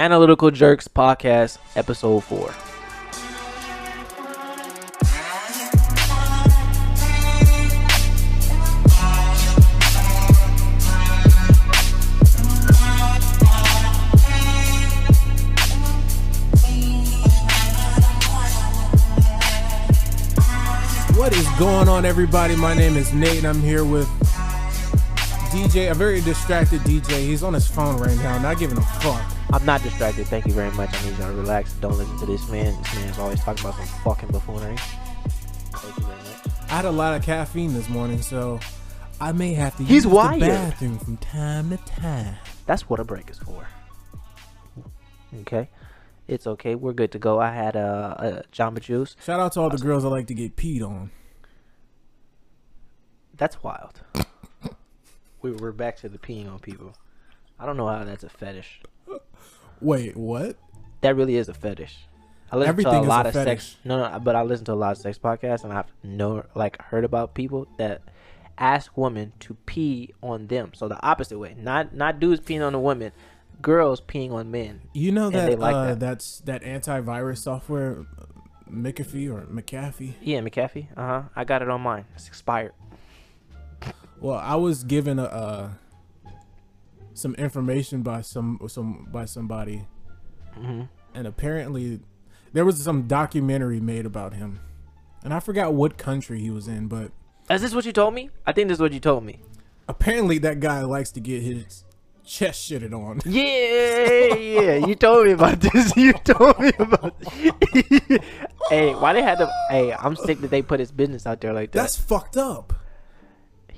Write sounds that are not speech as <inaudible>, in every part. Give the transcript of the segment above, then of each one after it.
Analytical Jerks Podcast, Episode 4. What is going on, everybody? My name is Nate, and I'm here with DJ, a very distracted DJ. He's on his phone right now, not giving a fuck. I'm not distracted. Thank you very much. I need y'all to relax. Don't listen to this man. This man's always talking about some fucking buffoonery. Thank you very much. I had a lot of caffeine this morning, so I may have to He's use wired. the bathroom from time to time. That's what a break is for. Okay? It's okay. We're good to go. I had a, a Jamba Juice. Shout out to all the girls that like to get peed on. That's wild. <coughs> we, we're back to the peeing on people. I don't know how that's a fetish. Wait, what? That really is a fetish. I listen Everything to a is a lot of fetish. sex. No, no, but I listen to a lot of sex podcasts, and I've know like heard about people that ask women to pee on them. So the opposite way, not not dudes peeing on the women, girls peeing on men. You know that, like uh, that. that's that antivirus software, uh, McAfee or McAfee. Yeah, McAfee. Uh huh. I got it on mine. It's expired. Well, I was given a uh, some information by some some by somebody, hmm and apparently there was some documentary made about him, and I forgot what country he was in, but Is this what you told me? I think this is what you told me. apparently that guy likes to get his chest shitted on. Yeah, yeah. You told me about this. <laughs> You told me about. <laughs> hey, why they had to? Hey, I'm sick that they put his business out there like that. That's fucked up.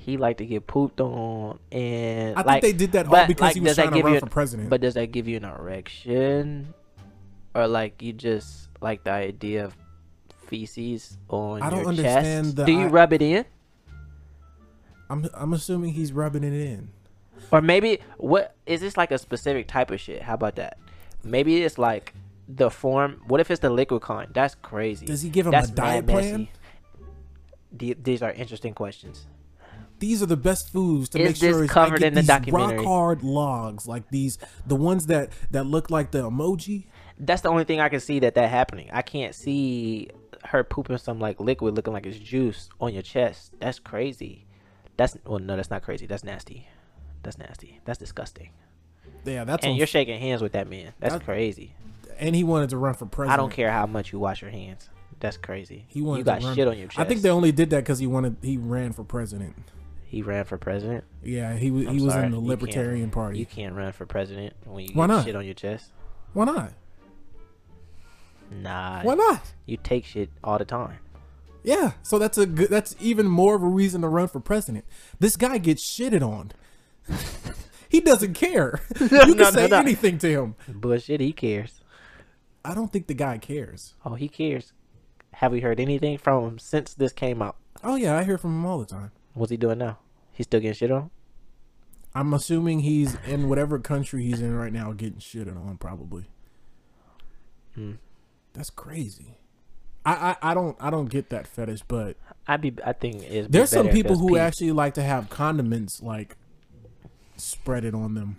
He like to get pooped on, and I think like, they did that all but, because like, he was does that trying to give run you for president. But does that give you an erection, or like you just like the idea of feces on I don't understand chest? the Do you I- rub it in, I'm I'm assuming he's rubbing it in. or maybe what is this like a specific type of shit? How about that? Maybe it's like the form. What if it's the liquid kind? That's crazy. Does he give him That's a diet plan? messy. These are interesting questions. These are the best foods to Is make sure it's- I covered get in the these documentary? Rock hard logs like these, the ones that that look like the emoji. That's the only thing I can see that that happening. I can't see her pooping some like liquid looking like it's juice on your chest. That's crazy. That's well, no, that's not crazy. That's nasty. That's nasty. That's disgusting. Yeah, that's and on, you're shaking hands with that man. That's That- crazy. and he wanted to run for president. I don't care how much you wash your hands. That's crazy. He wanted you got shit on your chest. I think they only did that because he wanted he ran for president. He ran for president. Yeah, he was I'm he was sorry, in the you Libertarian Party. You can't run for president when you Why get not? shit on your chest. Why not? Nah. Why not? You take shit all the time. Yeah, so that's a good. That's even more of a reason to run for president. This guy gets shitted on. <laughs> he doesn't care. <laughs> you <laughs> can no, say no. anything to him. Bullshit. He cares. I don't think the guy cares. Oh, he cares. Have we heard anything from him since this came out? Oh yeah, I hear from him all the time. What's he doing now? He's still getting shit on? I'm assuming he's in whatever country he's in right now, getting shit on. Probably. Hmm. That's crazy. I, I I don't I don't get that fetish, but I'd be. I think it's. there's some people who pee. actually like to have condiments like spread it on them,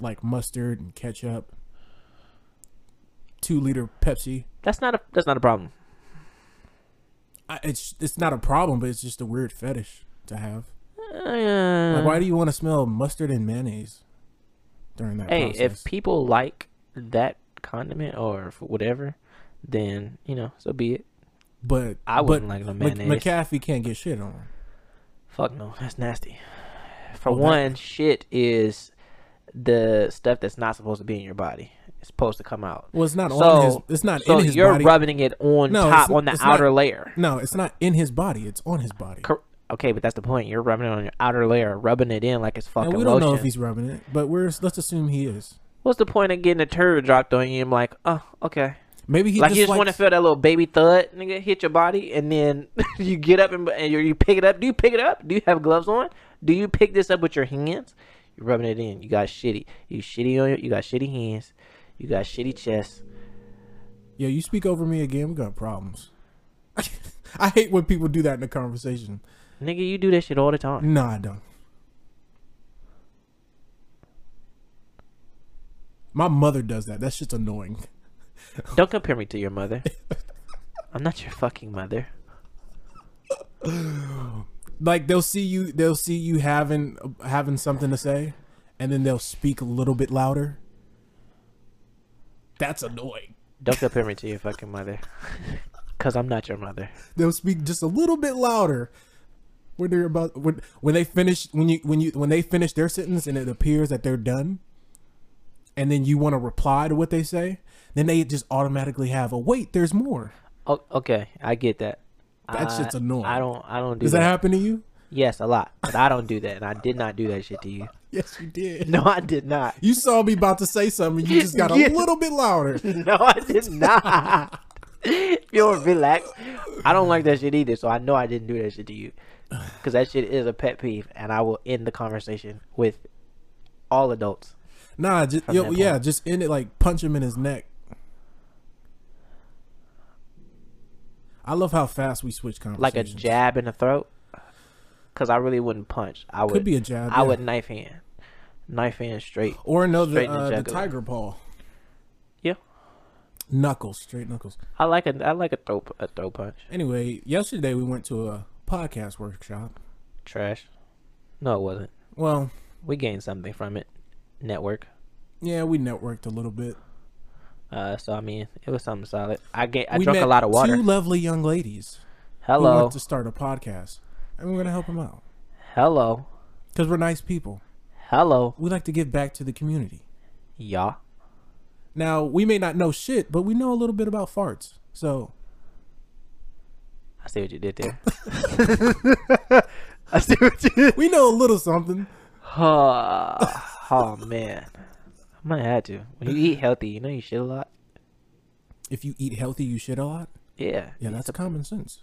like mustard and ketchup. Two liter Pepsi. That's not a. That's not a problem. I, it's it's not a problem, but it's just a weird fetish to have. Uh, Like, why do you want to smell mustard and mayonnaise during that hey, process? if people like that condiment or whatever, then you know, so be it. but I wouldn't like no Mc- mayonnaise. McAfee can't get shit on. Fuck no, that's nasty. For Well, that- one, shit is the stuff that's not supposed to be in your body. It's supposed to come out. Well, it's not So- on his. It's not So in his you're body. rubbing it on No, top on the it's not- outer layer. No, it's not in his body. It's on his body. Cor- okay, but that's the point. You're rubbing it on your outer layer, rubbing it in like it's fucking and we don't lotion. know if he's rubbing it, but we're let's assume he is. What's the point of getting a turd dropped on you? I'm like, oh, okay. Maybe he like just you just want to feel that little baby thud, nigga, hit your body, and then <laughs> you get up and, and you you pick it up. Do you pick it up? Do you have gloves on? Do you pick this up with your hands? You're rubbing it in. You got shitty. You shitty on your. You got shitty hands. You got shitty chest. Yeah, you speak over me again. We got problems. <laughs> I hate when people do that in a conversation. Nigga, you do that shit all the time. No, I don't. My mother does that. That shit's annoying. <laughs> Don't compare me to your mother. I'm not your fucking mother. Like they'll see you, they'll see you having having something to say, and then they'll speak a little bit louder. That's annoying. Don't compare me <laughs> to your fucking mother. Cause I'm not your mother. They'll speak just a little bit louder when they're about when when they finish when you when you when they finish their sentence and it appears that they're done, and then you want to reply to what they say, then they just automatically have a wait. There's more. Oh, okay, I get that. That I- shit's annoying. I don't. I don't do Does that. that happen to you? Yes, a lot, but I don't do that, and I did not do that shit to you. <laughs> Yes, you did. No, I did not. You saw me about to say something. You just got a <laughs> little bit louder. <laughs> No, I did not. You're relaxed. I don't like that shit either. So I know I didn't do that shit to you, because that shit is a pet peeve, and I will end the conversation with all adults. Nah, just yo, yeah, point. just end it like punch him in his neck. I love how fast we switch conversations. like a jab in the throat. Cause I really wouldn't punch. I would. Could be a jab. I yeah. would knife hand, knife hand straight. or no, the, straight the uh, the tiger paw. Yeah, Knuckles, straight knuckles. I like a I like a throw a throw punch. Anyway, yesterday we went to a podcast workshop. Trash. No, it wasn't. Well, We gained something from it. Network. yeah, we networked a little bit. Uh, so I mean, it was something solid. I get. I we drank a lot of water. Two lovely young ladies Hello, want to start a podcast, and we're gonna help them out hello, because we're nice people. hello, We like to give back to the community. y'all. Now we may not know shit, but we know a little bit about farts. So I see what you did there. <laughs> I see what you did. we know a little something. Oh, oh man, I might have to. When you eat healthy, you know you shit a lot. If you eat healthy, you shit a lot. Yeah. Yeah, that's a common sense.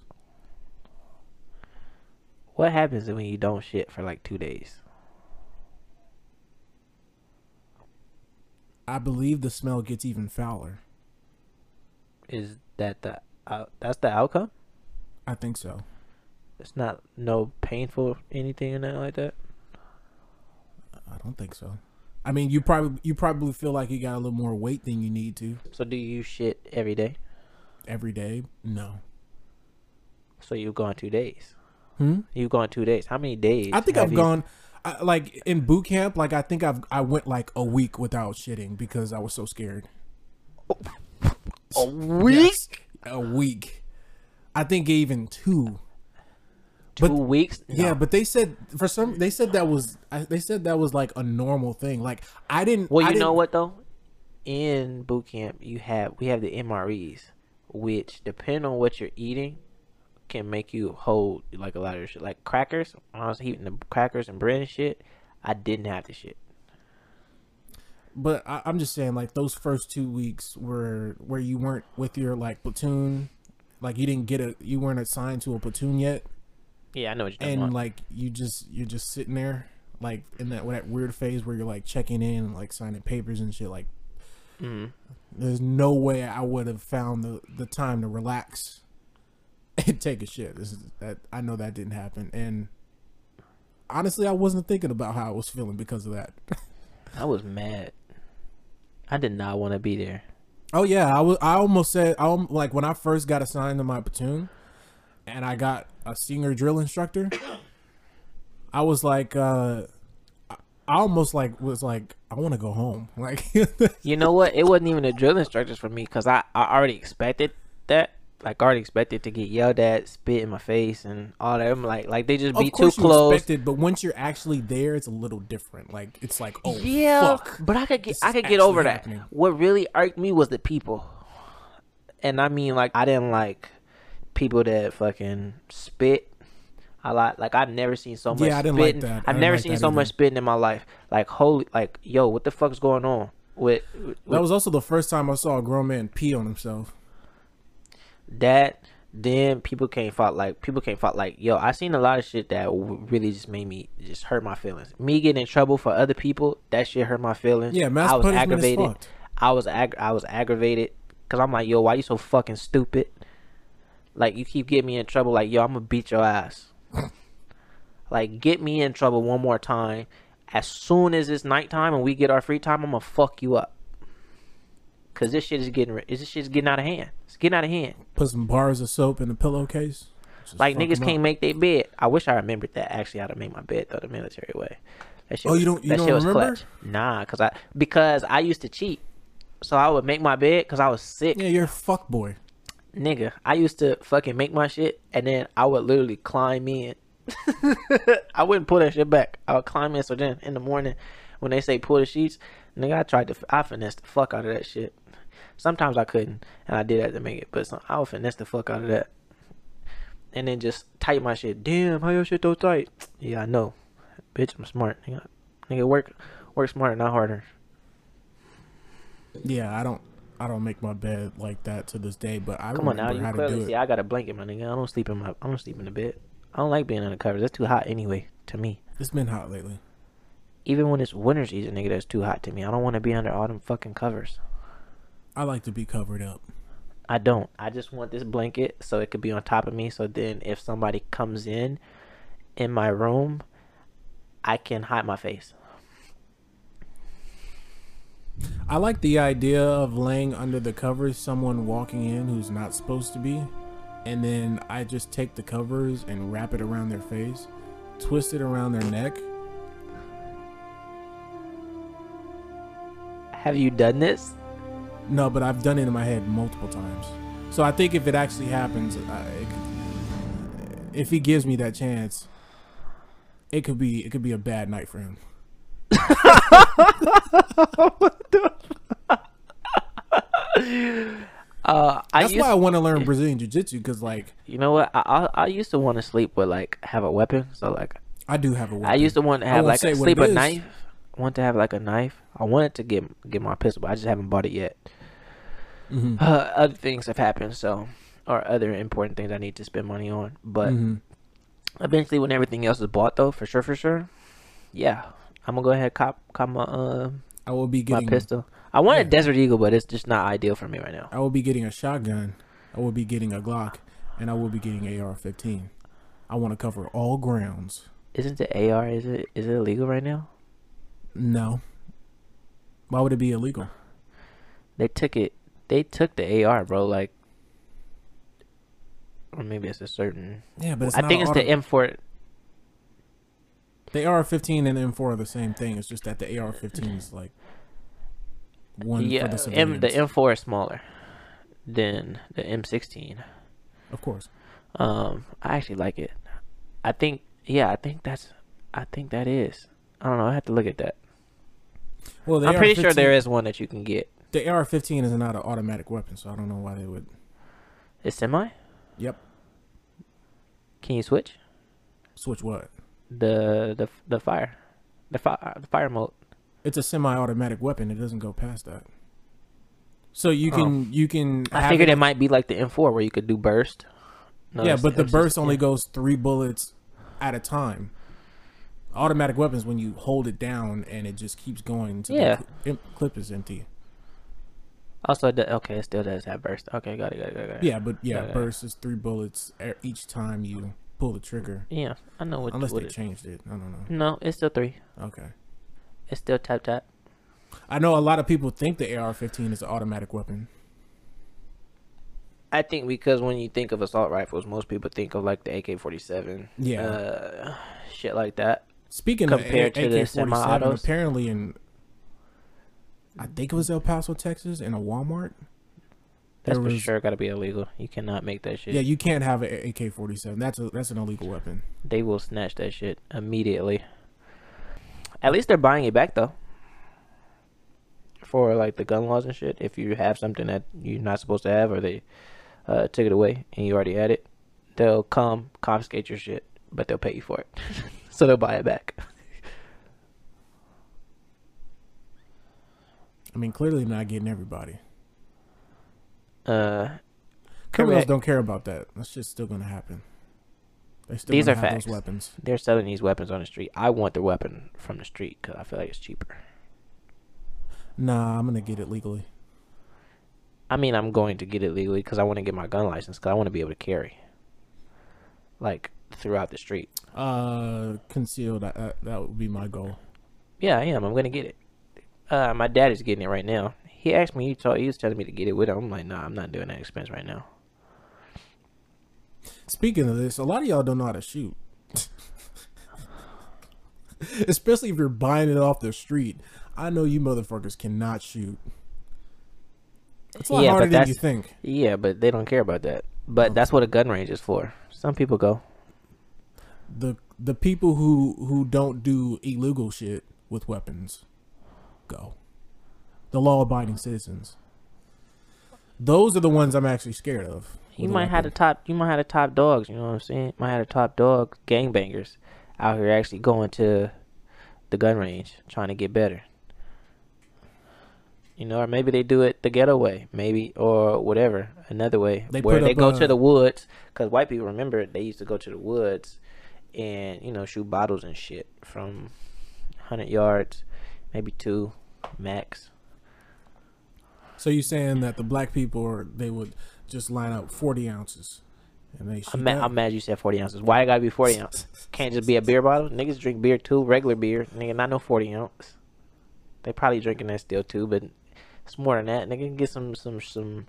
What happens when you don't shit for like two days? I believe the smell gets even fouler. Is that the uh, that's the outcome? I think so. It's not no painful anything or nothing like that. I don't think so. I mean, you probably you probably feel like you got a little more weight than you need to So do you shit every day? every day. No. So you've gone two days. Hmm? You've gone two days. How many days? I think I've you- gone I, like in boot camp. Like I think I've I went like a week without shitting because I was so scared. a week. Yes, a week. I think even two. Two But- weeks. Yeah, but they said for some they said that was they said that was like a normal thing. Like I didn't. Well, you know didn't- what though? In boot camp, you have we have the MREs, which depending on what you're eating, can make you hold like a lot of shit. Like crackers, when I was eating the crackers and bread and shit, I didn't have the shit. But I, I'm just saying, like those first two weeks were where you weren't with your like platoon, like you didn't get a, you weren't assigned to a platoon yet, Yeah, I know what you're and like you just you're just sitting there, like in that that weird phase where you're like checking in, and, like signing papers and shit. Like, Mhm. there's no way I would have found the the time to relax <laughs> and take a shit. This is that I know that didn't happen, and honestly, I wasn't thinking about how I was feeling because of that. <laughs> I was mad. I did not want to be there. Oh yeah, I was. I almost said, I like when I first got assigned to my platoon, and I got a senior drill instructor. I was like, uh, I almost like was like, I want to go home. <laughs> Like, You know what? It wasn't even the drill instructors for me because I, I already expected that. Like, I already expected to get yelled at, spit in my face, and all that. I'm like, like they just be of too close. expected, but once you're actually there, it's a little different. Like, it's like, oh yeah, fuck. but I could get I could get over that. happening. What really irked me was the people, and I mean like I didn't like people that fucking spit. I like like I've never seen so much. Yeah, I didn't like that. I've never like seen so either. much spitting in my life. Like holy, like yo, what the fuck's going on with, with That was also the first time I saw a grown man pee on himself. That? Then people can't fault like people can't fault like yo. I seen a lot of shit that really just made me just hurt my feelings. Me getting in trouble for other people, that shit hurt my feelings. Yeah, mass I was aggravated. I was ag- I was aggravated because I'm like, yo, why you so fucking stupid? Like you keep getting me in trouble. Like yo, I'm gonna beat your ass. <laughs> like get me in trouble one more time. As soon as it's nighttime and we get our free time, I'm gonna fuck you up. Cause this shit is getting this shit is getting out of hand. It's getting out of hand. Put some bars of soap in the pillowcase. Just Like niggas can't up. make their bed. I wish I remembered that actually how to make my bed though the military way. That shit Oh, you don't- you that don't shit was remember? clutch. Nah, cause I because I used to cheat. So I would make my bed cause I was sick. Yeah, you're a fuck boy. Nigga, I used to fucking make my shit and then I would literally climb in. <laughs> I wouldn't pull that shit back. I would climb in so then in the morning when they say pull the sheets, nigga, I tried to I finessed the fuck out of that shit. Sometimes I couldn't and I did have to make it, but some, I would finesse the fuck out of that. And then just tight my shit. Damn, how your shit so tight? <tsk> Yeah, I know. Bitch, I'm smart. Nigga, nigga work work smarter, not harder. Yeah, I don't. I don't make my bed like that to this day, but I Come on now, you clearly see it. I got a blanket, my nigga. I don't sleep in my I don't sleep in the bed. I don't like being under covers. That's too hot anyway to me. It's been hot lately. Even when it's winter season, nigga, that's too hot to me. I don't want to be under all them fucking covers. I like to be covered up. I don't. I just want this blanket so it could be on top of me. So then, if somebody comes in in my room, I can hide my face. I like the idea of laying under the covers, someone walking in who's not supposed to be, and then I just take the covers and wrap it around their face, twist it around their neck. Have you done this? No, but I've done it in my head multiple times. So I think if it actually happens, I, if he gives me that chance, it could be it could be a bad night for him. <laughs> Uh, I That's used, why I want to learn <clears throat> Brazilian Jiu Jitsu because like you know what? I, I I used to want to sleep with like have a weapon. So like I do have a weapon. I used to want to have like a sleep a knife. I want to have like a knife. I wanted to get get my pistol, but I just haven't bought it yet. Mhm. Uh, other things have happened, so or other important things I need to spend money on. But Mhm. eventually, when everything else is bought, though, for sure, for sure, yeah, I'm gonna go ahead cop cop my uh I will be getting my pistol. I want a. Desert Eagle, but it's just not ideal for me right now. I will be getting a shotgun. I will be getting a Glock, and I will be getting AR-15. I want to cover all grounds. Isn't the AR? Is it is it illegal right now? No. Why would it be illegal? They took it. They took the AR, bro. Like, or maybe it's a certain. Yeah, but it's I think it's auto- the M4. The AR-15 and the M4 are the same thing. It's just that the AR-15 is like one yeah, for the M, the M4 is smaller than the M16. of course. Um, I actually like it. I think, yeah, I think that's, I think that is. I don't know. I have to look at that. Well, I'm pretty sure there is one that you can get. The AR-15 is not an automatic weapon, so I don't know why they would. It's semi. Yep. Can you switch Switch what? the the the fire, the fire the fire mode? It's a semi-automatic weapon. It doesn't go past that. So you Oh. can you can. I figured it- it might be like the M4 where you could do burst. No, yeah, but the M16. burst only goes three bullets at a time. Automatic weapons when you hold it down and it just keeps going. Until Yeah. the clip is empty. Also, okay, it still does have burst. Okay, got it, got it, got it. got it. Yeah, but yeah, burst is three bullets each time you pull the trigger. yeah, I know what. Unless what they it- changed it, I don't know. No, it's still three. Okay, It's still tap tap. I know a lot of people think the AR-15 is an automatic weapon. I think because when you think of assault rifles, most people think of like the AK-47. Yeah. Uh, shit like that. Speaking Compared of to AK-47, semi-autos? apparently in I think it was El Paso, Texas, in a Walmart. That's there for was- sure got to be illegal. You cannot make that shit. Yeah, you can't have an AK-47. That's a that's an illegal weapon. They will snatch that shit immediately. At least they're buying it back though. For like the gun laws and shit, if you have something that you're not supposed to have, or they uh, took it away and you already had it, they'll come confiscate your shit, but they'll pay you for it, <laughs> so they'll buy it back. I mean, clearly not getting everybody. Uh, Criminals don't care about that. That's just still gonna happen. They still These are have facts. those weapons. They're selling these weapons on the street. I want the weapon from the street because I feel like it's cheaper. Nah, I'm gonna get it legally. I mean, I'm going to get it legally because I want to get my gun license because I want to be able to carry, like throughout the street. Uh, concealed. Uh, uh, that would be my goal. Yeah, I am. I'm gonna get it. Uh, my dad is getting it right now. He asked me. He told. He was telling me to get it with him. I'm like, nah, I'm not doing that expense right now. Speaking of this, a lot of y'all don't know how to shoot. <laughs> Especially if you're buying it off the street. I know you motherfuckers cannot shoot. It's a lot Yeah, harder than you think. Yeah, but they don't care about that. But that's what a gun range is for. Some people go. The the people who who don't do illegal shit with weapons go. The law abiding citizens. Those are the ones I'm actually scared of. You might have the top. You might have the top dogs. You know what I'm saying? Might have the top dog gangbangers out here actually going to the gun range trying to get better. You know, or maybe they do it the ghetto way, maybe or whatever, another way They where they up, go uh, to the woods. Cause white people remember they used to go to the woods and you know shoot bottles and shit from hundred yards, maybe two max. So you saying that the black people are they would just line up forty ounces and they shoot I'm mad. I'm mad you said 40 ounces. Why it gotta be 40 ounce? Can't just be a beer bottle? Niggas drink beer too, regular beer. Nigga, not no 40 ounce. They probably drinking that still too, but it's more than that. Nigga, can get some, some, some,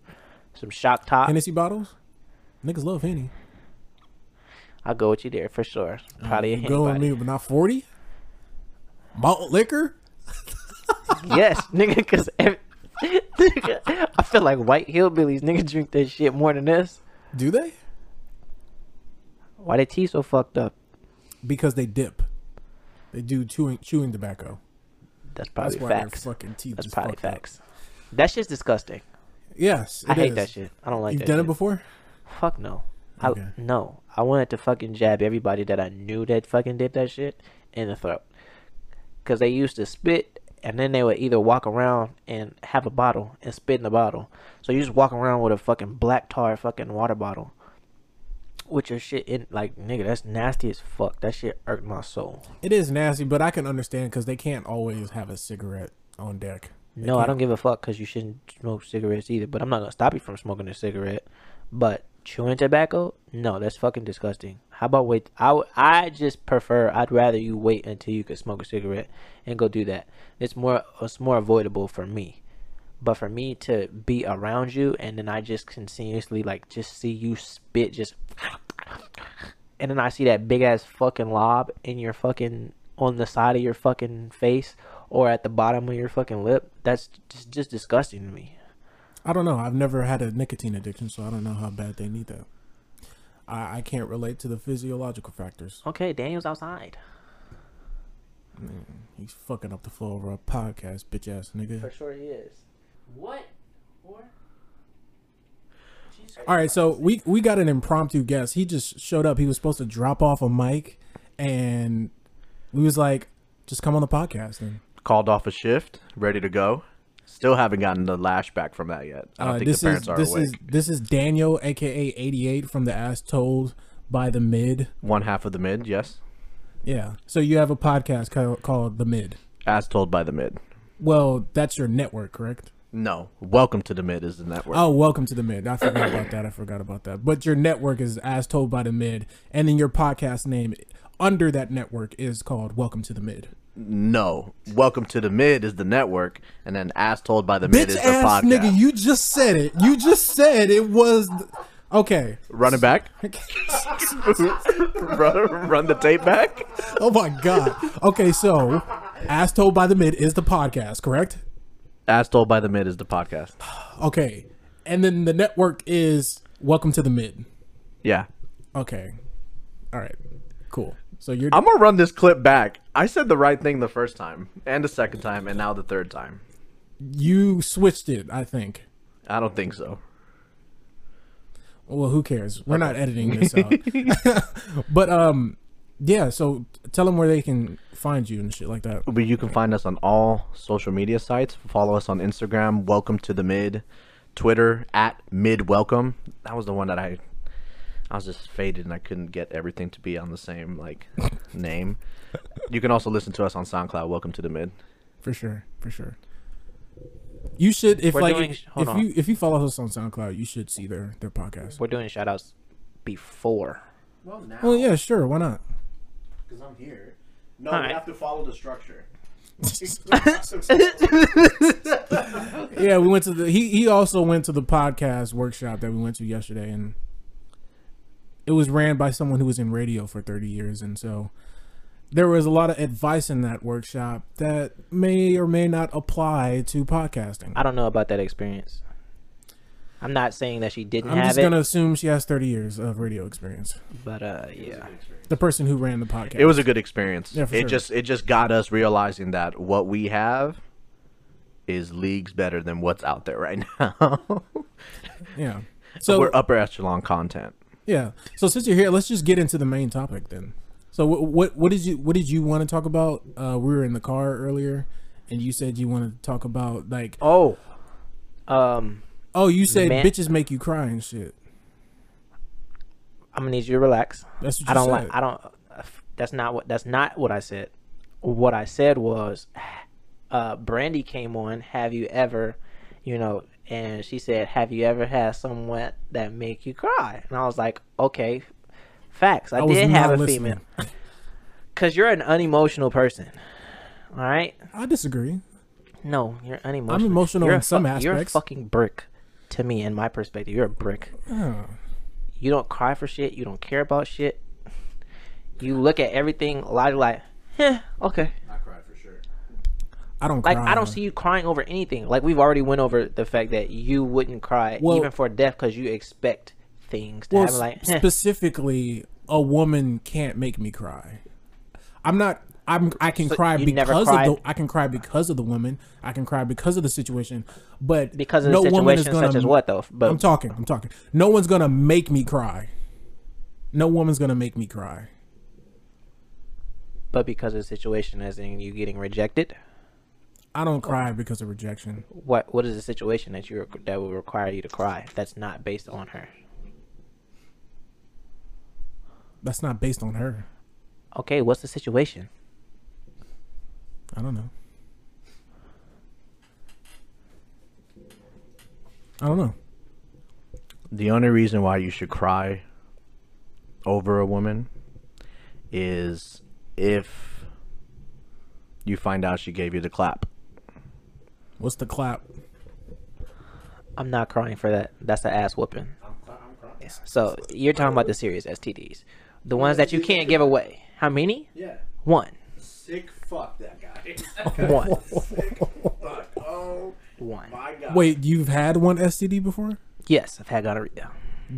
some shock top. Hennessy bottles? Niggas love Henny. I'll go with you there for sure. Probably uh, Henny go with me, but not forty. Malt liquor? <laughs> Yes, nigga, cause every, <laughs> nigga, I feel like white hillbillies. Nigga drink that shit more than us. Do they? Why they teeth so fucked up? Because they dip. They do chewing chewing tobacco. That's That's probably why facts. fucking teeth That's probably fucked up. facts. That shit's disgusting. Yes, I hate is. that shit. I don't like that. You've done shit. it before? Fuck no. I, no. I wanted to fucking jab everybody that I knew that fucking did that shit in the throat. Because they used to spit and then they would either walk around and have a bottle and spit in the bottle. So you just walk around with a fucking black tar fucking water bottle. With your shit in, like, nigga, that's nasty as fuck. That shit irked my soul. It is nasty, but I can understand because they can't always have a cigarette on deck. They No, I can't. don't give a fuck because you shouldn't smoke cigarettes either. But I'm not gonna stop you from smoking a cigarette. But chewing tobacco, no, that's fucking disgusting. How about wait? I I just prefer. I'd rather you wait until you can smoke a cigarette and go do that. It's more it's more avoidable for me. But for me to be around you and then I just continuously like just see you spit just <sniffs> and then I see that big ass fucking lob in your fucking on the side of your fucking face or at the bottom of your fucking lip, that's just just disgusting to me. I don't know. I've never had a nicotine addiction, so I don't know how bad they need that. I, I can't relate to the physiological factors. Okay, Daniel's outside. He's fucking up the flow of our podcast, bitch ass nigga. For sure he is. What? Or? All right, so we we got an impromptu guest. He just showed up. He was supposed to drop off a mic, and we was like, just come on the podcast. And called off a shift, ready to go. Still haven't gotten the lash back from that yet. I don't uh, think this the parents is are this awake. is this is Daniel, aka eighty eight, from the As Told by the Mid. One half of the mid, yes. Yeah. So you have a podcast called, called the Mid. As told by the mid. Well, that's your network, correct? No, welcome to the mid is the network. Oh, welcome to the mid. I forgot about that. I forgot about that. But your network is as told by the mid, and then your podcast name under that network is called Welcome to the Mid. No, welcome to the mid is the network, and then as told by the mid Bitch is the ass podcast. nigga, you just said it. You just said it was. th- Okay. Run it back. <laughs> run, run the tape back. Oh my god. Okay, so as told by the mid is the podcast, correct? As told by the mid is the podcast. Okay. And then the network is Welcome to the Mid. Yeah. Okay. All right. Cool. So you're I'm gonna run this clip back. I said the right thing the first time, and the second time, and now the third time. you switched it, I think. I don't think so. Well, who cares? We're not editing this <laughs> out. <laughs> but um, yeah. So tell them where they can find you and shit like that. But you can find us on all social media sites. Follow us on Instagram, welcome to the mid, Twitter at mid welcome. That was the one that I I was just faded and I couldn't get everything to be on the same like <laughs> name. You can also listen to us on SoundCloud, welcome to the mid. For sure. For sure. You should if We're like doing- if, hold on. you if you follow us on SoundCloud, you should see their their podcast. We're doing shout outs before. Well now Well, yeah, sure. Why not? because I'm here. No, Alright. have to follow the structure. <laughs> <laughs> yeah, we went to the. He he also went to the podcast workshop that we went to yesterday, and it was ran by someone who was in radio for thirty years, and so there was a lot of advice in that workshop that may or may not apply to podcasting. I don't know about that experience. I'm not saying that she didn't I'm have just it, gonna assume she has thirty years of radio experience. but uh, yeah. The person who ran the podcast. It was a good experience. Yeah, for it sure. just it just got us realizing that what we have is leagues better than what's out there right <laughs> now. yeah. so So we're upper echelon content. Yeah. So since you're here, let's just get into the main topic then. So what what, what did you what did you want to talk about? Uh, we were in the car earlier, and you said you wanted to talk about like Oh, um, oh you said Man- bitches make you cry and shit. I'm gonna need you to relax. That's what you I don't said. like. I don't. That's not what. That's not what I said. What I said was, uh, Brandy came on. Have you ever, you know? And she said, "Have you ever had someone that make you cry?" And I was like, "Okay, facts. I, I did have a listening. female." Cause you're an unemotional person. All right. I disagree. No, you're unemotional. I'm emotional You're in a aspects. You're a fucking brick. To me, in my perspective, you're a brick. Oh. You don't cry for shit. You don't care about shit. You look at everything like like, yeah, okay. I cried for sure. I don't Like cry. I don't see you crying over anything. Like we've already went over the fact that you wouldn't cry Well- even for death because you expect things to Well, happen. Like, <laughs> specifically, a woman can't make me cry. I'm not. I'm. I can So cry because of the. I can cry because of the woman. I can cry because of the situation. But because of no the woman is gonna such as what though. But I'm talking. I'm talking. No one's gonna make me cry. No woman's gonna make me cry. but because of the situation, as in you getting rejected. I don't cry because of rejection. What what is the situation that you that would require you to cry? That's not based on her. That's not based on her. Okay, what's the situation? I don't know. I don't know. The only reason why you should cry over a woman is if you find out she gave you the clap. What's the clap? I'm not crying for that. That's an ass whooping. So you're talking about the serious STDs, the ones that you can't give away. How many? Yeah. One. Sick fuck that guy. <laughs> One. fuck. Oh One. my god. Wait, you've had one STD before? Yes, I've had gonorrhea.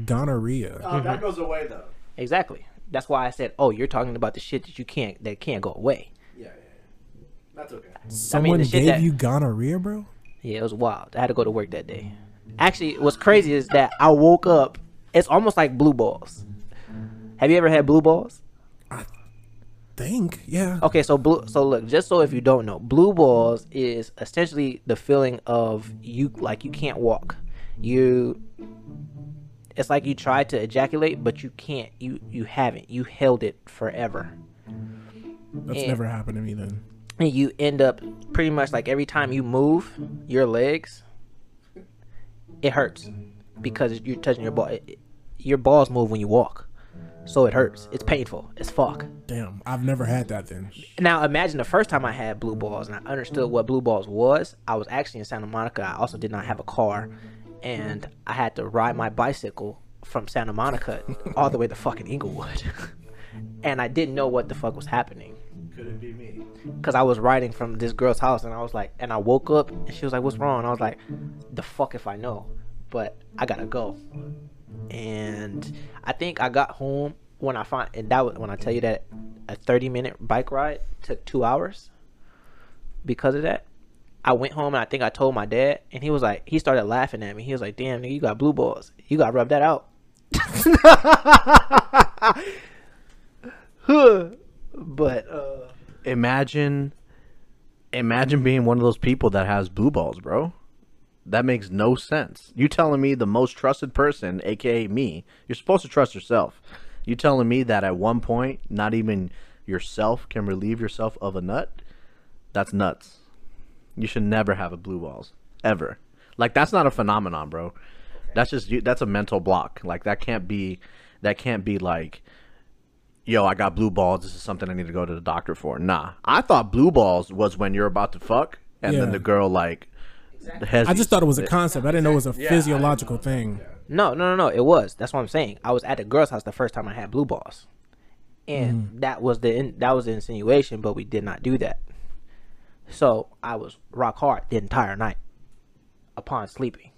Gonorrhea. Oh, that mm-hmm. goes away though. Exactly. That's why I said, "Oh, you're talking about the shit that you can't that can't go away." That's okay. Someone the shit gave that- you gonorrhea, bro? Yeah, it was wild. I had to go to work that day. Actually, what's crazy is that I woke up. It's almost like blue balls. Have you ever had blue balls? I think, yeah. Okay, so blue. So look, just so if you don't know, blue balls is essentially the feeling of you like you can't walk. You. It's like you tried to ejaculate, but you can't. You you haven't. You held it forever, That's yeah. never happened to me then. And you end up pretty much like every time you move your legs, it hurts because you're touching your ball. Your balls move when you walk, so it hurts. It's painful. It's fuck. Damn, I've never had that then. Now imagine the first time I had blue balls and I understood what blue balls was. I was actually in Santa Monica. I also did not have a car, and I had to ride my bicycle from Santa Monica all the way to fucking Inglewood, <laughs> and I didn't know what the fuck was happening Could it be me? because I was riding from this girl's house and I was like, and I woke up and she was like, "What's wrong?" And I was like, "The fuck if I know," but I gotta go. And I think I got home when I find and that was when I tell you that a thirty minute bike ride took two hours because of that. I went home and I think I told my dad and he was like, he started laughing at me. He was like, "Damn, nigga, you got blue balls. You got to rub that out." <laughs> <laughs> but uh Imagine, imagine being one of those people that has blue balls, bro. That makes no sense. You telling me the most trusted person, aka me, you're supposed to trust yourself. You telling me that at one point, not even yourself can relieve yourself of a nut? That's nuts. You should never have a blue balls ever. Like that's not a phenomenon, bro. That's just. That's a mental block. Like that can't be. That can't be like yo, I got blue balls. This is something I need to go to the doctor for. Nah, I thought blue balls was when you're about to fuck, and then the girl like. I just thought it was a concept. I didn't know it was a physiological thing. No, no, no, no. It was. That's what I'm saying. I was at the girl's house the first time I had blue balls, and that was the in, that was the insinuation, but we did not do that. So I was rock hard the entire night. Upon sleeping,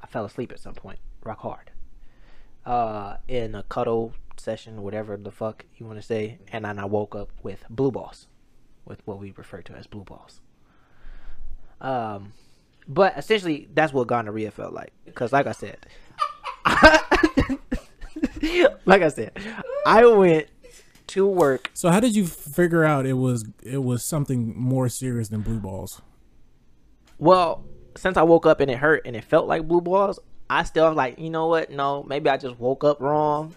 I fell asleep at some point. Rock hard. Uh, in a cuddle session, whatever the fuck you want to say, and then I woke up with blue balls, with what we refer to as blue balls. Um, but essentially, that's what gonorrhea felt like. Because, like I said, <laughs> like I said, I went to work. So how did you figure out it was it was something more serious than blue balls? Well, since I woke up and it hurt and it felt like blue balls, I still was like, you know what? No, maybe I just woke up wrong.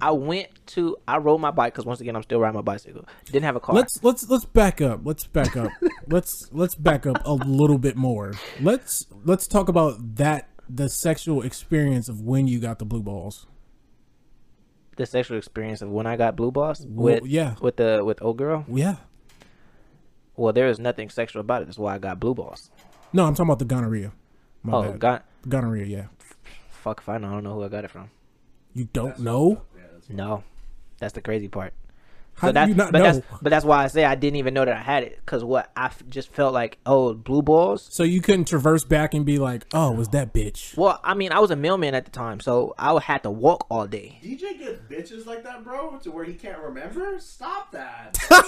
I went to, I rode my bike because once again, I'm still riding my bicycle. Didn't have a car. Let's let's let's back up. Let's back up. <laughs> let's let's back up a little bit more. Let's let's talk about that the sexual experience of when you got the blue balls. the sexual experience of when I got blue balls Well, with yeah. with the with old girl. Yeah. Well, there is nothing sexual about it. That's why I got blue balls. No, I'm talking about the gonorrhea. My oh, bad. got gonorrhea. Yeah. fuck if I know. I don't know who I got it from. You don't know? No, that's the crazy part. How so do that, you not but know? that's but that's why I say I didn't even know that I had it because what I f- just felt like oh blue balls. So you couldn't traverse back and be like, "Oh, was that bitch?" Well, I mean I was a mailman at the time, so I would have to walk all day. DJ gets bitches like that, bro, to where he can't remember. Stop that. <laughs> what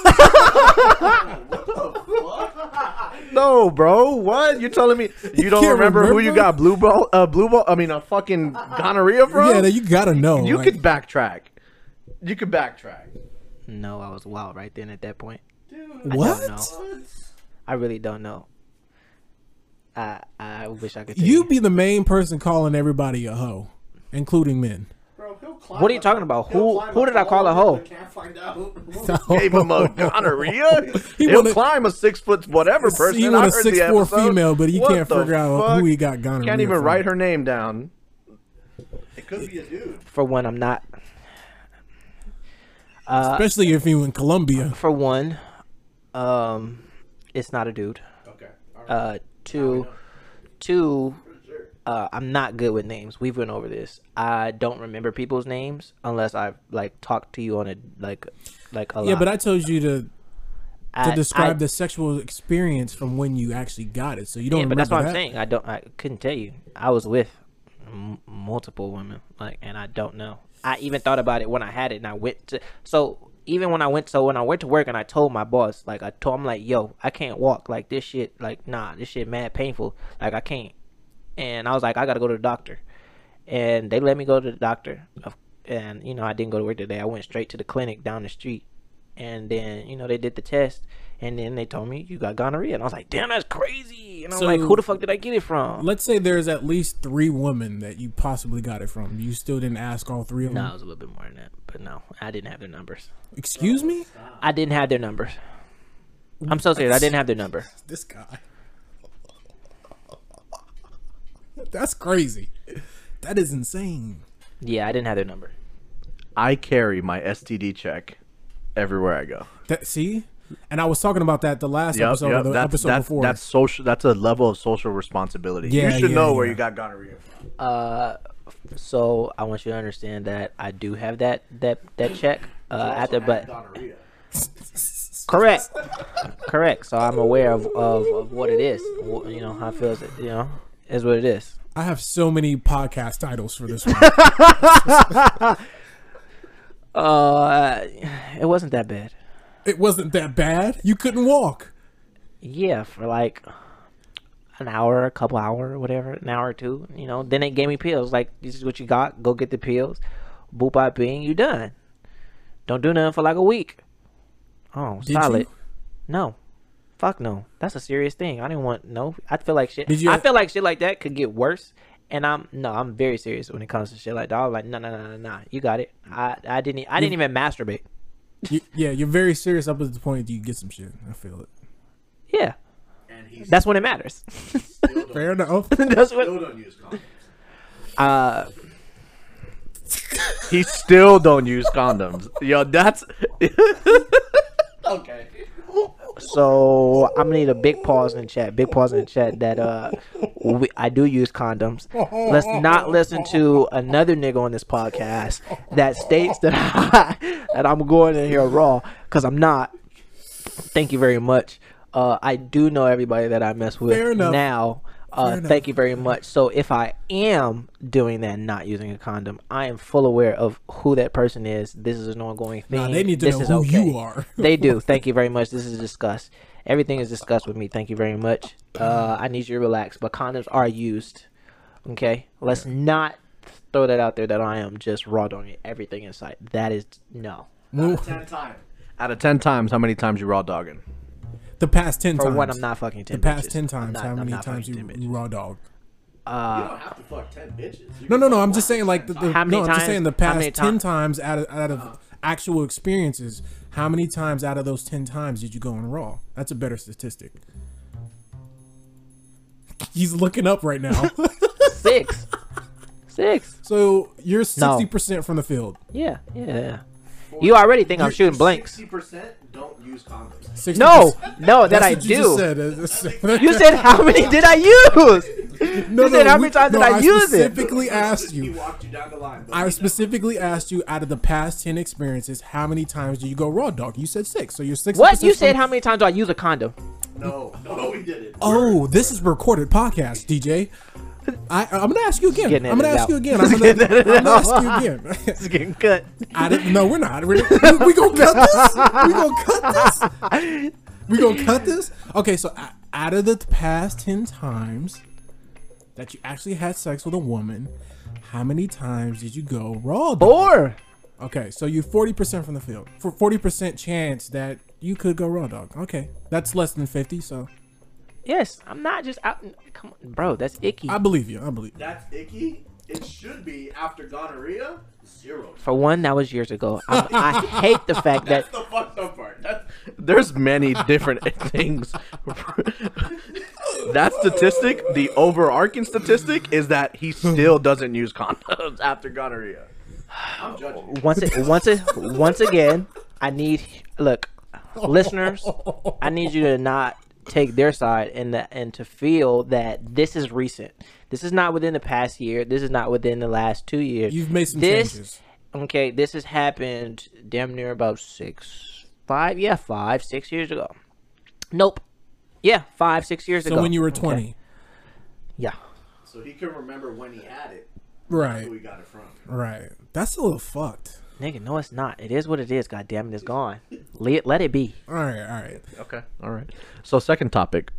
the fuck? No, bro. What? You're telling me you don't can't remember, who you got blue ball? Uh, blue ball. I mean, a fucking gonorrhea from? Yeah, you gotta know. you like- could backtrack. You could backtrack. No, I was wild right then at that point. Dude, I What? don't know. I really don't know. I I wish I could. Tell You you be the main person calling everybody a hoe, including men. Bro, he'll climb What are you talking about? Who- who did I call a pole hoe? Can't find out. <laughs> Gave him a <laughs> gonorrhea. He He'll wanna- climb a six foot whatever person. He I want a six four episode. female, but he What can't the figure out who he got gonorrhea. Can't even from. write her name down. It could be a dude. for one, I'm not. Uh, Especially if you're in Colombia. for one, um, it's not a dude. Okay. All right. Uh, two, two, uh, I'm not good with names. We've went over this. I don't remember people's names unless I've like talked to you on a like, like a Yeah, lot. but I told you to to I- describe I- the sexual experience from when you actually got it, so you don't Yeah, but that's what that. I'm saying. I don't. I couldn't tell you. I was with m- multiple women, like, and I don't know. I even thought about it when I had it, and I went to. So even when I went, so when I went to work, and I told my boss, like, I told him, like, yo, I can't walk. Like this shit, like, nah, this shit mad painful. Like I can't. And I was like, I gotta go to the doctor, and they let me go to the doctor. And you know, I didn't go to work today. I went straight to the clinic down the street, and then you know they did the test, and then they told me you got gonorrhea, and I was like, damn, that's crazy. And I'm So- like, who the fuck did I get it from? Let's say there's at least three women that you possibly got it from. You still didn't ask all three of them? No, it was a little bit more than that, but no, I didn't have their numbers. Excuse me. I didn't have their numbers. I'm so serious. I didn't have their number. <laughs> This guy. That's crazy. That is insane. Yeah, I didn't have their number. I carry my STD check everywhere I go. That see, and I was talking about that the last Yep, episode, yep. or the That's, episode that's, before. that's social. That's a level of social responsibility. Yeah, you should yeah, know where you got gonorrhea from. Uh, so I want you to understand that I do have that that that check. Uh, after, but Gonorrhea. correct, correct. So I'm aware of, of, of what it is. Wh- You know how it feels. You know, is what it is. I have so many podcast titles for this <laughs> one. Uh, it wasn't that bad. It wasn't that bad. You couldn't walk. Yeah, for like an hour, a couple hour, whatever, an hour or two. You know, then they gave me pills. Like this is what you got. Go get the pills. Boop out bing, you done. Don't do nothing for like a week. Oh, Did solid. you? No, fuck no. That's a serious thing. I didn't want no. I feel like shit. Did you- I feel like shit like that could get worse. And I'm no, I'm very serious when it comes to shit like that. I was like, no, no, no, no, no. You got it. I, I didn't, I didn't even masturbate. You, yeah, you're very serious up at the point that you get some shit. I feel it. Yeah, And he's that's when it matters. <laughs> Fair enough. that's what. <laughs> still don't use condoms. Uh, he still don't use condoms. Yo, that's <laughs> Okay. So I'm gonna need a big pause in chat. Big pause in chat that uh we, I do use condoms. Let's not listen to another nigga on this podcast that states that <laughs> I, that I'm going in here raw because I'm not. Thank you very much. Uh, I do know everybody that I mess with now. Uh, thank you very much. So if I am doing that, not using a condom, I am full aware of who that person is. This is an ongoing thing. Nah, they need to This know is who okay. you are. <laughs> they do. Thank you very much. This is discussed. Everything is discussed with me. Thank you very much. Uh, I need you to relax. But condoms are used. Okay, let's not throw that out there that I am just raw dogging everything in sight. That is no. Well, Ten times. out of ten times. How many times you raw dogging? The past ten For times. one, I'm not fucking ten. The past bitches. ten times. not- how many times you, bitches. you raw dog? you Uh, don't have to fuck ten bitches. You No, no, no. I'm just saying, like, the, bitch. the, How many no, I'm just saying the past many ten times out of out of actual experiences. How many times out of those ten times did you go in raw? That's a better statistic. He's looking up right now. six, <laughs> six. so you're No. sixty percent from the field. Yeah, yeah. yeah. You already think I'm shooting blanks. Sixty percent don't use condoms. 60%. No, no, that That's I what you do. just said. <laughs> You said how many did I use? no, you said how many we- times did no, I use it? I specifically asked you. you line. I he specifically asked you out of the past ten experiences, how many times do you go raw dog? You said six, so you're six. What you said? How many times do I use a condom? No, no, we didn't. Oh, this is recorded podcast, DJ. I, I'm gonna <laughs> ask you again. I'm gonna ask you again. I'm gonna, I'm gonna ask you again. It's getting cut. I didn't. No, we're not. We're, we, we gonna cut this. We gonna cut this. We gonna cut this. Okay, so out of the past ten times that you actually had sex with a woman, how many times did you go raw? dog? Four. Okay, so you're forty percent from the field. For forty percent chance that you could go raw dog. Okay, that's less than fifty. So Yes, I'm not just out. Come on, bro. That's icky. I believe you. I believe. You. That's icky. It should be after gonorrhea. Zero. For one, that was years ago. I, I <laughs> hate the fact that That's the fucked up part. That's, There's many different <laughs> things. <laughs> that statistic, the overarching statistic, is that he still doesn't use condoms after gonorrhea. I'm judging. <sighs> once it, once it, once again, I need look, listeners. I need you to not take their side and that and to feel that this is recent. This is not within the past year. This is not within the last two years. You've made some this, changes. Okay, this has happened damn near about six, five, yeah, five, six years ago. Nope. Yeah, five, six years So ago. So when you were Okay. twenty, Yeah. So he can remember when he had it, right? who he got it from. Right. That's a little fucked. Nigga, no, it's not. It is what it is. God damn it, it's gone. Let, let it be. All right. All right. Okay. All right. So second topic.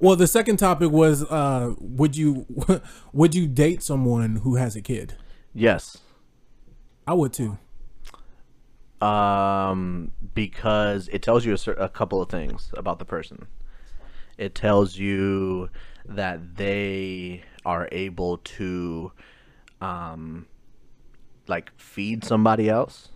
Well, the second topic was, uh, would you <laughs> would you date someone who has a kid? Yes. I would too. Um, because it tells you a, a couple of things about the person. It tells you that they are able to, um, like feed somebody else.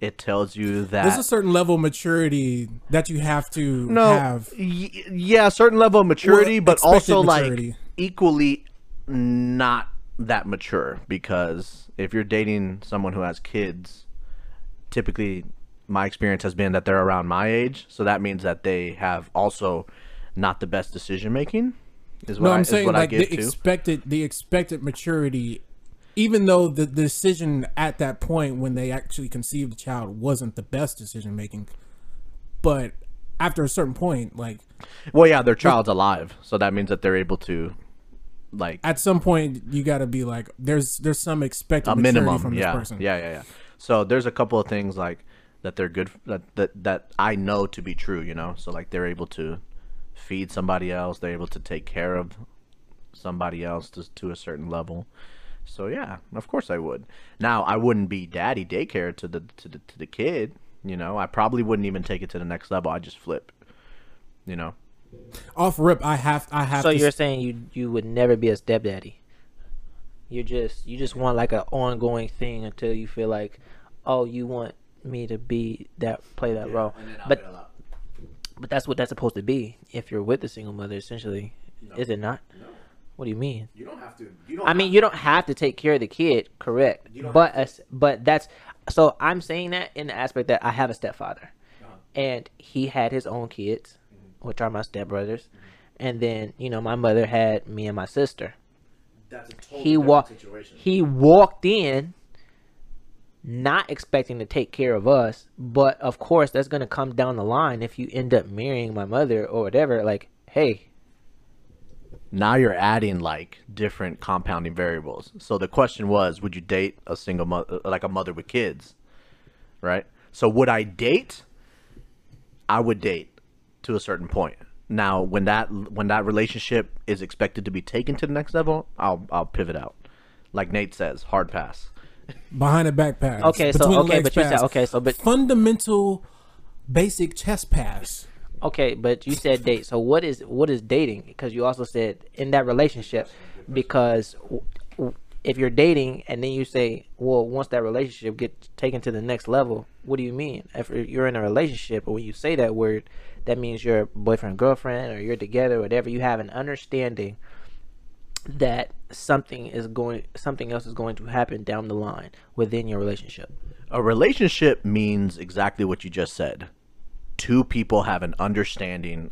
It tells you that There's a certain level of maturity that you have to no, have. y- yeah, a certain level of maturity, Well, but also maturity. like equally not that mature because if you're dating someone who has kids, typically my experience has been that they're around my age, so that means that they have also not the best decision making. Is what No, I, I'm is saying like I the expected the expected maturity, even though the decision at that point when they actually conceived the child wasn't the best decision making, but after a certain point, like well, yeah, their child's alive, so that means that they're able to, like, at some point you got to be like, there's there's some expected a minimum from this yeah person. yeah yeah yeah. So there's a couple of things like that they're good that, that that i know to be true you know? So like they're able to feed somebody else they're able to take care of somebody else to, to a certain level so yeah of course i would now i wouldn't be daddy daycare to the to the, to the kid you know i probably wouldn't even take it to the next level i just flip you know Off rip, I have I have. So to you're s- saying you you would never be a stepdaddy? You just you just want like an ongoing thing until you feel like, oh, you want me to be that play that role. But but that's what that's supposed to be if you're with a single mother, essentially, is it not? What do you mean? You don't have to. You don't. I mean, you don't have to take care of the kid, correct? But but that's so I'm saying that in the aspect that I have a stepfather, Uh-huh. and he had his own kids, Mm-hmm. which are my stepbrothers, and then you know my mother had me and my sister. That's a totally He walked. He walked in, not expecting to take care of us, but of course that's gonna come down the line if you end up marrying my mother or whatever. Like, hey, Now you're adding like different compounding variables. So the question was, would you date a single mother, like a mother with kids, right? So would I date? I would date to a certain point. Now, when that when that relationship is expected to be taken to the next level, I'll I'll pivot out. Like Nate says, hard pass. behind the back pass. Okay, so- between the okay, legs but you said- okay, so but- fundamental, basic chest pass. Okay, but you said date. So what is what is dating? Because you also said in that relationship, because if you're dating and then you say, well, once that relationship gets taken to the next level, what do you mean? If you're in a relationship, or when you say that word, that means you're boyfriend girlfriend, or you're together, whatever. You have an understanding that something is going, something else is going to happen down the line within your relationship. A relationship means exactly what you just said. Two people have an understanding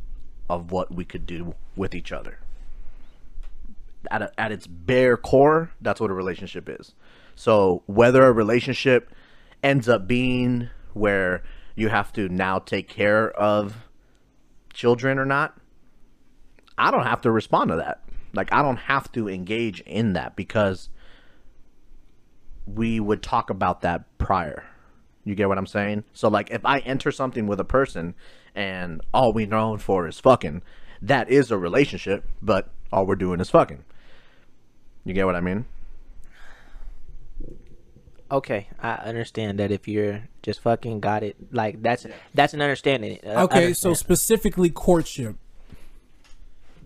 of what we could do with each other. At, a, at its bare core, that's what a relationship is. So, whether a relationship ends up being where you have to now take care of children or not, I don't have to respond to that. Like, I don't have to engage in that because we would talk about that prior. You get what I'm saying? So like if I enter something with a person and all we known for is fucking, that is a relationship, but all we're doing is fucking. You get what I mean? Okay, I understand that if you're just fucking got it, like that's that's an understanding. Uh, I Okay, so specifically courtship.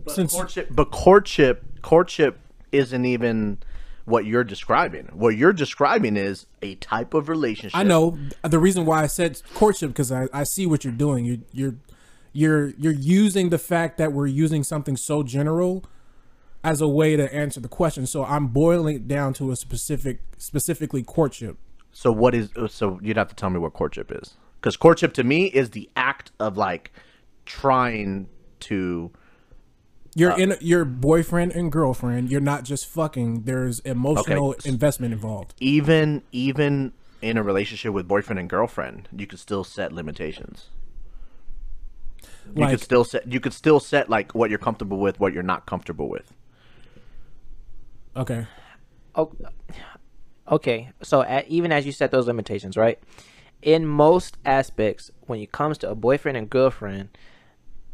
But Since- courtship but courtship courtship isn't even what you're describing. What you're describing is a type of relationship. I know the reason why I said courtship because I, I see what you're doing. You, you're you're you're using the fact that we're using something so general as a way to answer the question. So I'm boiling it down to a specific, specifically courtship. So what is uh, so you'd have to tell me what courtship is. Cuz courtship to me is the act of like trying to You're uh, in your boyfriend and girlfriend. You're not just fucking. There's emotional Okay. investment involved. even even in a relationship with boyfriend and girlfriend, you could still set limitations. You Like could still set you could still set like what you're comfortable with, what you're not comfortable with. okay, O- okay, so at, even as you set those limitations, right? In most aspects, when it comes to a boyfriend and girlfriend,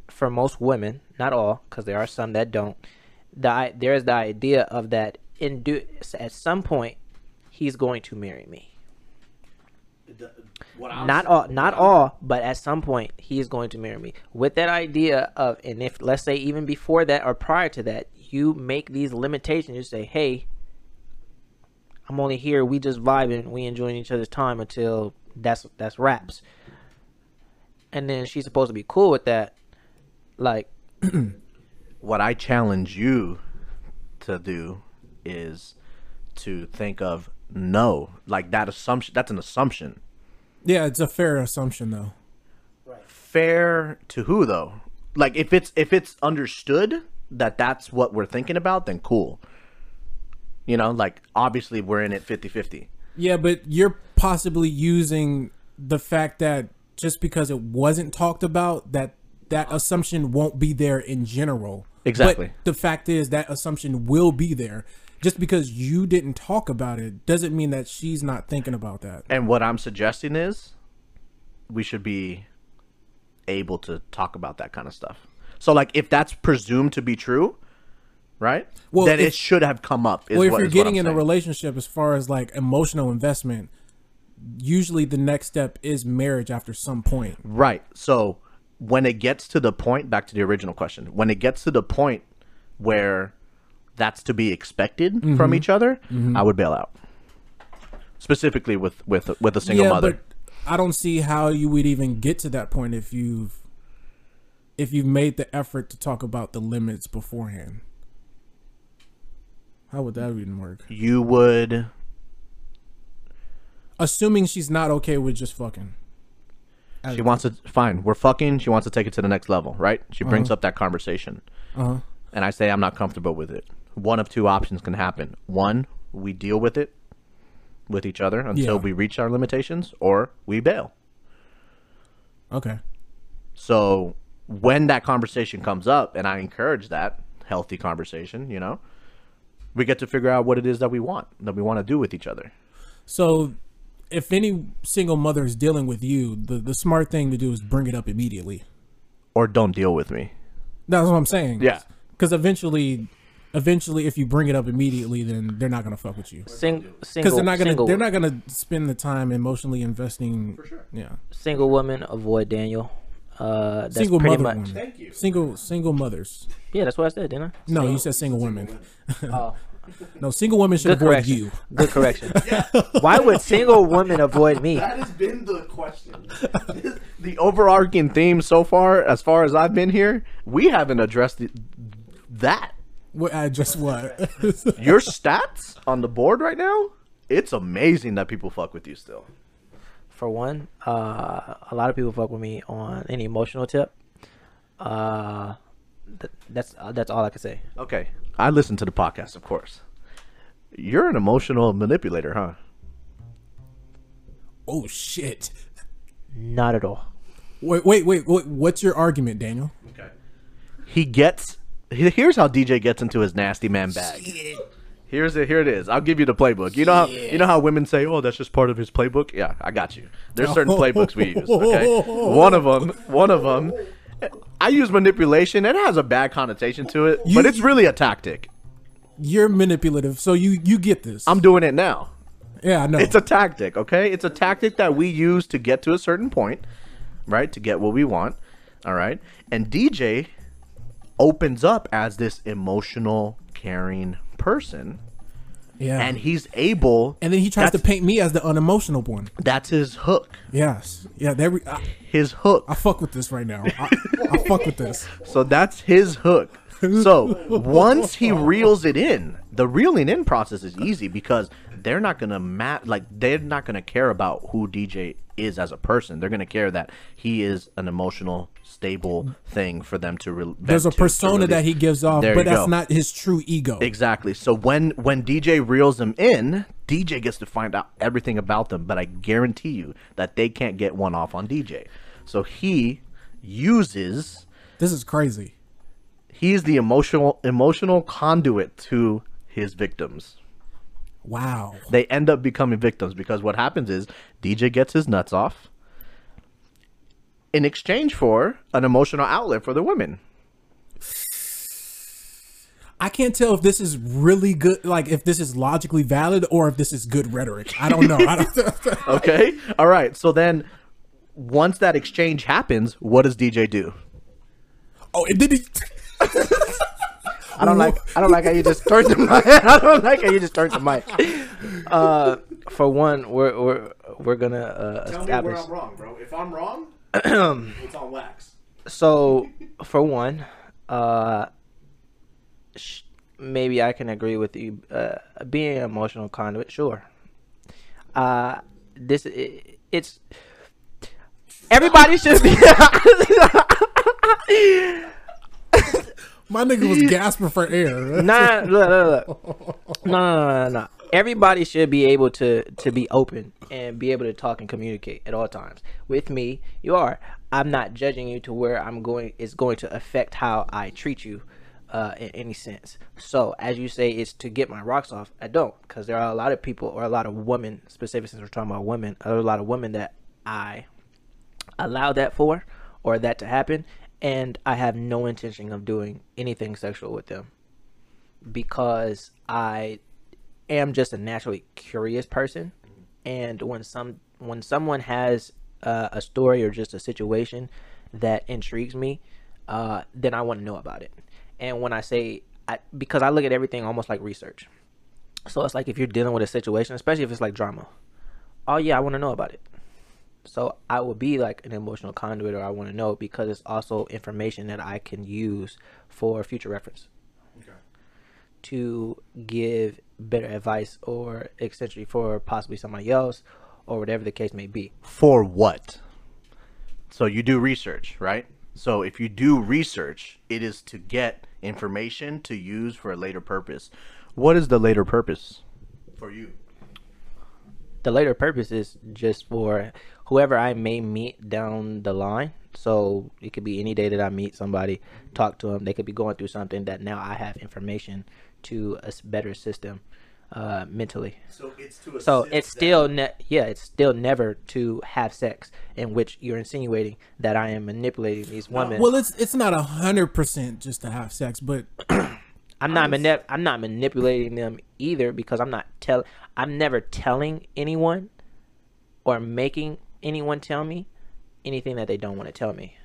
for most women, not all, because there are some that don't, the there is the idea of that in do at some point he's going to marry me. not all not all but at some point he is going to marry me with that idea of and if let's say even before that or prior to that you make these limitations you say hey i'm only here we just vibing we enjoying each other's time until that's that's wraps." and then she's supposed to be cool with that like <clears throat> What I challenge you to do is to think of no, like that assumption that's an assumption. yeah, it's a fair assumption though. Fair to who though? Like if it's if it's understood that that's what we're thinking about, then cool. You know, like obviously we're in it 50-50. Yeah, but you're possibly using the fact that just because it wasn't talked about, that that assumption won't be there in general. Exactly. But the fact is that assumption will be there. Just because you didn't talk about it doesn't mean that she's not thinking about that. And what I'm suggesting is we should be able to talk about that kind of stuff. So like if that's presumed to be true, right? Well, then if- it should have come up. Is well, if what- you're getting in a relationship as far as like emotional investment, usually the next step is marriage after some point. Right. So when it gets to the point, back to the original question, when it gets to the point where that's to be expected Mm-hmm. from each other, I would bail out. Specifically with with with a single mother. I don't see how you would even get to that point if you've if you've made the effort to talk about the limits beforehand. How would that even work? You would Assuming she's not okay with just fucking. She wants to fine. We're fucking. She wants to take it to the next level, right? She brings up that conversation, Uh-huh. and I say I'm not comfortable with it. One of two options can happen. One, we deal with it with each other until Yeah. we reach our limitations, or we bail. Okay. So when that conversation comes up, and I encourage that healthy conversation, you know, we get to figure out what it is that we want, that we want to do with each other. So, if any single mother is dealing with you, the the smart thing to do is bring it up immediately. Or don't deal with me. That's what I'm saying. Yeah. Because eventually, eventually, if you bring it up immediately, then they're not gonna fuck with you. Sing, Because single, they're not gonna single, they're not gonna spend the time emotionally investing. For sure. Yeah. single women avoid Daniel. Uh, that's single pretty mother much. women. Thank you. Single single mothers. Yeah, that's what I said, didn't I? No, you said single women. I? Oh, <laughs> <laughs> No, single women should good avoid correction. you. Good correction. <laughs> Why would single women avoid me? That has been the question. <laughs> the overarching theme so far, as far as I've been here, we haven't addressed the, that. What I just what? Your stats on the board right now, it's amazing that people fuck with you still. For one, uh, a lot of people fuck with me on any emotional tip. Uh, th- that's uh, that's all I can say. Okay, I listen to the podcast, of course. You're an emotional manipulator, huh? oh shit! Not at all. Wait, wait, wait, wait. What's your argument, Daniel? Okay. He gets. he- Here's how DJ gets into his nasty man bag. Here's it. Here it is. I'll give you the playbook. You know how you know how women say, "Oh, that's just part of his playbook." Yeah, I got you. There's certain <laughs> playbooks we use. Okay, one of them. One of them. I use manipulation. It has a bad connotation to it, You- but it's really a tactic. You're manipulative, so you you get this. I'm doing it now. yeah, I know. It's a tactic, okay? It's a tactic that we use to get to a certain point, right? To get what we want, all right? And DJ opens up as this emotional, caring person, yeah. and he's able. and then he tries to paint me as the unemotional one. That's his hook. Yes. Yeah. There we. I, His hook. I fuck with this right now. I, I fuck with this. <laughs> So that's his hook. So <laughs> once he reels it in, the reeling in process is easy because they're not gonna ma- like they're not gonna care about who DJ is as a person. They're gonna care that he is an emotional, stable thing for them to. Re- There's a vent to, to persona that he gives off, There but that's go. not his true ego. Exactly. So when when DJ reels them in, DJ gets to find out everything about them, but I guarantee you that they can't get one off on DJ. So he uses This is crazy. he's the emotional emotional conduit to his victims. Wow. They end up becoming victims because what happens is DJ gets his nuts off in exchange for an emotional outlet for the women. I can't tell if this is really good, like if this is logically valid or if this is good rhetoric. I don't know. I don't. <laughs> Okay? All right. So then once that exchange happens, what does DJ do? oh, it did. He, <laughs> I don't like. I don't like how you just turned the <laughs> mic. I don't like how you just turned the mic. Uh, for one, we're we're we're gonna uh, Tell me where establish. I'm wrong, bro. If I'm wrong, <clears throat> it's on wax. So, for one, uh, sh- maybe I can agree with you. Uh, being an emotional conduit, sure. Uh, this i it's everybody should be. <laughs> <laughs> my nigga was <laughs> gasping for air. <laughs> nah, look, look, look. No, no, no, no, no. Everybody should be able to to be open and be able to talk and communicate at all times. With me, you are. I'm not judging you to where I'm going. It's going to affect how I treat you, uh, in any sense. So, as you say, it's to get my rocks off. I don't, because there are a lot of people or a lot of women, specifically since we're talking about women, there are a lot of women that I allow that for or that to happen and i have no intention of doing anything sexual with them because i am just a naturally curious person. And when some when someone has uh, a story or just a situation that intrigues me uh, then i want to know about it. And when i say I, because i look at everything almost like research. So it's like if you're dealing with a situation especially if it's like drama oh yeah i want to know about it so I will be like an emotional conduit, or I want to know because it's also information that I can use for future reference. Okay. to give better advice or essentially for possibly somebody else or whatever the case may be. For what? So you do research, right? So if you do research, it is to get information to use for a later purpose. What is the later purpose for you? the later purpose is just for whoever I may meet down the line. So it could be any day that I meet somebody, talk to them. They could be going through something that now I have information to a better system uh, mentally. So it's to So it's still ne- yeah, it's still never to have sex in which you're insinuating that I am manipulating these women. Well, it's it's not a hundred percent just to have sex, but <clears throat> I'm not manip- I'm not manipulating them either because I'm not tell I'm never telling anyone or making anyone tell me anything that they don't want to tell me.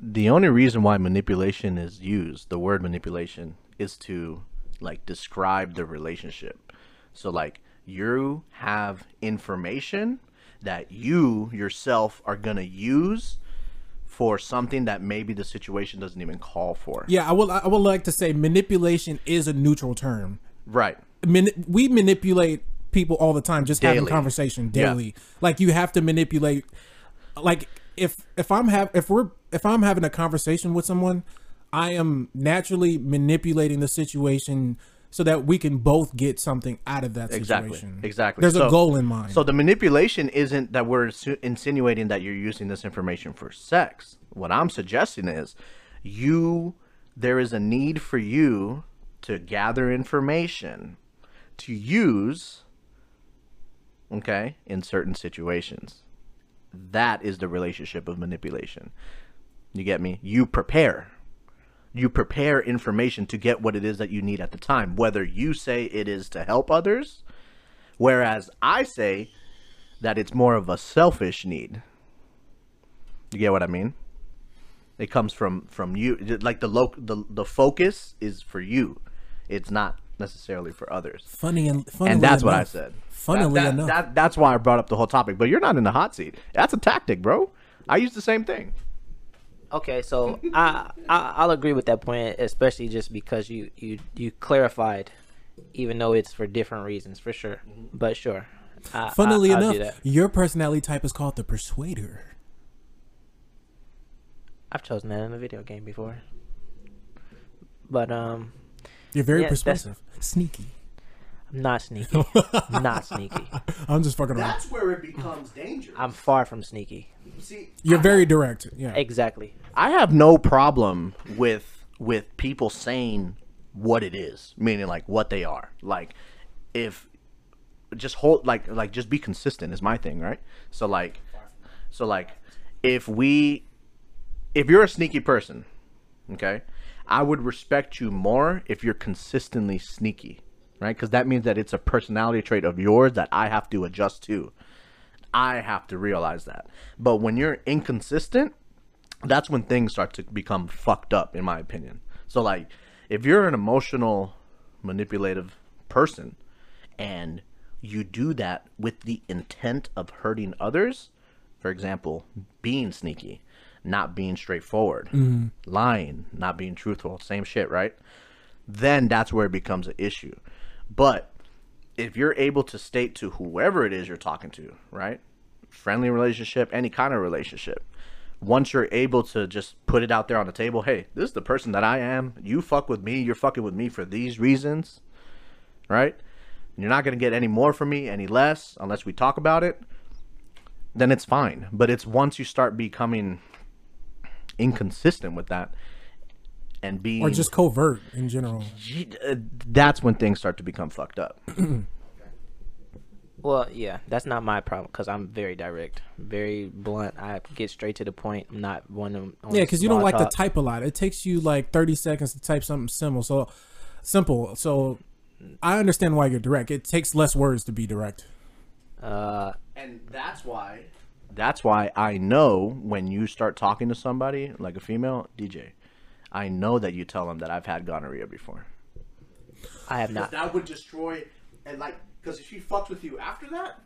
The only reason why manipulation is used, the word manipulation, is to like describe the relationship. So like you have information that you yourself are going to use for something that maybe the situation doesn't even call for. yeah, I will I would like to say manipulation is a neutral term. Right. Mani- we manipulate people all the time, just having Daily. conversation Yeah. daily. Like you have to manipulate. Like if if I'm have if we're if I'm having a conversation with someone, I am naturally manipulating the situation so that we can both get something out of that Exactly. situation. Exactly. There's a goal in mind. So the manipulation isn't that we're insinuating that you're using this information for sex. What I'm suggesting is you there is a need for you to gather information to use okay in certain situations. That is the relationship of manipulation. You get me? You prepare you prepare information to get what it is that you need at the time whether you say it is to help others whereas i say that it's more of a selfish need you get what i mean it comes from from you like the loc the, the focus is for you it's not necessarily for others funny and funnily and that's what i said Funnily That- that- enough, that- that's why i brought up the whole topic but you're not in the hot seat that's a tactic bro i use the same thing Okay, so I, I I'll agree with that point, especially just because you you you clarified, even though it's for different reasons, for sure. But sure. I, funnily I, enough, your personality type is called the persuader. I've chosen that in a video game before. But um, You're very Yeah, persuasive, sneaky. I'm not sneaky. not sneaky. <laughs> I'm just fucking around. That's where it becomes dangerous. I'm far from sneaky. See, You're very direct. Yeah. Exactly. I have no problem with with people saying what it is, meaning like what they are. Like if just hold like like just be consistent is my thing, right? So like so like if we if you're a sneaky person, okay? I would respect you more if you're consistently sneaky, right? Cuz that means that it's a personality trait of yours that I have to adjust to. I have to realize that. But when you're inconsistent, that's when things start to become fucked up in my opinion so like if you're an emotional manipulative person and you do that with the intent of hurting others for example being sneaky not being straightforward mm-hmm. lying not being truthful same shit right then that's where it becomes an issue but if you're able to state to whoever it is you're talking to, right? Friendly relationship, any kind of relationship. Once you're able to just put it out there on the table, hey, this is the person that I am. You fuck with me. You're fucking with me for these reasons, right? You're not going to get any more from me, any less, unless we talk about it. Then it's fine. But it's once you start becoming inconsistent with that and being Or just covert in general. uh, that's when things start to become fucked up. <clears throat> Well, yeah, that's not my problem because I'm very direct, very blunt. I get straight to the point. I'm not one of on Yeah, because you don't small like to type a lot. It takes you like 30 seconds to type something simple. So simple. So I understand why you're direct. It takes less words to be direct. Uh, And that's why that's why I know when you start talking to somebody like a female DJ, I know that you tell them that I've had gonorrhea before. I have not. that would destroy and like because if she fucks with you after that,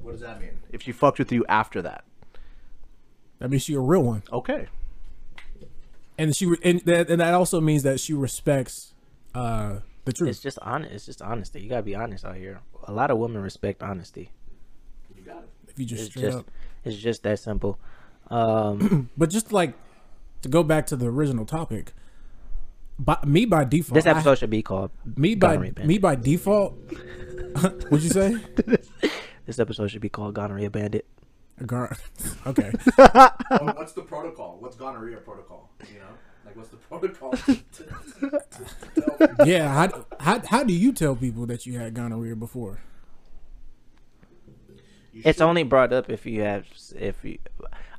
what does that mean? If she fucked with you after that, That means you're a real one. okay. and she re- and that, and that also means that she respects uh the truth. It's just honest. It's just honesty. You gotta be honest out here. A lot of women respect honesty. You got it. if you just It's straight just up. it's just that simple. Um, <clears throat> But just like to go back to the original topic, by, me by default, this I- episode should be called me by Gonorrhea Bandit. me by default. <laughs> What'd you say? <laughs> This episode should be called Gonorrhea Bandit. Gar- <laughs> okay. Oh, what's the protocol? What's gonorrhea protocol? You know, like what's the protocol? to- to- to tell- Yeah. How, how how do you tell people that you had gonorrhea before? You It's should- only brought up if you have if you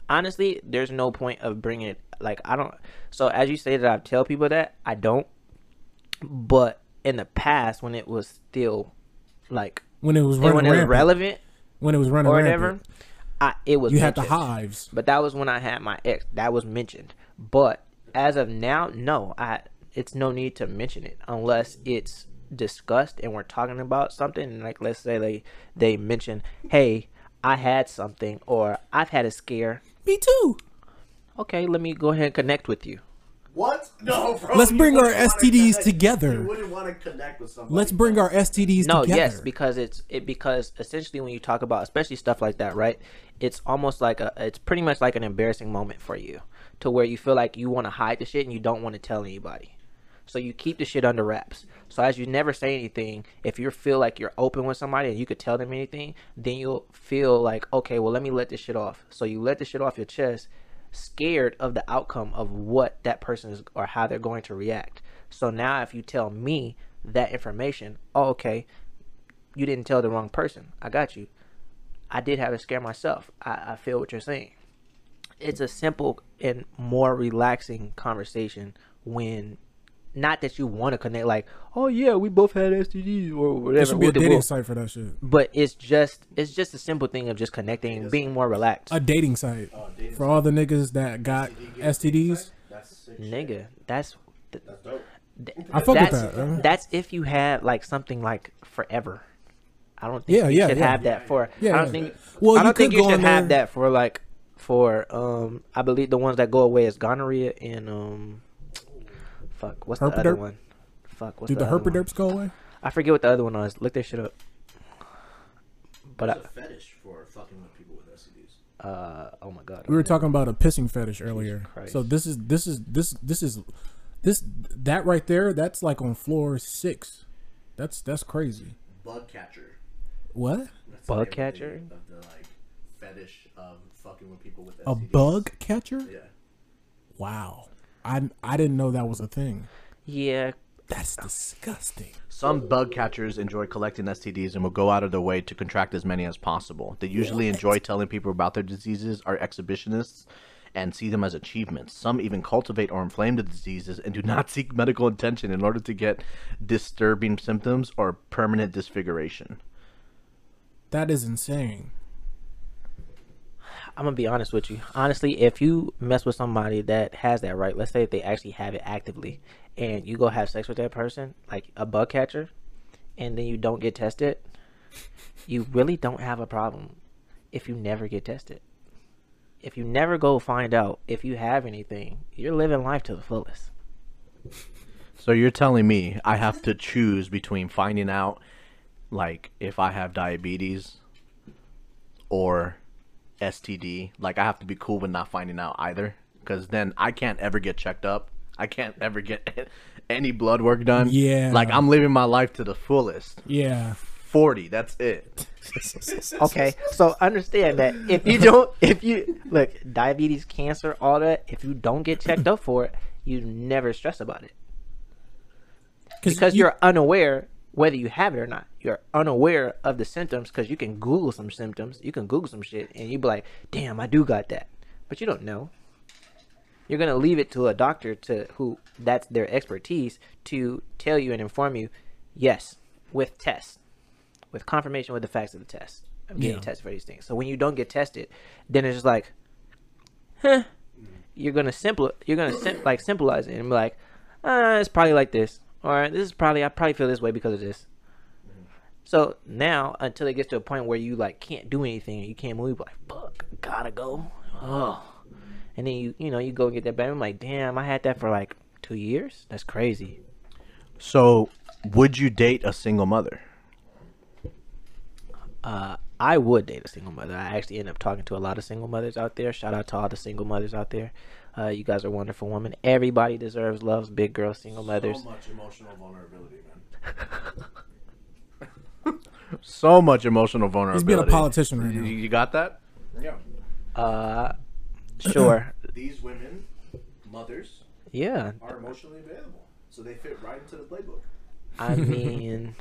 honestly there's no point of bringing it like I don't so as you say that I tell people that I don't but in the past when it was still like When it was when it was relevant when it was running or rampant, whatever I it was you had the hives. But that was when I had my ex. That was mentioned. But as of now, no, I it's no need to mention it unless it's discussed and we're talking about something. And like let's say they they mention, hey, I had something or I've had a scare. Me too. Okay, let me go ahead and connect with you. What? <laughs> No, bro. Let's bring our wouldn't wanna STDs together. You wouldn't want to connect with somebody. Let's bring our STDs No, together. yes, because it's it because essentially when you talk about especially stuff like that, right? It's almost like a it's pretty much like an embarrassing moment for you to where you feel like you want to hide the shit and you don't want to tell anybody. So you keep the shit under wraps. So as you never say anything, if you feel like you're open with somebody and you could tell them anything, then you'll feel like, okay, well let me let this shit off. So you let the shit off your chest, scared of the outcome of what that person is or how they're going to react. So now if you tell me that information, oh okay, you didn't tell the wrong person. I got you. I did have a scare myself. I, I feel what you're saying. It's a simple and more relaxing conversation when not that you want to connect like, oh yeah, we both had STDs or There whatever. should be a dating we'll- site for that shit. But it's just it's just a simple thing of just connecting and being more relaxed. A dating site Oh, dating for all the niggas that got STDs. That's sick. Nigga, that's That's dope. I fuck with that. That's if you had like something like forever. I don't think Yeah, you yeah, should yeah. have that for. Yeah, I don't yeah. think. Well, I you don't think could you go should have there- that for like for um. I believe the ones that go away is gonorrhea and um. Fuck, what's the other one? Fuck, what's Do the other one? herpaderps go away? I forget what the other one was. Look that shit up. But There's I, a fetish for fucking with people with STDs. uh, oh my god. We were talking about a pissing fetish earlier. So this is this is this this is this that right there. That's like on floor six. That's that's crazy. Bug catcher. What? That's Bug of the- catcher? Of the like fetish of fucking with people with STDs. A STDs. bug catcher? Yeah. Wow. I I didn't know that was a thing. Yeah, That's disgusting. Some bug catchers enjoy collecting STDs and will go out of their way to contract as many as possible. They usually enjoy telling people about their diseases, are exhibitionists, and see them as achievements. Some even cultivate or inflame the diseases and do not <laughs> seek medical attention in order to get disturbing symptoms or permanent disfiguration. That is insane. I'm gonna be honest with you. Honestly, if you mess with somebody that has that right, let's say if they actually have it actively, and you go have sex with that person, like a bug catcher, and then you don't get tested, you really don't have a problem if you never get tested. If you never go find out if you have anything, you're living life to the fullest. So you're telling me I have to choose between finding out like if I have diabetes or STD. Like I have to be cool with not finding out either cuz then I can't ever get checked up. I can't <laughs> ever get <laughs> any blood work done. Yeah. Like I'm living my life to the fullest. Yeah. 40, that's it. <laughs> Okay, so understand that if you don't, if you look diabetes, cancer, all that, if you don't get checked up for it, you never stress about it. because you- you, are unaware whether you have it or not. You're unaware of the symptoms because you can Google some symptoms. You can Google some shit and you be like, "Damn, I do got that," but you don't know. You're gonna leave it to a doctor to who that's their expertise to tell you and inform you. Yes, with tests, with confirmation with the facts of the test. I'm getting Yeah. tested for these things. So when you don't get tested, then it's just like, huh? You're gonna simple. You're gonna sim- like simplize it and be like, uh, it's probably like this, or this is probably I probably feel this way because of this. So now, until it gets to a point where you like can't do anything and you can't move, like fuck, gotta go. Oh, and then you you know you go and get that baby. I'm like, damn, I had that for like two years. That's crazy. So, would you date a single mother? Uh, I would date a single mother. I actually end up talking to a lot of single mothers out there. Shout out to all the single mothers out there. Uh, you guys are wonderful women. Everybody deserves loves. Big girls, single mothers. So much emotional vulnerability, man. <laughs> So much emotional vulnerability. He's being a politician right You, now. you got that? Yeah. Uh, sure. <coughs> These women, mothers, Yeah. are emotionally available, so they fit right into the playbook. I mean,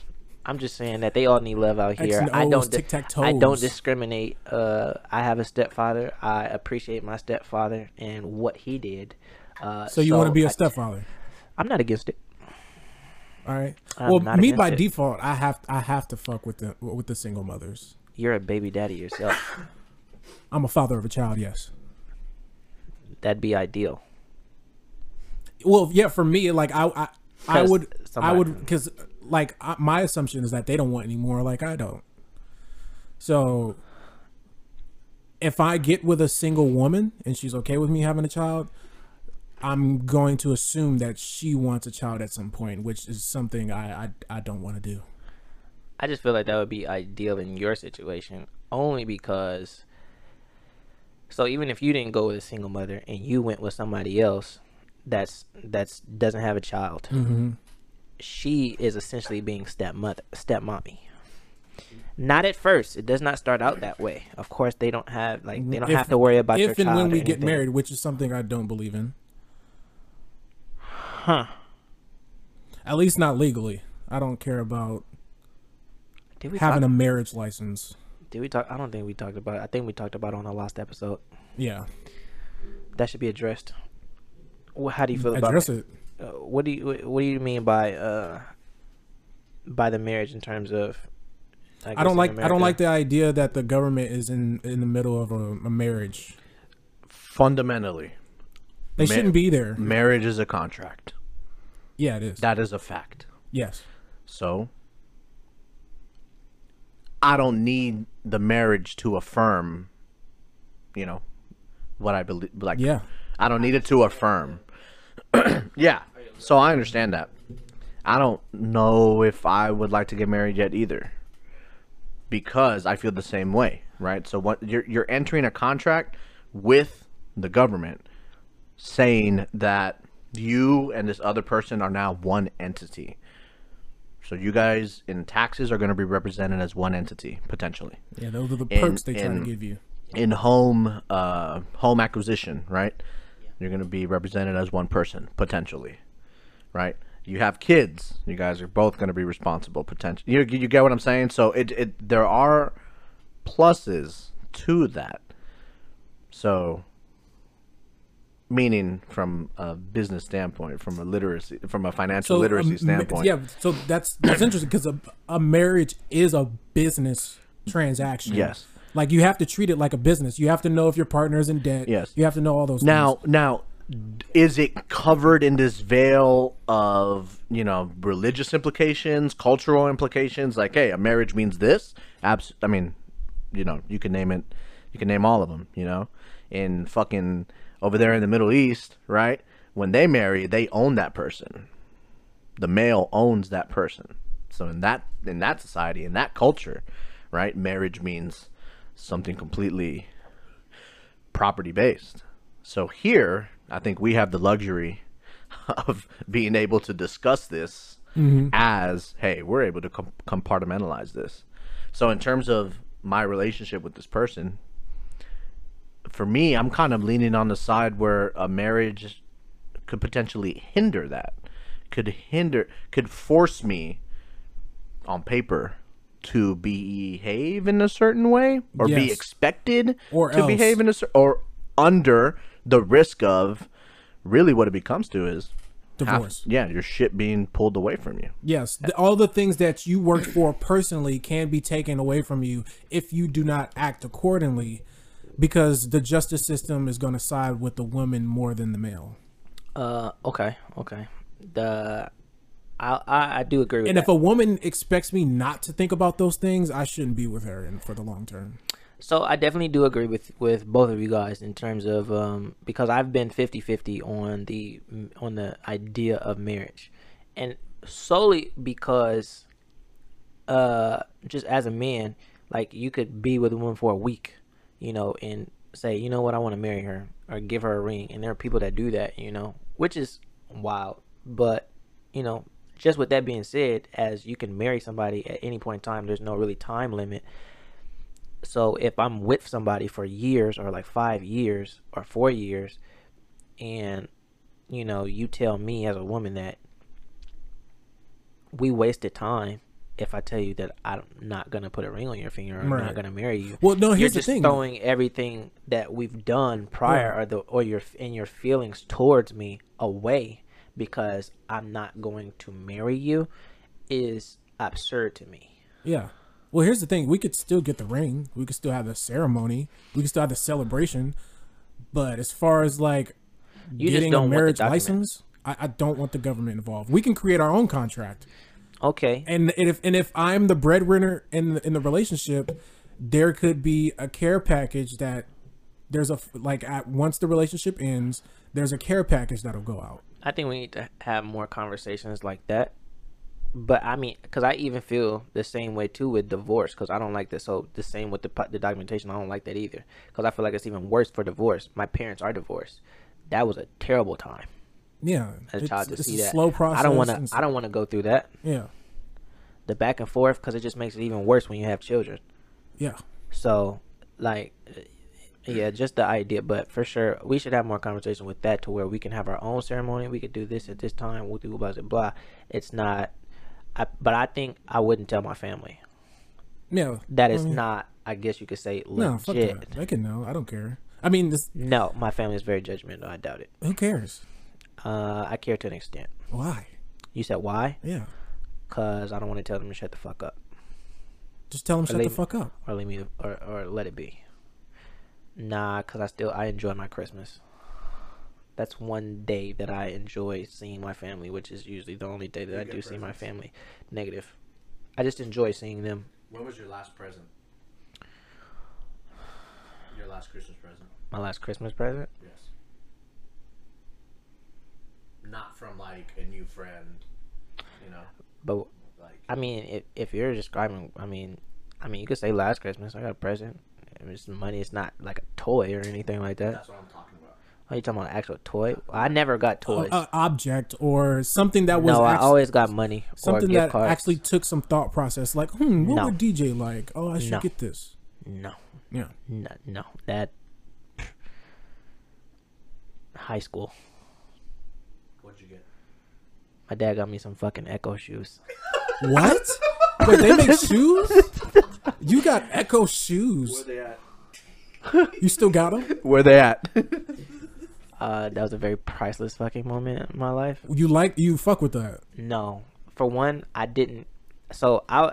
I'm just saying that they all need love out here. I don't. Di- I don't discriminate. Uh, I have a stepfather. I appreciate my stepfather and what he did. Uh, So you want to be a stepfather? I'm not against it. All right. Well, me by it. default, I have I have to fuck with the with the single mothers. You're a baby daddy yourself. I'm a father of a child. Yes. That'd be ideal. Well, yeah. For me, like I I, I would I would because like I, my assumption is that they don't want any more. Like I don't. So if I get with a single woman and she's okay with me having a child, I'm going to assume that she wants a child at some point, which is something I I, I don't want to do. I just feel like that would be ideal in your situation, only because. So even if you didn't go with a single mother and you went with somebody else, that's that's doesn't have a child, Mm-hmm. She is essentially being stepmother, stepmommy. Not at first. It does not start out that way. Of course, they don't have like they don't If- have to worry about your If and when we get married, which is something I don't believe in. huh? At least not legally. I don't care about having talk? a marriage license. Did we talk? I don't think we talked about. It. I think we talked about it on the last episode. Yeah. That should be addressed. Wh- How do you feel about Address it. Uh, what do you what what do you mean by uh by the marriage in terms of I guess don't in like I don't like the idea that the government is in in the middle of a, a marriage. Fundamentally, They Ma- shouldn't be there. marriage is a contract. Yeah, it is. That is a fact. yes. So, I don't need the marriage to affirm, you know, what I believe. Like, Yeah. I don't need it to affirm. <coughs> yeah. So I understand that. I don't know if I would like to get married yet either. Because I feel the same way, right? So what you're you're entering a contract with the government saying that you and this other person are now one entity. So you guys in taxes are going to be represented as one entity potentially Yeah, those are the In- perks they try in- to give you. in home uh, home acquisition, right? You're going to be represented as one person potentially, right? You have kids. You guys are both going to be responsible potentially. You, you get what I'm saying? So it it there are pluses to that. So meaning from a business standpoint, from a literacy, from a financial literacy um, a standpoint. yeah. So that's that's interesting because a, a marriage is a business transaction. Yes. Like you have to treat it like a business. You have to know if your partner is in debt. Yes. You have to know all those. Now, things. now, is it covered in this veil of you know religious implications, cultural implications? Like, hey, a marriage means this. Abs- I mean, you know, you can name it. You can name all of them. You know, in fucking over there in the Middle East, right? When they marry, they own that person. The male owns that person. So in that in that society, in that culture, right, marriage means something completely property based. So here, I think we have the luxury <laughs> of being able to discuss this mm-hmm. as, hey, we're able to com- compartmentalize this. So in terms of my relationship with this person, for me, I'm kind of leaning on the side where a marriage could potentially hinder that. Could hinder could force me on paper to behave in a certain way or be expected Or to else. behave in a cer- or under the risk of really what it becomes to is half- Divorce. yeah, your shit being pulled away from you. Yes, the, all the things that you worked for personally can be taken away from you if you do not act accordingly, because the justice system is going to side with the woman more than the male. Uh, okay, okay. The I I, I do agree with And that. if a woman expects me not to think about those things, I shouldn't be with her in, for the long term. So I definitely do agree with with both of you guys in terms of um because I've been 50-50 on the on the idea of marriage. And solely because uh just as a man, like you could be with a woman for a week, you know, and say, "You know what? I want to marry her or give her a ring." And there are people that do that, you know, which is wild. But, you know, just with that being said, as you can marry somebody at any point in time, there's no really time limit so if I'm with somebody for years or like five years or four years, and you know, you tell me as a woman that we wasted time if I tell you that I'm not gonna put a ring on your finger or I'm Right. not gonna marry you. Well, no, here's You're here's the just thing. throwing everything that we've done prior or the or your and your feelings towards me away because I'm not going to marry you is absurd to me. Yeah. Well, here's the thing. We could still get the ring. We could still have the ceremony. We could still have the celebration. But as far as like You just getting don't a marriage license, I, I don't want the government involved. We can create our own contract. Okay. And if and if I'm the breadwinner in the, in the relationship, there could be a care package that there's a like at once the relationship ends, there's a care package that'll go out. I think we need to have more conversations like that. But I mean, because I even feel the same way too with divorce. Because I don't like this. So the same with the the documentation. I don't like that either. Because I feel like it's even worse for divorce. My parents are divorced. That was a terrible time Yeah, as a child to it's see a that. slow process. I don't want to. I don't want to go through that. Yeah, The back and forth because it just makes it even worse when you have children. yeah. So like, yeah, just the idea. But for sure, we should have more conversation with that to where we can have our own ceremony. We could do this at this time. We'll do blah blah blah. It's not. I, but I think I wouldn't tell my family. Yeah, That is I mean, not. I guess you could say no. Fuck legit. that. They can know. I don't care. I mean, this, No, my family is very judgmental. I doubt it. who cares? Uh, I care to an extent. Why? You said why? Yeah, Cause I don't want to tell them to shut the fuck up just tell them shut the fuck up. or leave me or or let it be. Nah, cause I still I enjoy my Christmas. That's one day that I enjoy seeing my family, which is usually the only day that You I do see my family. Negative. I just enjoy seeing them. When was your last present? Your last Christmas present? My last Christmas present. Yes. Not from like a new friend, you know, But like I mean, if if you're describing, I mean, I mean, you could say last Christmas I got a present. It's money. It's not like a toy or anything like that. that's what I'm talking about. Are you talking about an actual toy? I never got toys. An object or something that was no, I always got money or something gift that cards. actually took some thought process. Like, hmm, what No. would DJ like? Oh, I should No. get this. no, Yeah. no, no. That high school. What'd you get? My dad got me some fucking Ecko shoes. What? <laughs> Wait, they make <laughs> shoes? You got Ecko shoes. Where they at? You still got them? Where they at? <laughs> Uh, that was a very priceless fucking moment in my life. You like you fuck with that? No, for one, I didn't. So I,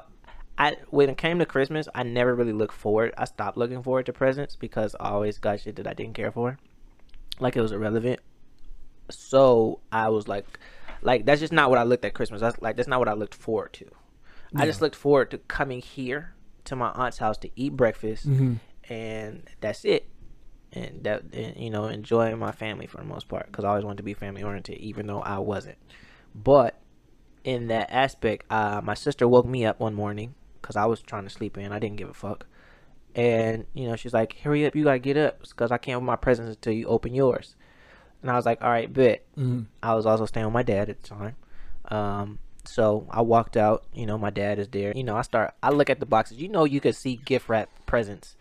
I when it came to Christmas, I never really looked forward. I stopped looking forward to presents because I always got shit that I didn't care for, like it was irrelevant. So I was like, like that's just not what I looked at Christmas. That's like that's not what I looked forward to. I just looked forward to coming here to my aunt's house to eat breakfast, and that's it. And that, and, you know, enjoying my family for the most part, because I always wanted to be family oriented, even though I wasn't. But in that aspect, uh, my sister woke me up one morning because I was trying to sleep in. I didn't give a fuck. And, you know, she's like, hurry up, you gotta get up because I can't open my presents until you open yours. And I was like, all right, bet. I was also staying with my dad at the time. Um, so I walked out, you know, my dad is there. You know, I start, I look at the boxes. You know, you could see gift wrap presents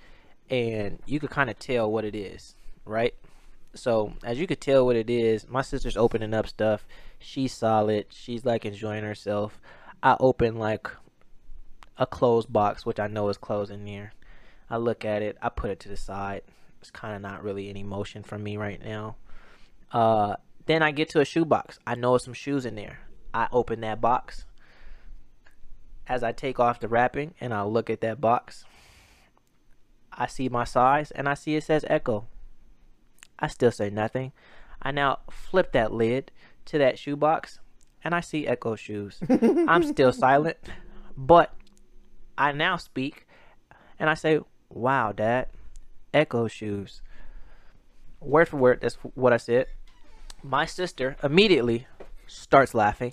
and you could kind of tell what it is, right? So as you could tell what it is, my sister's opening up stuff. She's solid. She's like enjoying herself. I open like a closed box, which I know is closed in there. I look at it. I put it to the side. It's kind of not really any motion from me right now. Uh, then I get to a shoe box. I know some shoes in there. I open that box. As I take off the wrapping and I look at that box, I see my size and I see it says Ecko. I still say nothing. I now flip that lid to that shoe box and I see Ecko shoes. <laughs> I'm still silent, but I now speak and I say, Wow, Dad, Ecko shoes. Word for word, that's what I said. My sister immediately starts laughing.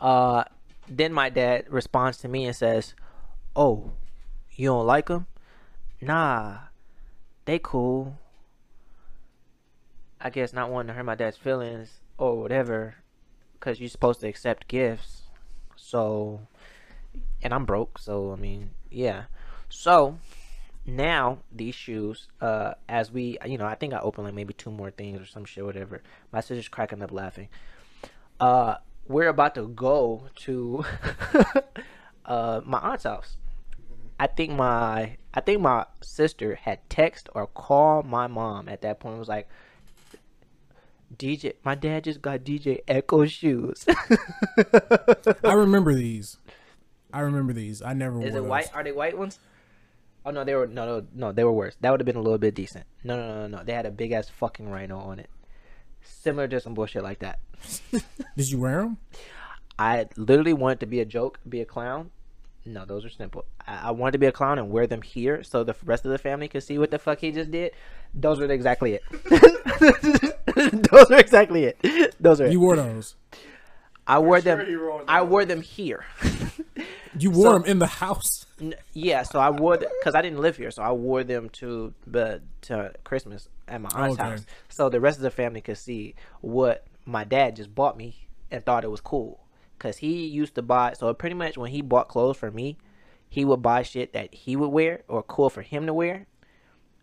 Uh, then my dad responds to me and says, "Oh, you don't like them? Nah, they cool. I guess not wanting to hurt my dad's feelings or whatever, because you're supposed to accept gifts. So, and I'm broke, so I mean, yeah. So now these shoes, uh, as we, you know, I think I opened like maybe two more things or some shit, whatever. My sister's cracking up laughing. Uh, we're about to go to <laughs> uh my aunt's house. I think my I think my sister had text or called my mom at that point. It was like, DJ, my dad just got DJ Ecko shoes. <laughs> I remember <laughs> these. I remember these. I never Is it those. white? Are they white ones? Oh no, they were no no no they were worse. That would have been a little bit decent. No no no no no. They had a big ass fucking rhino on it, similar to some bullshit like that. <laughs> Did you wear them? I literally wanted to be a joke, be a clown. No, those are simple. I, I wanted to be a clown and wear them here so the rest of the family could see what the fuck he just did. Those are exactly it. <laughs> those are exactly it. Those are. You it. wore those. I wore sure them. he wore I wore them here. <laughs> You wore them in the house. <laughs> N- yeah, so I wore because I didn't live here, so I wore them to the to Christmas at my aunt's Okay. house, so the rest of the family could see what my dad just bought me and thought it was cool. Cause he used to buy, so pretty much when he bought clothes for me, he would buy shit that he would wear or cool for him to wear,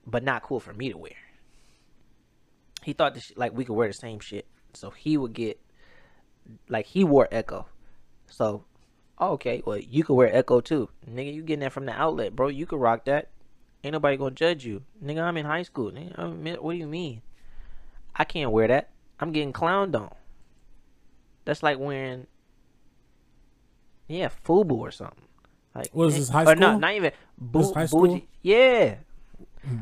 but not cool for me to wear. He thought this, like we could wear the same shit, so he would get like he wore Ecko, so okay, well, you could wear Ecko too. Nigga, you getting that from the outlet, bro. You could rock that. Ain't nobody gonna judge you. Nigga, I'm in high school. Nigga, I'm what do you mean? I can't wear that. I'm getting clowned on. That's like wearing, yeah, FUBU or something. Like, What is eh, this, high Or no, school? not even This high school? bougie. Yeah,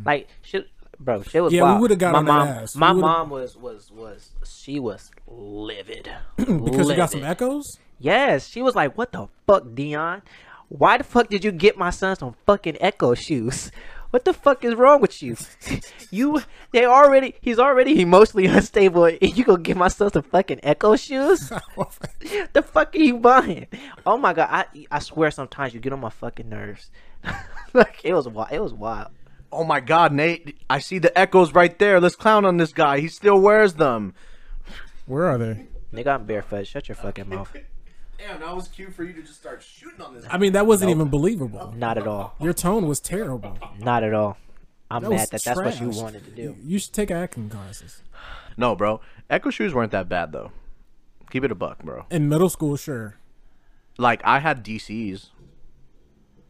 like shit, bro. Shit was Yeah, we would've got my on that mom. ass. We My mom was was was she was livid <clears throat> because you got some Eckos. Yes, she was like, "What the fuck, Dion? Why the fuck did you get my son some fucking Ecko shoes? What the fuck is wrong with you? <laughs> you they already he's already emotionally <laughs> unstable, and you gonna give my son some fucking Ecko shoes? <laughs> the fuck are you buying? Oh my god, I I swear sometimes you get on my fucking nerves. like it was wild. It was wild. Oh my God, Nate! I see the Eckos right there. Let's clown on this guy. He still wears them. Where are they? Nigga, I'm barefoot. Shut your fucking mouth. Damn, that was cute for you to just start shooting on this. I mean, that wasn't even believable. Not at all. Your tone was terrible. Not at all. I'm That was mad that that's what you trash. wanted to do. You should take acting classes. No, bro. Ecko shoes weren't that bad though. Keep it a buck, bro. In middle school, sure. Like I had DCs.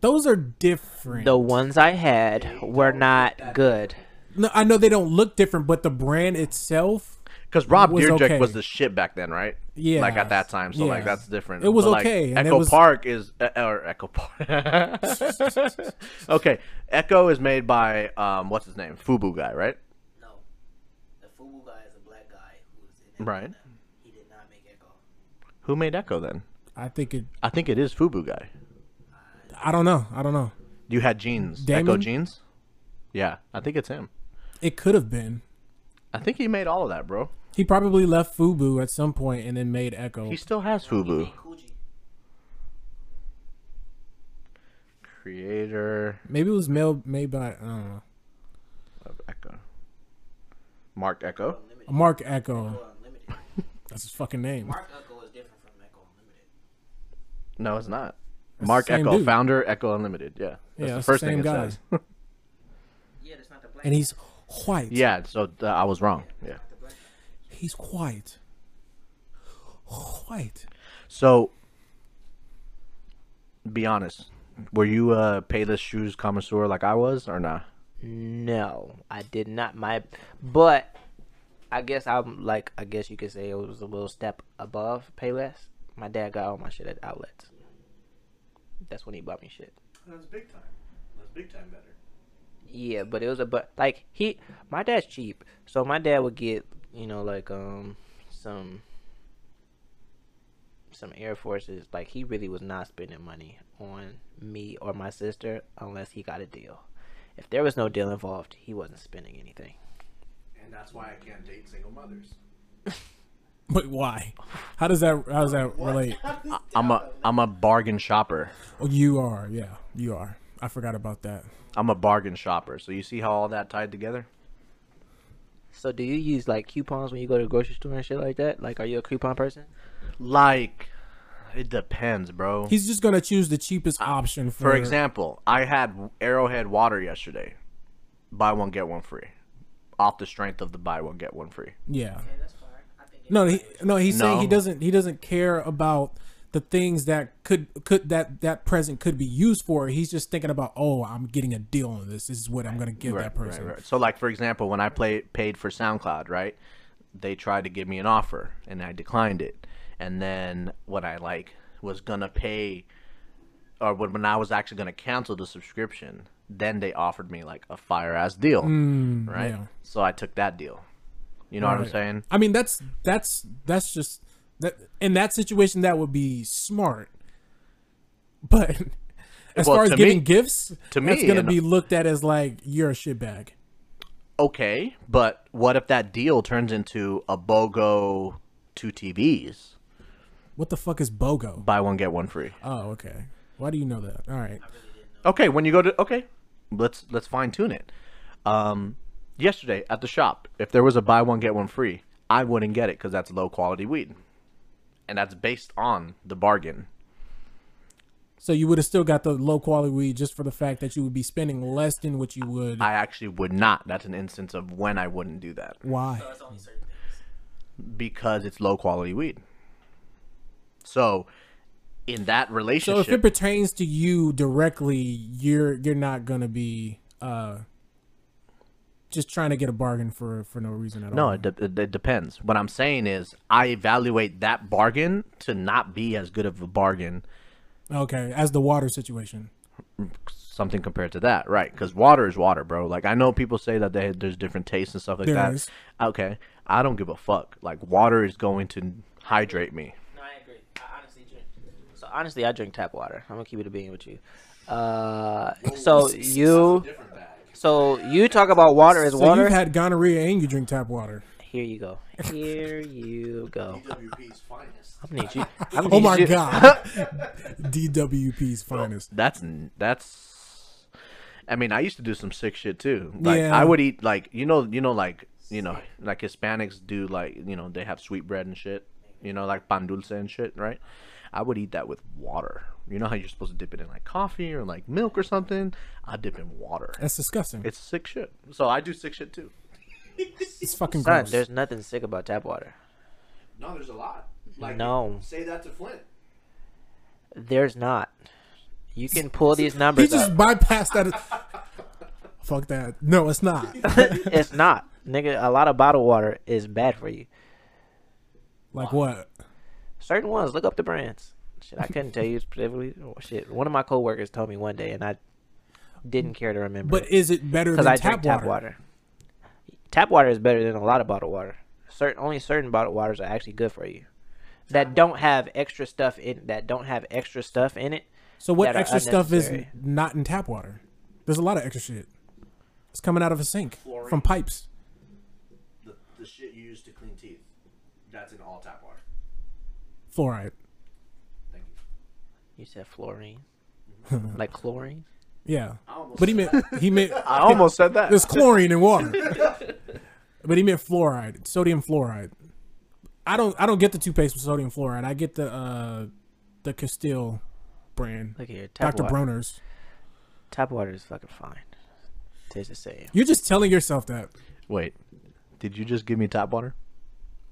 Those are different. The ones I had were not good. No, I know they don't look different, but the brand itself, Because Rob was Deerjack okay. was the shit back then, right? Yeah. Like at that time, so like that's different. It was But, okay, and it Echo was- Park is uh, or Echo Park. <laughs> okay, Ecko is made by um, what's his name? Fubu guy, right? No, the Fubu guy is a black guy who's in Right. He did not make Ecko. Who made Ecko then? I think it. I think it is Fubu guy. I don't know. I don't know. You had jeans, Ecko jeans. Yeah, I think it's him. It could have been. I think he made all of that, bro. He probably left Fubu at some point and then made Ecko. He still has Fubu. Creator Maybe it was mailed made by I don't know. of Ecko. Marc Ecko. Marc Ecko. Unlimited. That's his fucking name. Marc Ecko is different from Ecko Unlimited. No, it's not. the Marc Ecko, dude. founder, Ecko Unlimited. Yeah, that's Yeah, the that's the first thing same it guy. says. Yeah, that's not the <laughs> black. And he's white. yeah, so uh, I was wrong. Yeah. He's quiet. Quiet. So, be honest. Were you a Payless Shoes connoisseur like I was, or not? No, I did not. My, but I guess I'm like I guess you could say it was a little step above Payless. My dad got all my shit at outlets. That's when he bought me shit. That's big time. That's big time better. Yeah, but it was a but like he my dad's cheap, so my dad would get you know like um some some Air Forces. Like he really was not spending money on me or my sister unless he got a deal. If there was no deal involved, he wasn't spending anything. And that's why I can't date single mothers. <laughs> But why? How does that how does that relate? <laughs> I'm a I'm a bargain shopper. Oh, you are, yeah, you are. I forgot about that. I'm a bargain shopper. So you see how all that tied together? So do you use like coupons when you go to the grocery store and shit like that? Like, are you a coupon person? Like, it depends, bro. He's just gonna choose the cheapest option for, For example, I had Arrowhead water yesterday. Buy one get one free. Off the strength of the buy one get one free. Yeah. No, he, no, he's saying he doesn't. He doesn't care about the things that could could that that present could be used for. He's just thinking about, oh, I'm getting a deal on this. This is what I'm gonna give that person. Right, right. So like for example, when I play paid for SoundCloud, right? They tried to give me an offer and I declined it. And then what I like was gonna pay or when when I was actually gonna cancel the subscription, then they offered me like a fire ass deal. right? Mm, yeah. So I took that deal. You know what I'm saying? I mean, that's that's that's just that in that situation that would be smart. But <laughs> as Well, far as giving me- gifts, to that's me, gonna be looked at as like you're a shitbag. Okay, but what if that deal turns into a BOGO two TVs? What the fuck is BOGO? Buy one get one free. Oh, okay. Why do you know that? All right. Okay, when you go to okay, let's let's fine tune it. Um, yesterday at the shop, if there was a buy one get one free, I wouldn't get it because that's low quality weed, and that's based on the bargain. So you would have still got the low quality weed just for the fact that you would be spending less than what you would. I actually would not. That's an instance of when I wouldn't do that Why? because it's low quality weed. So, in that relationship. So if it pertains to you directly, you're you're not gonna be uh just trying to get a bargain for for no reason at No, all. it, de- it, it depends. What I'm saying is, I evaluate that bargain to not be as good of a bargain, Okay, as the water situation. something compared to that, right? Because water is water, bro. Like I know people say that they, there's different tastes and stuff like There that. is. Okay, I don't give a fuck. Like water is going to hydrate me. No, I agree. I honestly drink. So honestly, I drink tap water. I'm gonna keep it a being with you. Uh, so you, Different bag. So you talk about water as So water. you've had gonorrhea and you drink tap water. Here you go. Here you go. DWP's finest. I'm gonna need you. I'm gonna <laughs> Oh need my you- god. <laughs> DWP's finest. That's that's. I mean, I used to do some sick shit too. Like Yeah. I would eat like you know you know like you know like Hispanics do like you know they have sweet bread and shit. You know like pan dulce and shit, right? I would eat that with water. You know how you're supposed to dip it in like coffee or like milk or something. I dip in water. That's disgusting. It's sick shit. So I do sick shit too. <laughs> It's fucking Son, gross. there's nothing sick about tap water. No, there's a lot. Like No. Say that to Flint. There's not. You can pull these numbers. He just up. bypassed that. <laughs> Fuck that. No, it's not. <laughs> it's not, nigga. A lot of bottled water is bad for you. Like what? Certain ones, look up the brands. Shit, I couldn't tell you specifically. Oh, shit, one of my coworkers told me one day, and I didn't care to remember. But is it better because than I tap drink water? tap water. Tap water is better than a lot of bottled water. Certain only certain bottled waters are actually good for you. That don't have extra stuff in that don't have extra stuff in it. So what extra stuff is not in tap water? There's a lot of extra shit. It's coming out of a sink Fluorine. from pipes. The, the shit you use to clean teeth. That's in all tap water. Fluoride. Thank you. You said fluorine, <laughs> like chlorine. Yeah. But he meant he meant <laughs> I almost said that. there's chlorine in water. <laughs> but he meant fluoride, sodium fluoride. I don't I don't get the toothpaste with sodium fluoride. I get the uh the Castile brand. Look at here, tap Dr. water. Bronner's. Tap water is fucking fine. Tastes the same. You're just telling yourself that. Wait, did you just give me tap water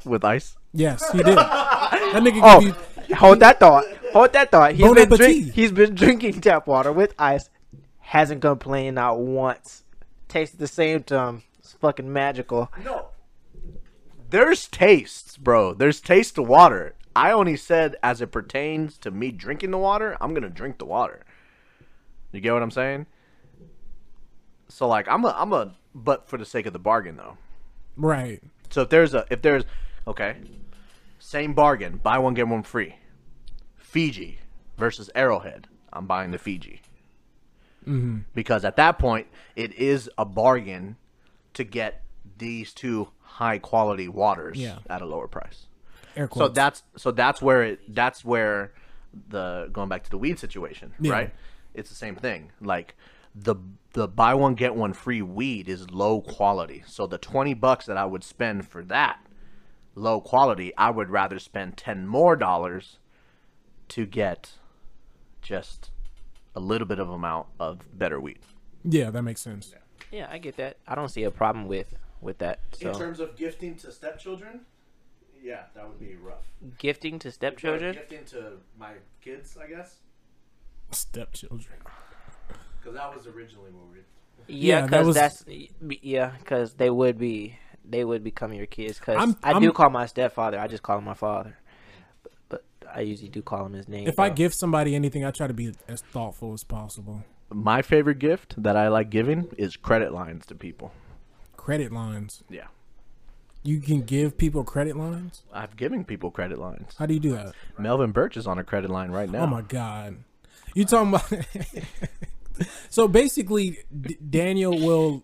with ice? Yes, he did. That nigga Oh, give you hold that thought. Hold that thought. He's Bon been drink, He's been drinking tap water with ice. Hasn't complained not once. Tastes the same to him. It's fucking magical. No. There's tastes, bro. There's taste to water. I only said as it pertains to me drinking the water, I'm gonna drink the water. You get what I'm saying? So like I'm a I'm a but for the sake of the bargain though. right. So if there's a if there's okay, same bargain, buy one get one free. Fiji versus Arrowhead. I'm buying the Fiji. Mm-hmm. because at that point it is a bargain to get these two high quality waters Yeah. at a lower price. So that's so that's where it that's where the going back to the weed situation, Yeah. right? It's the same thing. Like the the buy one get one free weed is low quality. So the 20 bucks that I would spend for that low quality, I would rather spend 10 more dollars to get just a little bit of amount of better weed. yeah, that makes sense. Yeah, I get that. I don't see a problem with with that. In terms of gifting to stepchildren, yeah, that would be rough. gifting to stepchildren. Gifting to my kids, I guess, Stepchildren. because that was originally what we. Yeah, Yeah, that because was- that's yeah, because they would be they would become your kids. Because I'm- do call my stepfather. I just call him my father, but, but I usually do call him his name. If I give somebody anything, I try to be as thoughtful as possible. My favorite gift that I like giving is credit lines to people. Credit lines. Yeah. You can give people credit lines. I've given people credit lines. How do you do that? Melvin Birch is on a credit line right now. Oh my god. You talking about? <laughs> so basically, D- Daniel will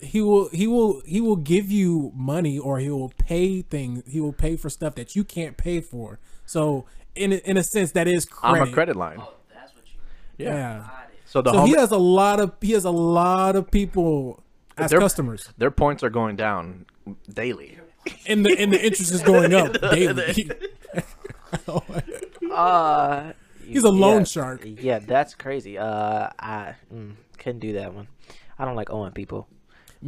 he will he will he will give you money or he will pay things. He will pay for stuff that you can't pay for. So in a, in a sense, that is credit. I'm a credit line. that's what you. Yeah. Yeah. So the So home, he has a lot of he has a lot of people as They're- customers, their points are going down daily. and the and the interest is going up <laughs> daily. <laughs> <laughs> Uh, He's a loan yeah, shark. Yeah, that's crazy. Uh, I mm, couldn't do that one. I don't like owing people,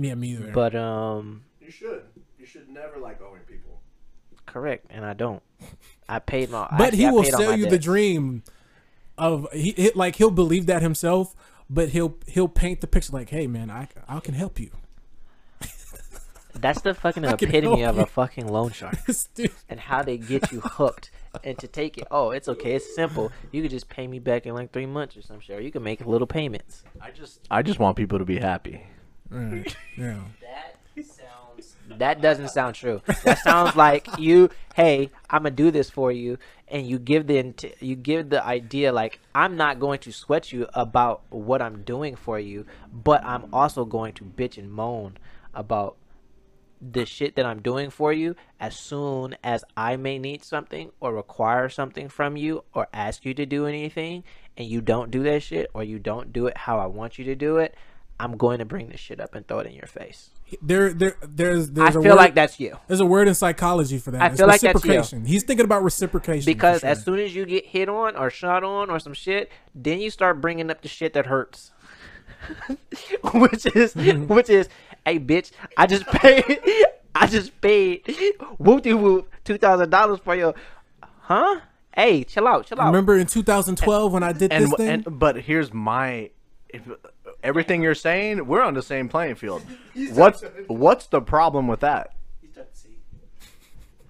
yeah, me either. but um, You should. You should never like owing people. correct, and I don't. I paid my. but actually, he I will sell my you the dream of he, he- like he'll believe that himself but he'll he'll paint the picture like hey man i, I can help you <laughs> That's the fucking <laughs> epitome of a fucking loan shark. <laughs> And how they get you hooked and to take it. Oh, it's okay. It's simple. You could just pay me back in like three months or some shit. Or you can make little payments. I just I just want people to be happy. Right, yeah That sounds. That doesn't sound true. That sounds like you. Hey, I'm gonna do this for you, and you give the you give the idea like I'm not going to sweat you about what I'm doing for you, but I'm also going to bitch and moan about the shit that I'm doing for you as soon as I may need something or require something from you or ask you to do anything and you don't do that shit or you don't do it how I want you to do it, I'm going to bring this shit up and throw it in your face. there there there's I there's a feel word, like that's you. there's a word in psychology for that I It's feel like that's you. reciprocation he's thinking about reciprocation Because sure. as soon as you get hit on or shot on or some shit, then you start bringing up the shit that hurts. <laughs> which is Mm-hmm. which is, hey bitch, I just <laughs> paid I just paid whoop de whoop two thousand dollars for your huh? Hey, chill out, chill out. remember in 2012 when i did And, this thing and but here's my if, everything you're saying, we're on the same playing field. <laughs> What's what's the problem with that? You start to see.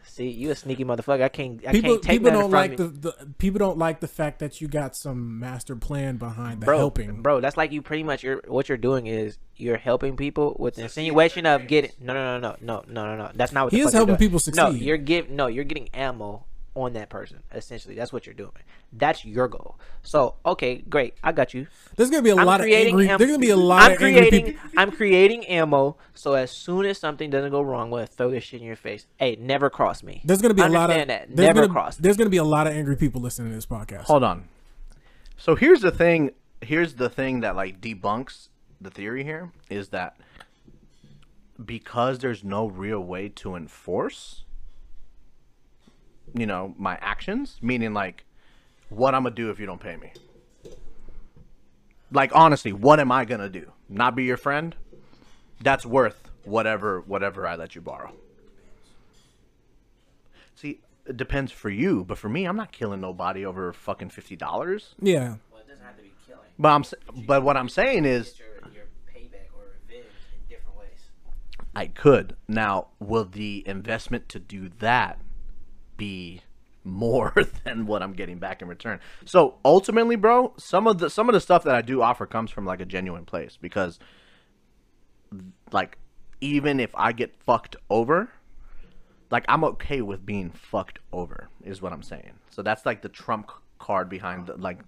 See, you a sneaky motherfucker. I can't I people can't take people don't from like the, the people don't like the fact that you got some master plan behind the bro, helping bro. That's like you pretty much. You're what you're doing is you're helping people with the insinuation of getting. No, no, no, no, no, no, no, no. That's not what He the is fuck you're helping doing. people No, you're give. No, you're getting ammo on that person. Essentially, that's what you're doing. That's your goal. So okay, great. I got you. there's gonna be a I'm lot of angry am- there's gonna be a lot I'm of angry creating. people I'm creating ammo. So as soon as something doesn't go wrong, I'm gonna throw this shit in your face. Hey, never cross me. there's gonna be a lot of Understand that. there's Never gonna, cross. me. there's gonna be a lot of angry people listening to this podcast Hold on. So here's the thing. Here's the thing that like debunks the theory here is that because there's no real way to enforce, you know, my actions, meaning like what I'm gonna do if you don't pay me. Like honestly, what am I gonna do? Not be your friend? That's worth whatever whatever I let you borrow. See, it depends for you, but for me, I'm not killing nobody over fucking fifty dollars. yeah Well, it doesn't have to be killing. But I'm, but what I'm saying is, Your, your payback or revenge in different ways. I could. Now, will the investment to do that be more <laughs> than what I'm getting back in return? So ultimately, bro, some of the some of the stuff that I do offer comes from like a genuine place because, like, even if I get fucked over, like I'm okay with being fucked over, is what I'm saying. So that's like the trump card behind the like.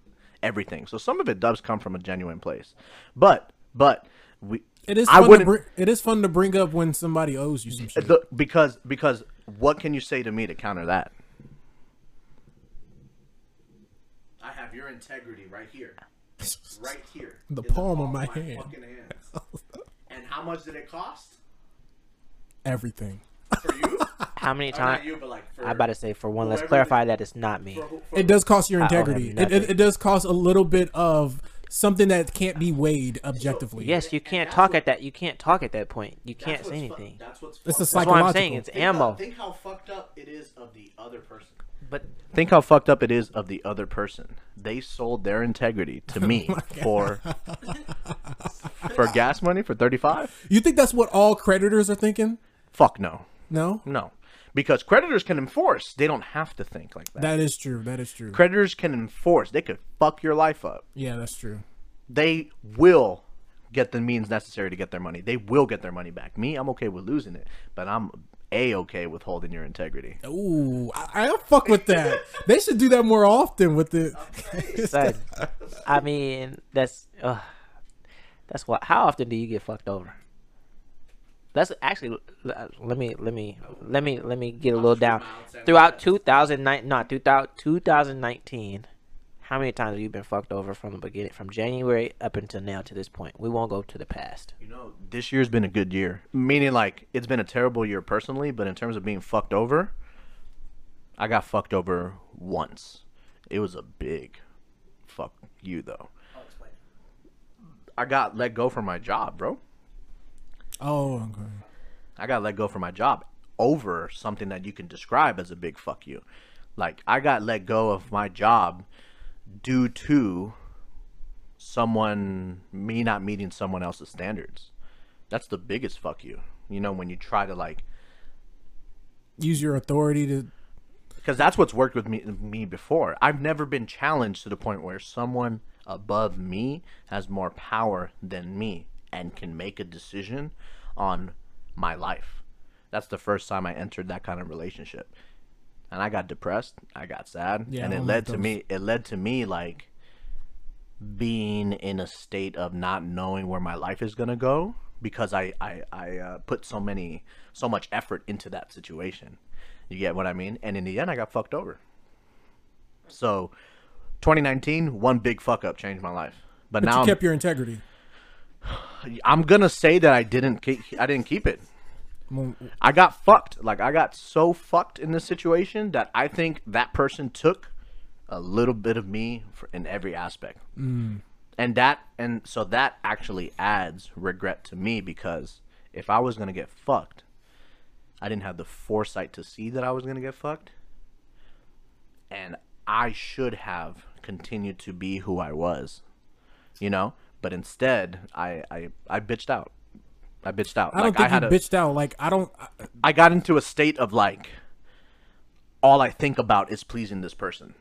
everything. So some of it does come from a genuine place, but but we It is I fun to wouldn't- bring, it is fun to bring up when somebody owes you some shit. the, because because what can you say to me to counter that? I have your integrity right here. Right here. <laughs> The in palm of my hand. fucking hands. and how much did it cost? Everything. For you? <laughs> How many times? you, like I'm about to say for one. Let's clarify that it's not me. for for It does cost your I owe him integrity. It, it, it does cost a little bit of something that can't be weighed objectively. Yes, you can't talk what- at that. You can't talk at that point. You can't say what's fu- anything. that's what's It's a fucked up. That's what I'm saying. It's Think ammo. How, think how fucked up it is of the other person. But Think how fucked up it is of the other person. They sold their integrity to <laughs> me oh for for gas money for 35? You think that's what all creditors are thinking? Fuck no. No? No. Because creditors can enforce. They don't have to think like that. That is true. That is true. Creditors can enforce. They could fuck your life up. Yeah, that's true. They will get the means necessary to get their money. They will get their money back. Me, I'm okay with losing it, but I'm a okay with holding your integrity. Ooh, I, I fuck with that. <laughs> they should do that more often with it. <laughs> son, I mean, that's uh, that's what. How often do you get fucked over? That's actually uh, let me let me let me let me get a little down. Throughout 2009, not 2000, 2019, how many times have you been fucked over from the beginning, from January up until now to this point? We won't go to the past. You know, this year's been a good year. Meaning, like, it's been a terrible year personally, but in terms of being fucked over, I got fucked over once. It was a big fuck you, though. I got let go from my job, bro. Oh, okay. I got let go from my job over something that you can describe as a big fuck you. Like I got let go of my job due to someone me not meeting someone else's standards. That's the biggest fuck you. You know when you try to like Use your authority to. because that's what's worked with me me before. I've never been challenged to the point where someone above me has more power than me and can make a decision on my life. That's the first time I entered that kind of relationship. And I got depressed, I got sad, Yeah, and it led to me it led to me like being in a state of not knowing where my life is gonna go because I I, I uh, put so many so much effort into that situation. You get what I mean? And in the end, I got fucked over. So, 2019, one big fuck up changed my life. But, But now you I'm, kept your integrity. I'm gonna say that I didn't keep, I didn't keep it. I got fucked. Like I got so fucked in this situation that I think that person took a little bit of me for, in every aspect. Mm. And that and so that actually adds regret to me because if I was gonna get fucked, I didn't have the foresight to see that I was gonna get fucked, and I should have continued to be who I was, you know. But instead, I I, I bitched out. I bitched out. I don't Like, think had you a- bitched out. Like I don't. I- I got into a state of like all I think about is pleasing this person.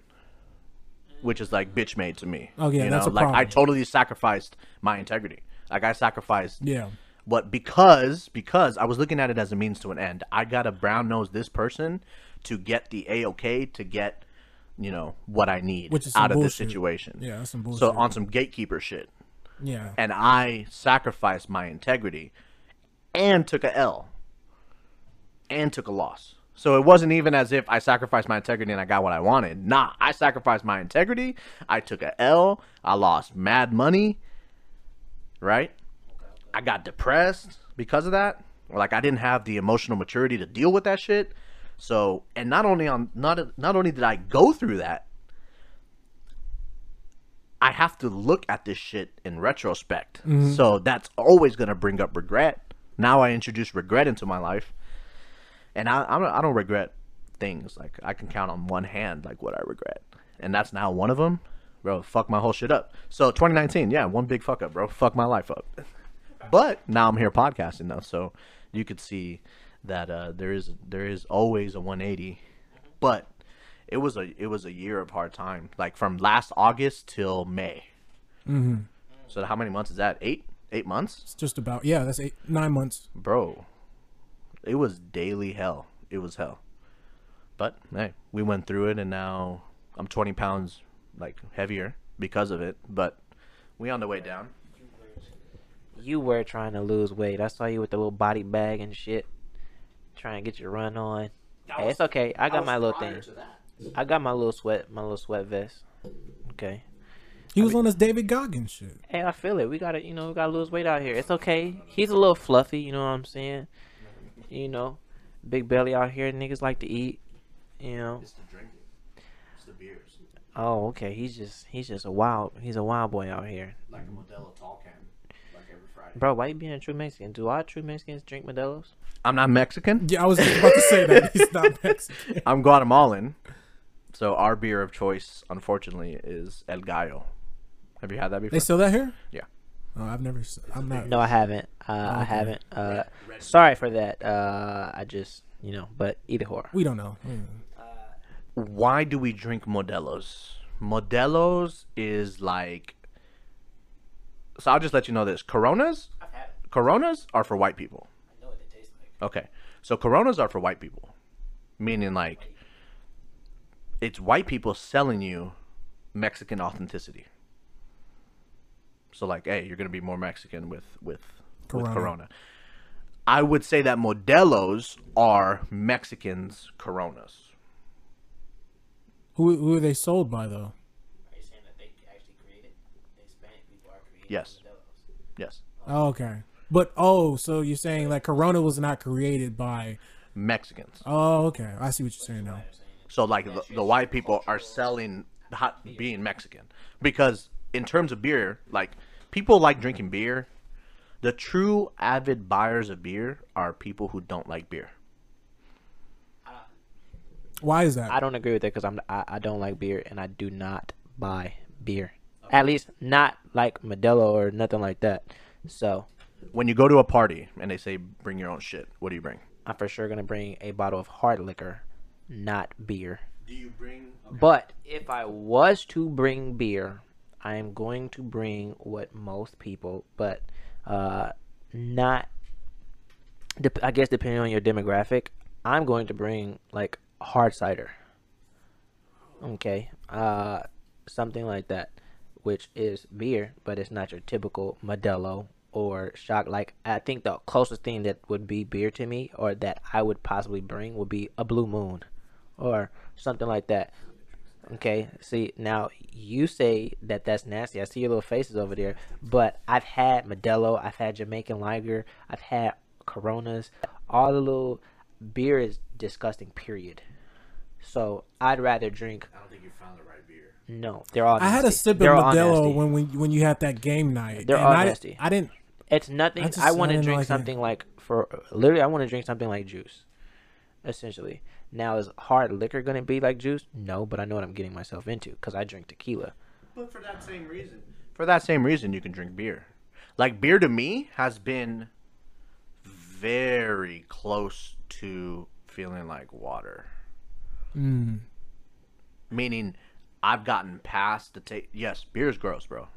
Which is like bitch made to me. Oh, yeah, you that's know? a like I totally sacrificed my integrity. Like I sacrificed Yeah. But because because I was looking at it as a means to an end. I got to brown nose this person to get the a okay to get you know what I need Which is out of this situation. Yeah, that's some bullshit. So on some gatekeeper shit yeah. and I sacrificed my integrity and took a L and took a loss. So it wasn't even as if I sacrificed my integrity and I got what I wanted. Nah, I sacrificed my integrity. I took a L. I lost mad money. Right? I got depressed because of that. Like I didn't have the emotional maturity to deal with that shit. So, and not only on not not only did I go through that, I have to look at this shit in retrospect. So that's always gonna bring up regret. Now I introduce regret into my life, and I I'm, I don't regret things. Like I can count on one hand like what I regret, and that's now one of them. Bro, fuck my whole shit up. So 2019, yeah, one big fuck up, bro. Fuck my life up. but now I'm here podcasting though, so you could see that uh, there is there is always a 180. But it was a it was a year of hard time, like from last August till May. Mm-hmm. So how many months is that? Eight eight months, It's just about. Yeah, that's eight nine months. bro. It was daily hell. It was hell. But hey, we went through it, and now I'm 20 pounds like heavier because of it, but we on the way down. You were trying to lose weight. I saw you with the little body bag and shit, trying to get your run on. Hey, it's okay. I got was my little prior thing. To that. I got my little sweat, my little sweat vest. Okay. He was on his David Goggins shit. Hey, I feel it. We gotta, you know, we gotta lose weight out here. It's okay. He's a little fluffy. You know what I'm saying? You know, big belly out here. Niggas like to eat. You know. It's the drinking. It's the beers. Oh, okay. He's just, he's just a wild. He's a wild boy out here. Like a Modelo tall can. Like every Friday. Bro, why you being a true Mexican? Do all true Mexicans drink Modelo's? I'm not Mexican. Yeah, I was just about to say that he's not <laughs> Mexican. I'm Guatemalan. So our beer of choice, unfortunately, is El Gallo. Have you had that before? They sell that here? Yeah. Oh, I've never. s- I'm not. No, I haven't. Uh, I haven't. Uh, sorry for that. Uh, I just, you know, but either or. We don't know. Mm. Why do we drink Modelos? Modelos is like. So I'll just let you know this: Coronas, I've had. Coronas are for white people. I know what they taste like. Okay, so Coronas are for white people, meaning like it's white people selling you Mexican authenticity. So like, hey, you're gonna be more Mexican with with with Corona. Corona. I would say that Modelos are Mexicans Coronas. Who who are they sold by though? Are you saying that they actually created? The Hispanic people are creating Yes. Modelo's? Yes, Oh, okay. But oh, so you're saying like Corona was not created by? Mexicans. Oh, okay. I see what you're saying now. So like the, the white people are selling hot being Mexican because in terms of beer, like people like drinking beer. The true avid buyers of beer are people who don't like beer. Why is that? I don't agree with that because I'm I, I don't like beer and I do not buy beer. At least not like Modelo or nothing like that. So When you go to a party and they say bring your own shit, what do you bring? I'm for sure gonna bring a bottle of hard liquor, not beer. Do you bring? Okay. But if I was to bring beer, I am going to bring what most people, but uh, not. Dep- I guess depending on your demographic, I'm going to bring like hard cider. Okay, uh, something like that, which is beer, but it's not your typical Modelo or shock. Like I think the closest thing that would be beer to me, or that I would possibly bring, would be a Blue Moon, or something like that. Okay, see now you say that that's nasty. I see your little faces over there, but I've had Modelo, I've had Jamaican Lager, I've had Coronas. All the little beer is disgusting. Period. So I'd rather drink. I don't think you found the right beer. No, they're all. I had a sip of They're Modelo nasty. when when you had that game night. They're and all I, nasty. I didn't. It's nothing. I I, just- I want to drink like it. something like for literally. I want to drink something like juice. Essentially, now is hard liquor gonna be like juice? No, but I know what I'm getting myself into because I drink tequila. But for that same reason. For that same reason, you can drink beer. Like beer to me has been very close to feeling like water. Mm. Meaning, I've gotten past the taste. Yes, beer is gross, bro.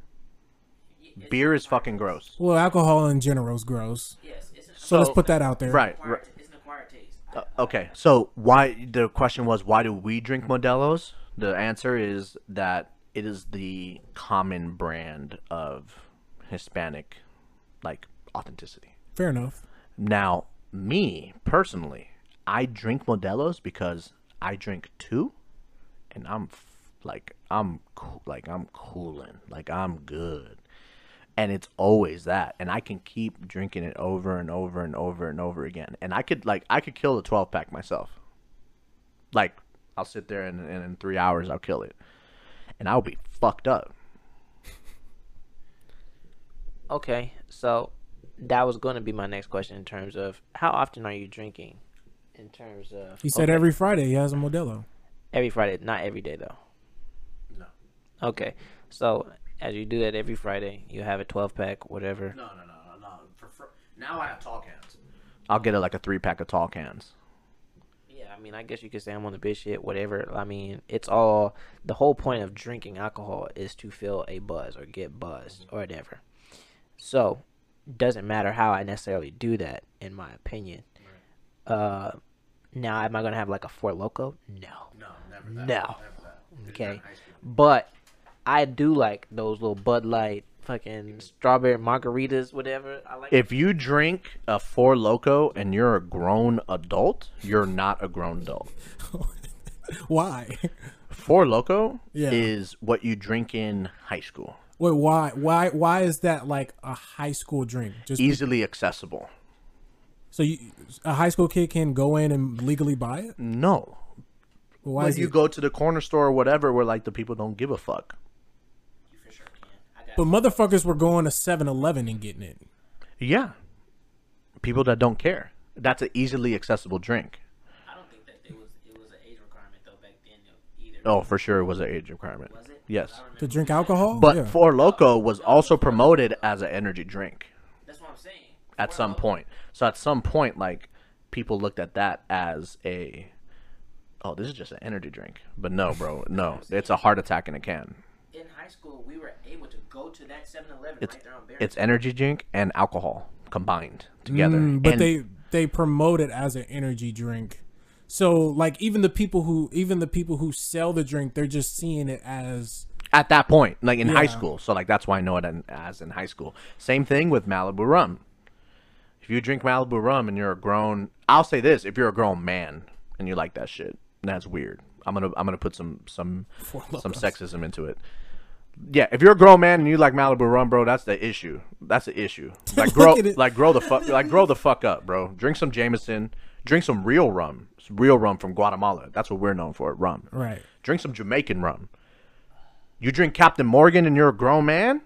Beer is fucking gross. Well, alcohol in general is gross. Yes, it's So, let's put that out there. Right. right. It's an acquired taste. Uh, okay, so why the question was why do we drink Modelo's? The answer is that it is the common brand of Hispanic like authenticity. Fair enough. Now, me personally, I drink Modelo's because I drink two and I'm f- like I'm cool, like I'm cooling, like I'm good. And it's always that. And I can keep drinking it over and over and over and over again. And I could like I could kill the 12 pack myself. Like I'll sit there and, and in 3 hours I'll kill it. And I'll be fucked up. Okay, so that was going to be my next question in terms of how often are you drinking? In terms of He said okay, every Friday he has a Modelo. every Friday, not every day though. No. Okay, so as you do that every Friday, you have a 12 pack, whatever. No, no, no, no, no. For, for, now I have tall cans. I'll get it like a 3 pack of tall cans. Yeah, I mean, I guess you could say I'm on the bitch shit, whatever. I mean, it's all the whole point of drinking alcohol is to feel a buzz or get buzzed or whatever. So, doesn't matter how I necessarily do that, in my opinion. Right. Uh, now, am I gonna have like a Four Loco? No. No, never that. No. Never that. Okay. in high school. But I do like those little Bud Light, fucking strawberry margaritas, whatever. I like. If you drink a Four Loco and you're a grown adult, you're not a grown adult. <laughs> Why? Four Loco Yeah. is what you drink in high school. Wait, why? Why? Why is that like a high school drink? Just Easily accessible. so you, a high school kid can go in and legally buy it? No. Why When is you it? go to the corner store or whatever where like the people don't give a fuck. You for sure can. I got But motherfuckers were going to 7-Eleven and getting it. Yeah. People that don't care. That's an easily accessible drink. I don't think that it was it was an age requirement though back then either. Oh, for sure it was an age requirement. Was it? Yes. To drink alcohol? But yeah. Four Loco was also promoted as an energy drink That's what I'm saying. at Four some Loko- point. So at some point, like people looked at that as a, oh, this is just an energy drink. But no, bro, no, <laughs> it's a heart attack in a can. In high school, we were able to go to that 7-Eleven It's right there on Barry. it's energy drink and alcohol combined together. Mm, but And they they promote it as an energy drink. So like even the people who even the people who sell the drink, they're just seeing it as at that point, like in high school. So like that's why I know it as in high school. Same thing with Malibu rum. If you drink Malibu rum and you're a grown, I'll say this: if you're a grown man and you like that shit, that's weird. I'm gonna I'm gonna put some some <laughs> some sexism into it. Yeah, if you're a grown man and you like Malibu rum, bro, that's the issue. That's the issue. <laughs> Like grow like grow the fuck like grow the fuck up, bro. Drink some Jameson. Drink some real rum. Some real rum from Guatemala. That's what we're known for, rum. right. Drink some Jamaican rum. You drink Captain Morgan and you're a grown man?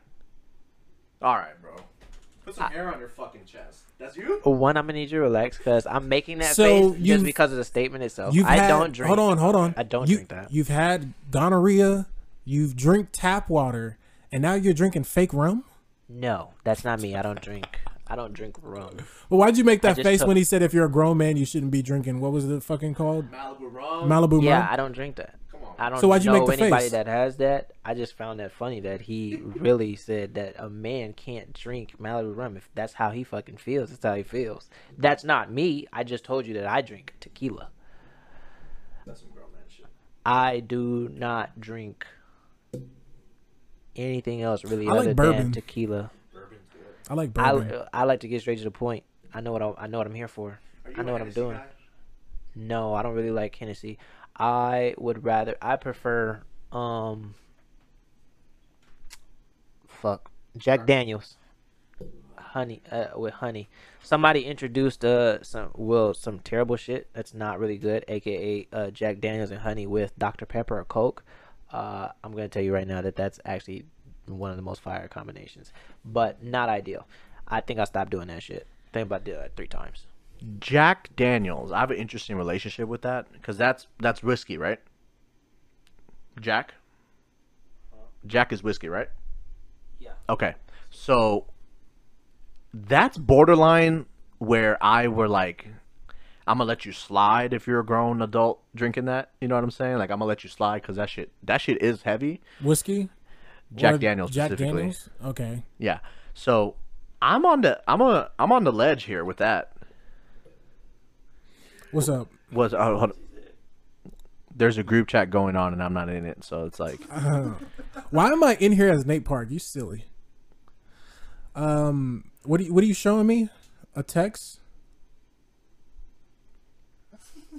All right, bro. Put some ah. air on your fucking chest. That's you? One, I'm gonna need you to relax because I'm making that So face you've- just because of the statement itself. You've I had, don't drink. Hold on, hold on. I don't You- drink that. You've had gonorrhea. You've drink tap water, and now you're drinking fake rum. No, that's not me. I don't drink. I don't drink rum. Well, why'd you make that face took- when he said if you're a grown man you shouldn't be drinking? What was it fucking called? Malibu rum. Malibu Yeah, rum. I don't drink that. I don't So why'd you know make the anybody face? that has that. I just found that funny that he really said that a man can't drink Malibu rum if that's how he fucking feels. That's how he feels. That's not me. I just told you that I drink tequila. That's some grown man shit. I do not drink anything else really I like other bourbon. than tequila. I like I, bourbon. I like to get straight to the point. I know what I, I know what I'm here for. I know what I'm doing. No, I don't really like Hennessy. I would rather I prefer um fuck Jack Daniels. Honey uh, with honey. Somebody introduced uh some well some terrible shit that's not really good, aka uh, Jack Daniels and honey with Dr Pepper or Coke. Uh, I'm gonna tell you right now that that's actually one of the most fire combinations, but not ideal. I think I stopped doing that shit. Think about doing that three times. Jack Daniels. I have an interesting relationship with that because that's that's whiskey, right? Jack. Jack is whiskey, right? Yeah. Okay, so that's borderline where I were like, I'm gonna let you slide if you're a grown adult drinking that. You know what I'm saying? Like I'm gonna let you slide because that shit that shit is heavy. Whiskey. Jack Or Daniels Jack specifically. Daniels. Okay. Yeah. So I'm on the I'm on I'm on the ledge here with that. What's up? Was uh, hold there's a group chat going on and I'm not in it, so it's like <laughs> Why am I in here as Nate Park? You silly. Um, what are you, what are you showing me? A text?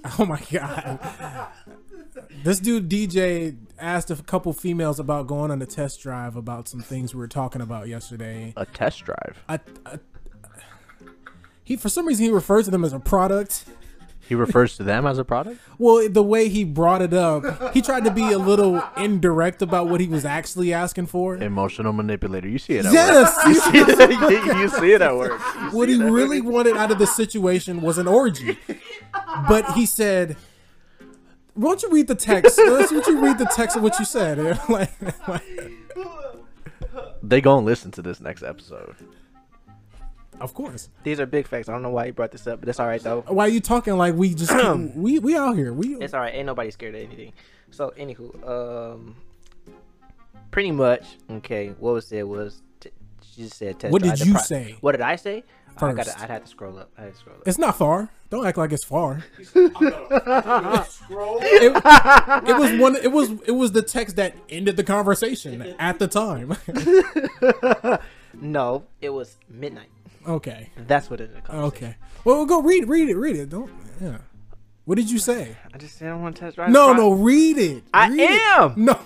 <laughs> Oh my god! This dude DJ asked a couple females about going on a test drive about some things we were talking about yesterday. a test drive. I, I, he for some reason he refers to them as a product. He refers to them as a product. Well, the way he brought it up, he tried to be a little indirect about what he was actually asking for. Emotional manipulator. You see it at work. Yes, You see it, <laughs> you, see it at work. What he really work. wanted out of the situation was an orgy. But he said, "Why don't you read the text? Why don't you read the text of what you said?" <laughs> like, like- They gonna listen to this next episode. Of course. These are big facts. I don't know why you brought this up, but it's all right though. Why are you talking like we just <clears throat> we we out here? We It's all right. Ain't nobody scared of anything. So, anywho, um, pretty much, okay. What was said was t- She just said test What did you pro- say What did I say? I first? gotta, I'd have to scroll up. I had to scroll up. It's not far. Don't act like it's far. <laughs> Scroll. It, it was one. It was it was the text that ended the conversation at the time. <laughs> No, it was midnight. Okay. That's what it ended the conversation. Okay. Well, go read read it. Read it. Don't. Yeah. What did you say? I just said I want to test drive. No, no, read it. I Read it. am. No. <laughs>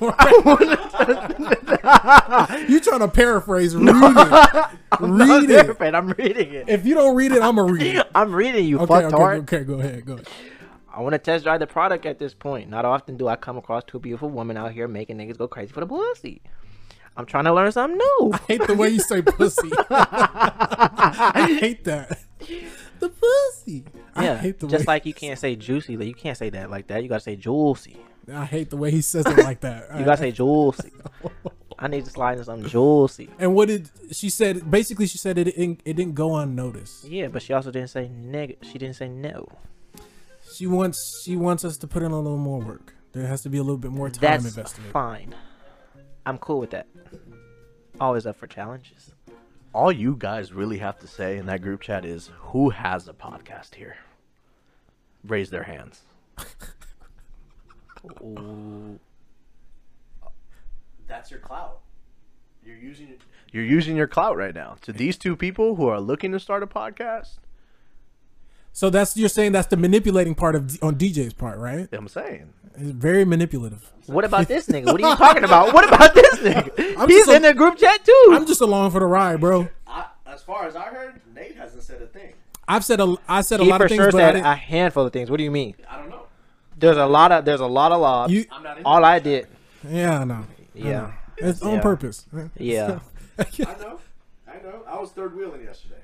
you trying to paraphrase? Read it. <laughs> Read it. Different. I'm reading it. If you don't read it, I'm gonna read it. <laughs> I'm reading you, Okay, fucktard. okay, okay. Go ahead. Go ahead. I want to test drive the product at this point. Not often do I come across two beautiful women out here making niggas go crazy for the pussy. I'm trying to learn something new. I hate the way you say pussy. <laughs> I hate that. The pussy. I Yeah, hate the way. just way like you can't say juicy. Like you can't say that like that. You gotta say juicy. I hate the way he says it like that. You gotta say juicy. I need to slide in something juicy. And what did she said? Basically, she said it didn't, it didn't go unnoticed. Yeah, but she also didn't say neg. She didn't say no. She wants she wants us to put in a little more work. There has to be a little bit more time That's invested. fine. I'm cool with that. Always up for challenges. All you guys really have to say in that group chat is who has a podcast here? Raise their hands. Ooh. <laughs> That's your clout. You're using you're using your clout right now. To these two people who are looking to start a podcast, So that's you're saying that's the manipulating part of on DJ's part, right? I'm saying. It's very manipulative. What about this nigga? What are you <laughs> talking about? What about this nigga? I'm He's just a- in the group chat too. I'm just along for the ride, bro. I, as far as I heard, Nate hasn't said a thing. I've said a I said a lot for of things, sure but said a handful of things. What do you mean? I don't know. There's a lot of there's a lot of lobs. you I'm not in All I did, yeah, I know. yeah, It's on Yeah. purpose. yeah. <laughs> I know. I know. I was third wheeling yesterday for sure.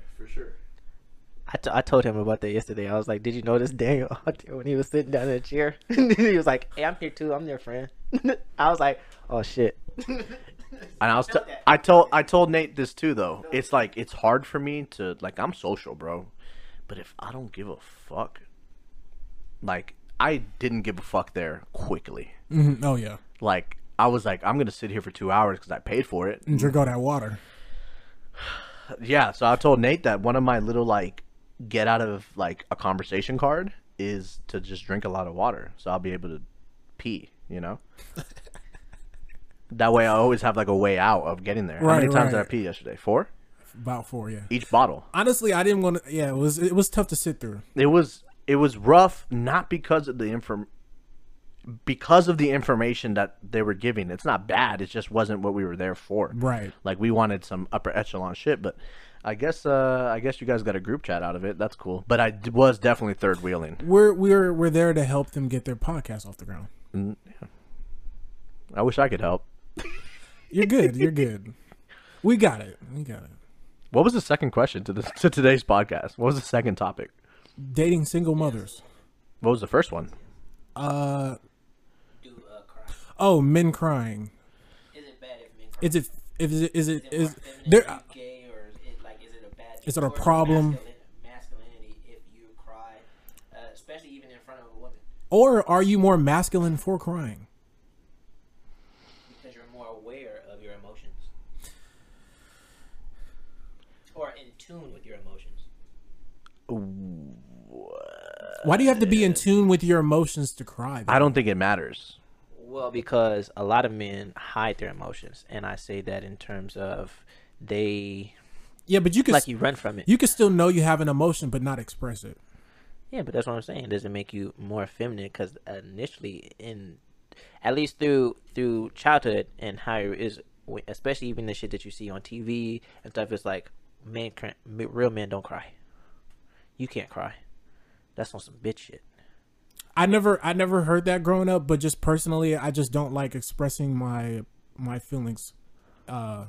I, t- I told him about that yesterday. I was like, "Did you notice Daniel <laughs> out there when he was sitting down in a chair?" <laughs> he was like, "Hey, I'm here too. I'm their friend." <laughs> I was like, "Oh shit." And I was t- I told I told Nate this too though. It's like it's hard for me to like I'm social, bro. But if I don't give a fuck, like I didn't give a fuck there quickly. Mhm. Oh yeah, Like I was like I'm gonna sit here for two hours because I paid for it. and drink all that water. <sighs> Yeah, so I told Nate that one of my little like get out of like a conversation card is to just drink a lot of water, so I'll be able to pee. You know. <laughs> that way, I always have like a way out of getting there. How many times did I pee yesterday? Four. About four, yeah. Each bottle. Honestly, I didn't want to. Yeah, it was it was tough to sit through. It was it was rough, not because of the inform, because of the information that they were giving. It's not bad. It just wasn't what we were there for. Right. Like we wanted some upper echelon shit, but I guess uh I guess you guys got a group chat out of it. That's cool. But I d- was definitely third wheeling. We're we're we're there to help them get their podcast off the ground. Mm, yeah. I wish I could help. <laughs> You're good. You're good. We got it. We got it. What was the second question to the <laughs> to today's podcast? What was the second topic? Dating single mothers. What was the first one? Uh Do uh, cry. oh, men crying. Is it bad if men cry? Is it is it is it Is is it more there? feminine if you gay or is it like is it a bad? Is it a or problem? Masculinity if you cry, uh, especially even in front of a woman, Or are you more masculine for crying? because you're more aware of your emotions, or in tune with your emotions. Why do you have to be in tune with your emotions to cry? though? I don't think it matters. Well, because a lot of men hide their emotions, and I say that in terms of they Yeah, but you can like you run from it. you can still know you have an emotion but not express it. Yeah, but that's what I'm saying. Does it make you more feminine? Because initially, in at least through through childhood and how it is, especially even the shit that you see on TV and stuff, it's like men, real men don't cry. You can't cry. That's on some bitch shit. I never I never heard that growing up, but just personally, I just don't like expressing my my feelings uh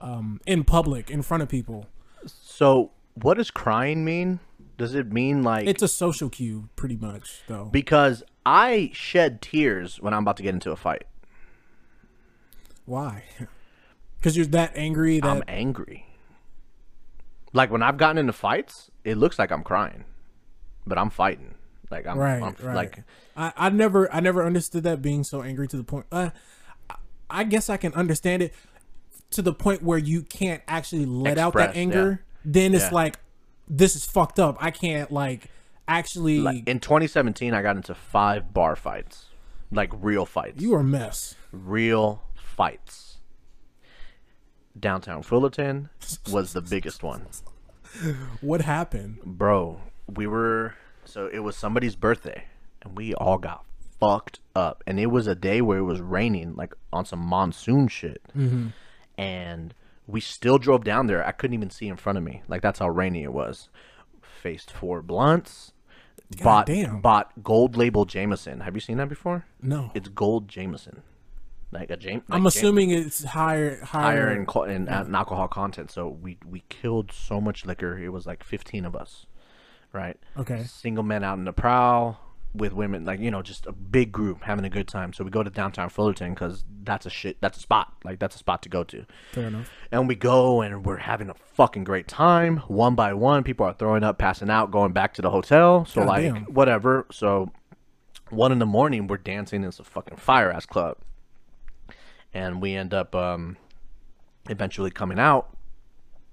um in public in front of people. So, what does crying mean? Does it mean like It's a social cue pretty much, though. because I shed tears when I'm about to get into a fight. Why? <laughs> Cuz you're that angry that I'm angry. Like when I've gotten into fights, it looks like I'm crying, but I'm fighting. Like I'm, right, I'm right. like I I never I never understood that being so angry to the point. Uh, I- I guess I can understand it to the point where you can't actually let out that Express, anger, then it's Yeah. like this is fucked up. I can't like actually. Like, in 2017, I got into five bar fights, like real fights. you are a mess. real fights. Downtown Fullerton was the biggest one. <laughs> What happened? Bro, we were so it was somebody's birthday and we all got fucked up. And it was a day where it was raining, like on some monsoon shit. Mm-hmm. And we still drove down there. I couldn't even see in front of me. Like that's how rainy it was. Faced four blunts. bought damn. bought gold label Jameson. Have you seen that before? No, It's gold Jameson. Like a Jam- I'm like Jam- assuming it's higher, higher. higher in, in, uh, in alcohol content. So we we killed so much liquor. It was like 15 of us, right? Okay. Single men out in the prowl with women, like you know, just a big group having a good time. So we go to downtown Fullerton because that's a shit. That's a spot. Like that's a spot to go to. Fair enough. And we go and we're having a fucking great time. One by one, people are throwing up, passing out, going back to the hotel. So God like damn. whatever. So one in the morning, we're dancing in some fucking fire ass club, and we end up um, eventually coming out,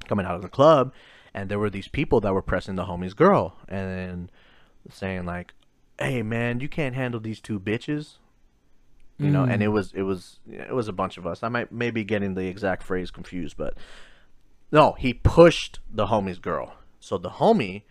coming out of the club, and there were these people that were pressing the homie's girl and saying like, "Hey man, you can't handle these two bitches." you know and it was it was it was a bunch of us. I might maybe getting the exact phrase confused but no he pushed the homie's girl. So the homie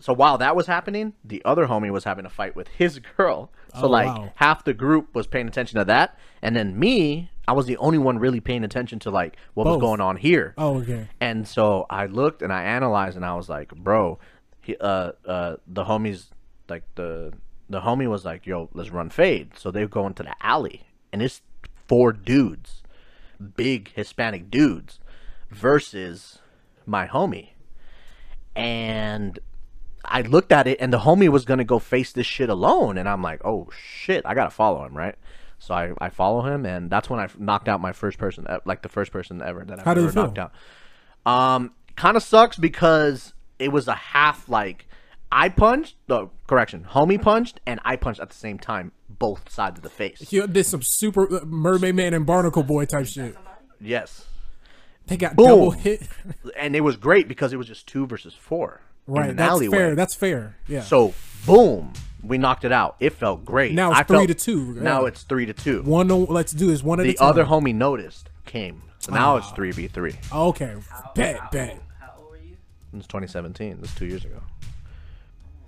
so while that was happening the other homie was having a fight with his <laughs> girl. So Oh, like wow. half the group was paying attention to that. And then me i was the only one really paying attention to like what was going on here. Oh, okay. and so I looked and I analyzed and I was like, bro, he, uh, uh, the homies, like the the homie was like, yo, let's run fade. So they go into the alley and it's four dudes, big Hispanic dudes, versus my homie. And I looked at it and the homie was gonna go face this shit alone, and I'm like, oh shit, I gotta follow him, right? So I, I follow him, and that's when I knocked out my first person, like the first person ever that I've How ever knocked out. Um, kind of sucks because it was a half like I punched, no correction, homie punched, and I punched at the same time, both sides of the face. You did some super uh, Mermaid Man and Barnacle Boy type shit. Yes, They got Boom. double hit. and it was great because it was just two versus four. Right. That's alleyway. fair. That's fair. Yeah. So boom, we knocked it out. It felt great. Now it's I three felt- to two, Now it's three to two. one. Let's do this one at a the time. other homie noticed, came. So now it's three v three. Okay. Bet. Bet. How old were you? It's 2017. This is two years ago.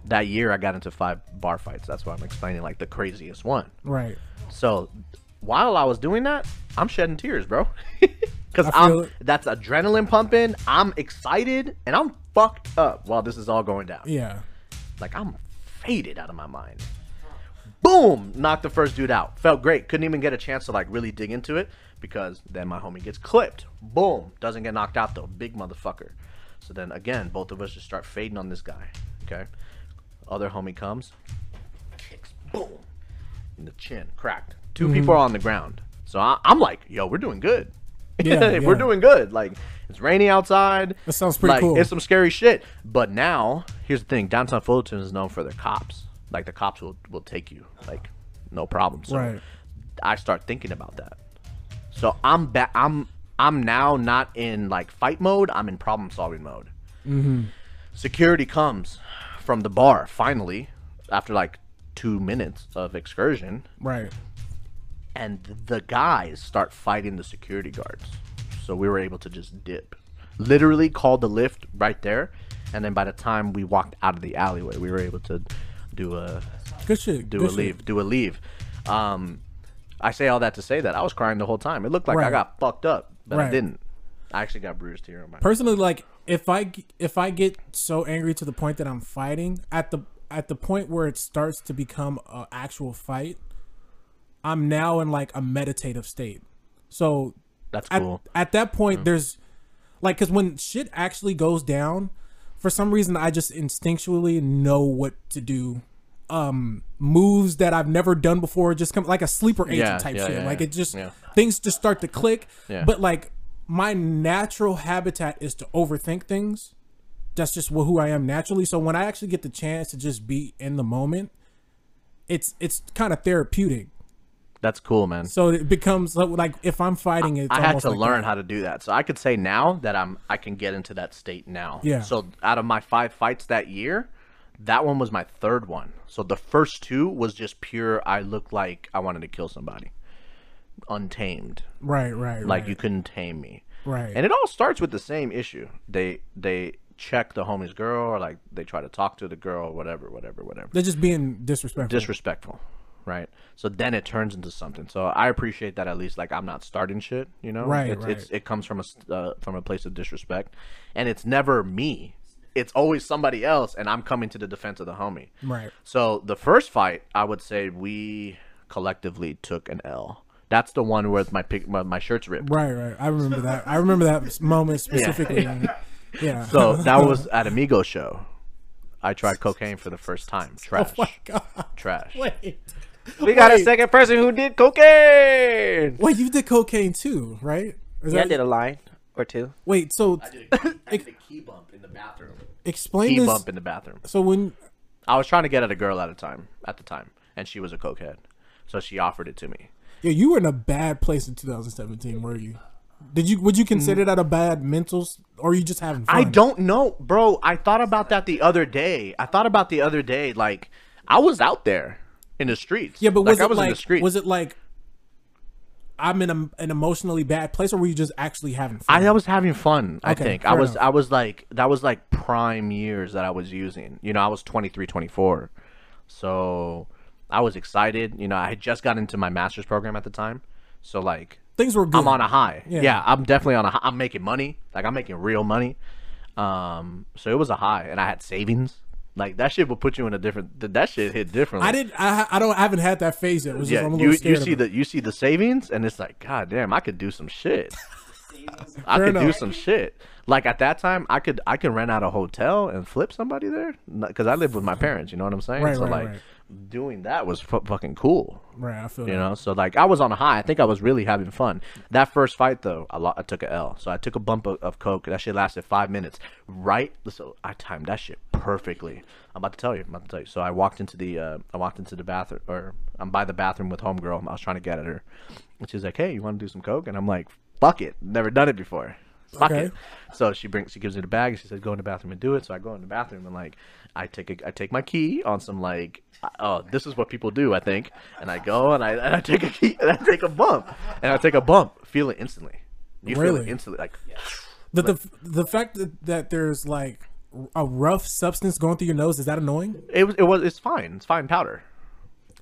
That year, I got into five bar fights. That's why I'm explaining like the craziest one. Right. So while I was doing that, I'm shedding tears, bro. <laughs> Feel I'm it. that's adrenaline pumping. I'm excited and I'm fucked up while this is all going down. Yeah. Like I'm faded out of my mind. Boom! Knocked the first dude out. Felt great. Couldn't even get a chance to like really dig into it because then my homie gets clipped. Boom! Doesn't get knocked out though. Big motherfucker. So then again, both of us just start fading on this guy. Okay. Other homie comes, kicks, boom, in the chin, cracked. 2 Mm-hmm. people are on the ground. So I, I'm like, yo, we're doing good. Yeah, <laughs> we're doing good. Like it's rainy outside. That sounds pretty like, cool. It's some scary shit. But now, here's the thing: downtown Fullerton is known for their cops. Like the cops will will take you, like no problem. So Right. I start thinking about that. So I'm back. I'm I'm now not in like fight mode. I'm in problem solving mode. Mm-hmm. Security comes from the bar finally after like two minutes of excursion Right. and the guys start fighting the security guards. So we were able to just dip. Literally called the Lyft right there, and then by the time we walked out of the alleyway, we were able to do a Good shit. do good a shit. leave, do a leave. Um, I say all that to say that I was crying the whole time. It looked like I got fucked up, but I didn't. I actually got bruised here on my. personally like if I if i get so angry to the point that i'm fighting at the at the point where it starts to become an actual fight i'm now in like a meditative state so That's at, cool. at that point there's like because when shit actually goes down for some reason i just instinctually know what to do um moves that i've never done before just come like a sleeper agent Yeah, type yeah, shit yeah, like it just things just start to click Yeah. but like my natural habitat is to overthink things that's just wh- who i am naturally so when i actually get the chance to just be in the moment it's it's kind of therapeutic That's cool, man. So it becomes like- if I'm fighting, it's I had to like learn that. how to do that. So I could say now that I'm I can get into that state now. Yeah. So out of my five fights that year, that one was my third one. So the first two was just pure I looked like I wanted to kill somebody. Untamed. Right, right, Like right, you couldn't tame me. right. And it all starts with the same issue. They they check the homie's girl or like they try to talk to the girl or whatever, whatever, whatever. They're just being disrespectful. disrespectful right so then it turns into something so i appreciate that at least like i'm not starting shit you know Right, it's, right. it's it comes from a uh, from a place of disrespect and it's never me it's always somebody else and i'm coming to the defense of the homie right. so the first fight i would say we collectively took an l that's the one where my pic my, my shirt's ripped Right, right. I remember that. I remember that <laughs> moment specifically. <laughs> Yeah. so that <laughs> was at a Migos show i tried cocaine for the first time trash oh my god. trash Wait. We got a second person who did cocaine. Wait, you did cocaine too, right? Is Yeah, I that- did a line or two. Wait, so I did, a, I did a key bump in the bathroom. explain Key this. bump in the bathroom. So when I was trying to get at a girl at a time, at the time, and she was a cokehead, so she offered it to me. Yeah, you were in a bad place in 2017, were you? Did you would you consider mm. that a bad mental, or are you just having fun? I don't know, bro. I thought about that the other day. I thought about the other day, like I was out there in the streets. Yeah, but like, was I it was in the was it like I'm in a, an emotionally bad place, or were you just actually having fun? I, I was having fun. I Okay, think I was. enough. I was like that was like prime years that I was using. You know, I was 23, 24. so I was excited. You know, I had just got into my master's program at the time, so like Things were good. I'm on a high. Yeah. Yeah. I'm definitely on a high. I'm making money. Like I'm making real money. Um, so it was a high, and I had savings. Like that shit will put you in a different. That shit hit differently. I didn't. I, I don't. I haven't had that phase yet. It was just, Yeah, I'm a you you see the you see the savings, and it's like, god damn, I could do some shit. <laughs> I Fair could do some shit. Like at that time, I could I could rent out a hotel and flip somebody there because I lived with my parents. You know what I'm saying? Right, so right, like right. doing that was fu- fucking cool. Right, I feel You that. know, so like I was on a high. I think I was really having fun. That first fight though, I, lo- I took a L. So I took a bump of, of coke. That shit lasted five minutes. Right, so I timed that shit perfectly. I'm about to tell you. I'm about to tell you. So I walked into the uh, I walked into the bathroom, or I'm by the bathroom with homegirl. I was trying to get at her, and she's like, "Hey, you want to do some coke?" And I'm like, "Fuck it, never done it before." Fuck Okay. it. So she brings, she gives me the bag. and She says, "Go in the bathroom and do it." So I go in the bathroom and like, I take a, I take my key on some like, oh, this is what people do, I think. And I go and I, and I take a key <laughs> and I take a bump and I take a bump, feel it instantly. You feel Really? it instantly, like The, the the fact that, that there's like a rough substance going through your nose is that annoying? it was, it was, it's fine, it's fine powder.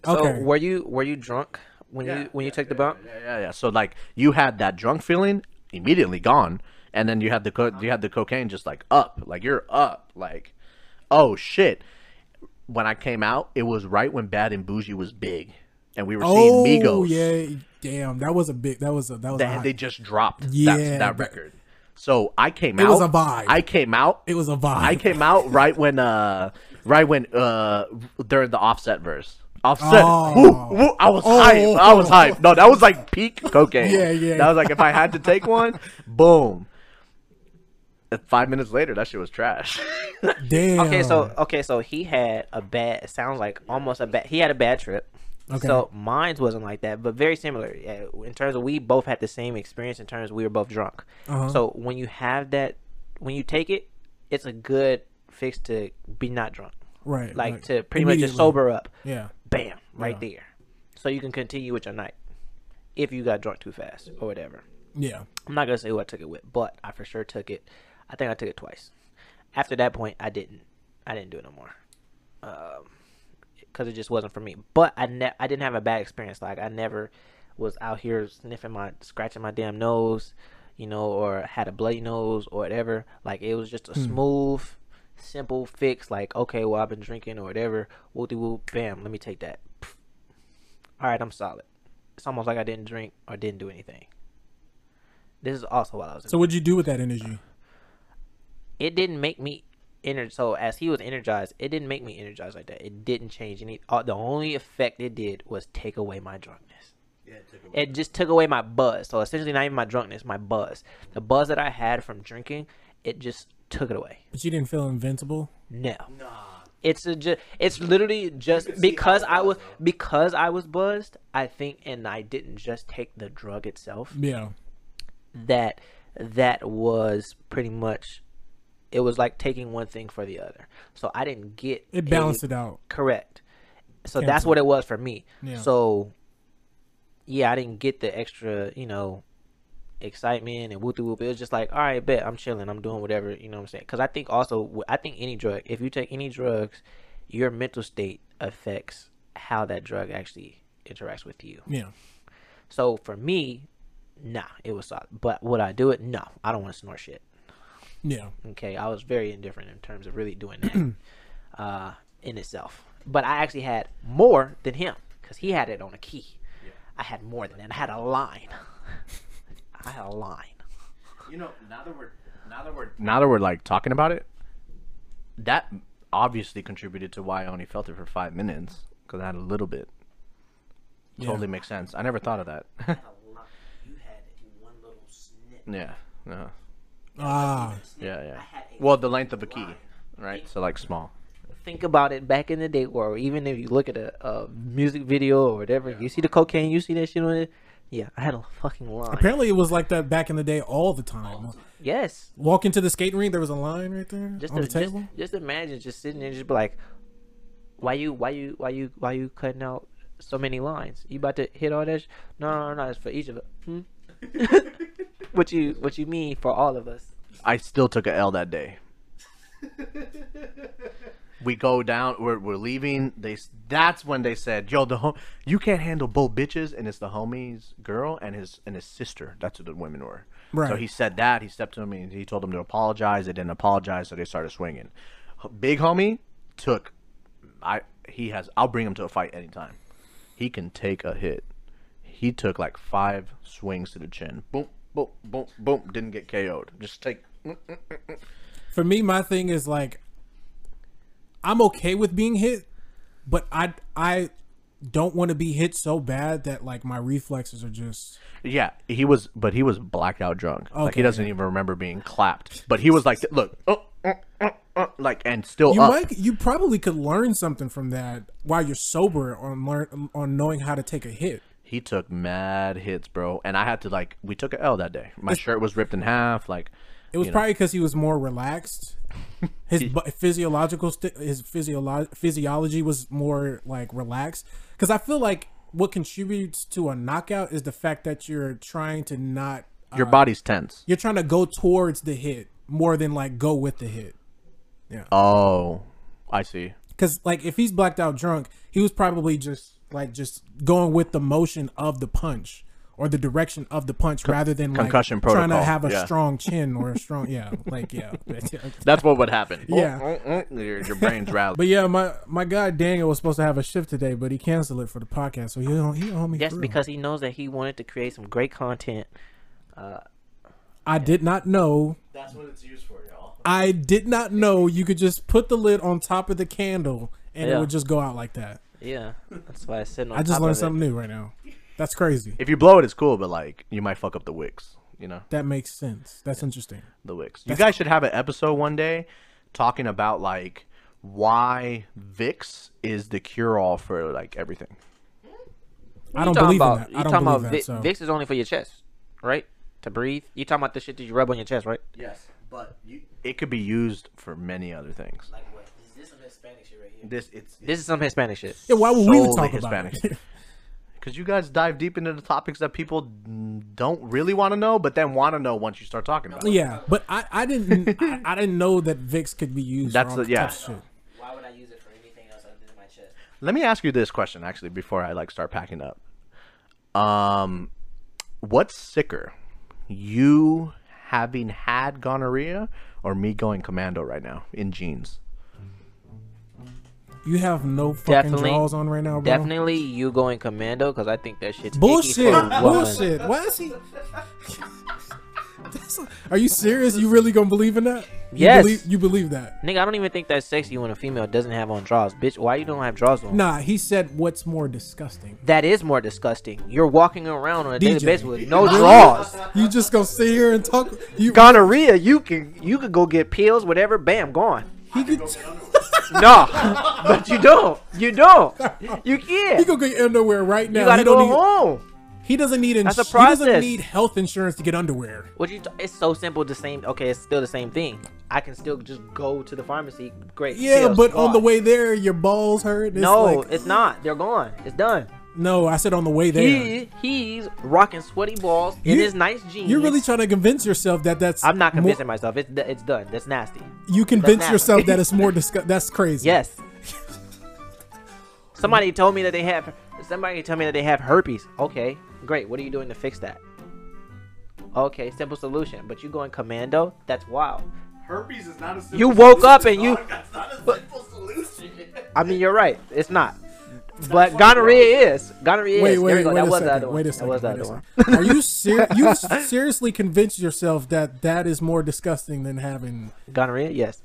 So Okay. were you were you drunk when you when you took the bump? Yeah, yeah, yeah. So like, you had that drunk feeling immediately gone, and then you had the co- you had the cocaine just like up, like you're up, like, oh shit. When I came out, it was right when Bad and Bougie was big, and we were seeing Oh Migos. yeah, damn, that was a big. That was a that was that they just dropped Yeah, that, that record. So I came It out. It was a vibe. I came out. it was a vibe. I came out right when uh right when uh during the Offset verse. Offset. Oh. Woo, woo, I was Oh. hype. I was hype. No, that was like peak <laughs> cocaine. Yeah, yeah. That was like if I had to take one, boom. <laughs> Five minutes later, that shit was trash. <laughs> Damn. Okay, so okay, so he had a bad. It sounds like almost a bad. He had a bad trip. Okay. So mine's wasn't like that, but very similar. In terms of we both had the same experience. In terms, we were both drunk. Uh-huh. So when you have that, when you take it, it's a good fix to be not drunk. right, Like right. to pretty much just sober up. Yeah. Bam, right Yeah. there. So you can continue with your night. If you got drunk too fast or whatever. Yeah. I'm not gonna say who I took it with, but I for sure took it. I think I took it twice. After that point, I didn't. I didn't do it no more. Um, because it just wasn't for me. But I ne- I didn't have a bad experience. Like I never was out here sniffing my, scratching my damn nose, you know, or had a bloody nose or whatever. Like it was just a smooth, simple fix. Like okay, well I've been drinking or whatever. Whoop whoop, bam. Let me take that. All right, I'm solid. It's almost like I didn't drink or didn't do anything. This is also while I was. So what'd you do with that energy? It didn't make me ener- so as he was energized it didn't make me energized like that it didn't change any uh, the only effect it did was take away my drunkenness it took away it just took away my buzz so essentially not even my drunkenness my buzz the buzz that i had from drinking it just took it away But you didn't feel invincible. no Nah. It's a ju- it's literally just because I was was, though. because I was buzzed. I think, and I didn't just take the drug itself. Yeah. That that was pretty much. It was like taking one thing for the other. So I didn't get It balanced it out. Correct. So that's what it was for me. Yeah. So yeah, I didn't get the extra, you know, excitement and whoop whoop. It was just like, all right, bet I'm chilling, I'm doing whatever, you know what I'm saying? Because I think also, I think any drug, if you take any drugs, your mental state affects how that drug actually interacts with you. Yeah. So for me, nah, it was solid. But would I do it? No, I don't want to snort shit. Yeah. Okay, I was very indifferent in terms of really doing that <clears throat> uh, in itself. But I actually had more than him because he had it on a key. I had more than that. I had a line. <laughs> I had a line. You know, now that we're now that we're now that we're like talking about it, that obviously contributed to why I only felt it for five minutes because I had a little bit. Yeah. Totally makes sense. I never thought of that. <laughs> You had one little snip. yeah, yeah, Ah. yeah, yeah. had a Well, the length of a key, right? So like small. Think about it back in the day, or even if you look at a, a music video or whatever, you see the cocaine, you see that shit on it. Yeah, I had a fucking line. Apparently, it was like that back in the day all the time. Yes. Walk into the skating rink, there was a line right there just on to, the table. Just, just imagine just sitting there and just be like why you why you why you why you cutting out so many lines you about to hit all that sh- no no no it's for each of us hmm? <laughs> what you what you mean for all of us I still took a L that day. <laughs> we go down. We're, we're leaving. They that's when they said, "Yo, the hom- you can't handle both bitches," and it's the homie's girl and his and his sister. That's what the women were. Right. So he said that. He stepped to me and he told them to apologize. They didn't apologize, so they started swinging. Big homie took. I he has. I'll bring him to a fight anytime. He can take a hit. He took like five swings to the chin. Boom, boom, boom, boom. Didn't get KO'd. Just take. For me, my thing is like, I'm okay with being hit, but I I don't want to be hit so bad that like my reflexes are just. Yeah, he was, but he was blacked out drunk. like he doesn't even remember being clapped. But he was like, look, oh, oh, oh, oh, like, and still You up. might you probably could learn something from that while you're sober on learn on knowing how to take a hit. He took mad hits, bro, and I had to like, we took a L that day. My shirt was ripped in half. Like, It was You know. probably because he was more relaxed. His <laughs> physiological st- his physiolo- physiology was more like relaxed. Because I feel like what contributes to a knockout is the fact that you're trying to not your uh, body's tense. you're trying to go towards the hit more than like go with the hit. Yeah. Oh, I see. Because like if he's blacked out drunk, he was probably just like just going with the motion of the punch or the direction of the punch rather than like concussion trying to have a yeah. strong chin or a strong yeah like yeah. <laughs> <laughs> That's what would happen. Yeah. Oh, oh, oh, your, your brain's rallying. But yeah, my my guy Daniel was supposed to have a shift today, but he canceled it for the podcast, so he don't he owe me. That's for real. because he knows that he wanted to create some great content. uh, I did not know. That's what it's used for, y'all. I did not know you could just put the lid on top of the candle and it would just go out like that. Yeah, that's why I said I just learned of it. something new right now. That's crazy. If you blow it, it's cool, but like, you might fuck up the wicks. You know, That makes sense. That's interesting. the wicks. You guys should have an episode one day talking about like why Vicks is the cure all for like everything. I don't believe about, in that. You I don't talking believe about that. Vic, So Vicks is only for your chest, right? To breathe. You talking about the shit that you rub on your chest, right? Yes, but you, it could be used for many other things. Like what? Is this some Hispanic shit right here? This it's This is some Hispanic shit. yeah, why would we even solely talk about Hispanic. it? <laughs> because you guys dive deep into the topics that people don't really want to know, but then want to know once you start talking about it. yeah, but I, I didn't I, I didn't know that Vicks could be used. That's for the- yeah. types of shit. Why would I use it for anything else other than my chest? Let me ask you this question actually before I like start packing up. Um, what's sicker, you having had gonorrhea or me going commando right now in jeans? You have no fucking Definitely- draws on right now, bro. Definitely you going commando because I think that shit's Bullshit. for. Bullshit. Why is he? <laughs> That's- Are you serious? You really gonna believe in that? You Yes. Believe, you believe that? Nigga, I don't even think that's sexy when a female doesn't have on draws. Bitch, why you don't have drawers on? Nah, he said what's more disgusting. That is more disgusting. You're walking around on a daily DJ. basis with no draws. You just gonna sit here and talk? You Gonorrhea, you can you could go get pills, whatever. Bam, gone. he could. <laughs> no, but you don't. You don't. You can't. go get underwear right now. You gotta he don't go need, home. He doesn't need. Ins- That's a He doesn't need health insurance to get underwear. What you? T- it's so simple. The same. Okay, it's still the same thing. I can still just go to the pharmacy. Great. Yeah, pills, but on the way there, your balls hurt. It's No, like- it's not. They're gone. It's done. No. I said on the way there. He he's rocking sweaty balls in You- his nice jeans. You're really trying to convince yourself that that's. I'm not more- convincing myself. It's d- it's done. That's nasty. You convince nasty. yourself that it's more <laughs> disgust. That's crazy. Yes. <laughs> Somebody told me that they have. Somebody told me that they have herpes. Okay, great. What are you doing to fix that? Okay, simple solution. But you going commando? That's wild. Herpes is not a simple You woke up solution, and you- dog. That's not a simple solution. I mean, you're right. It's not. But gonorrhea is. Gonorrhea Wait, is. there wait, go. wait That a was the second. other one. Wait a second. That was the other one. Are you ser- <laughs> you seriously convinced yourself that that is more disgusting than having? Gonorrhea? Yes.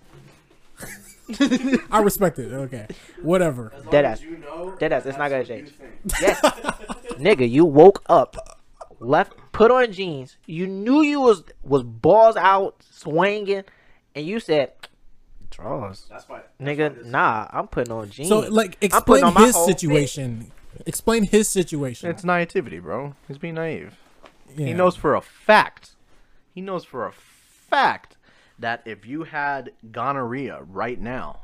I respect it. Okay, whatever. As long Dead ass. you know, Dead ass. It's not gonna that's what you change. Yes. <laughs> Nigga, you woke up, left, put on jeans. You knew you was was balls out, swinging, and you said, "Draws." That's why. that's Nigga, this- nah, I'm putting on jeans. So, like, I'm explain putting on my his whole fit. situation. Explain his situation. It's naivety, bro. He's being naive. He knows for a fact. He knows for a fact that if you had gonorrhea right now,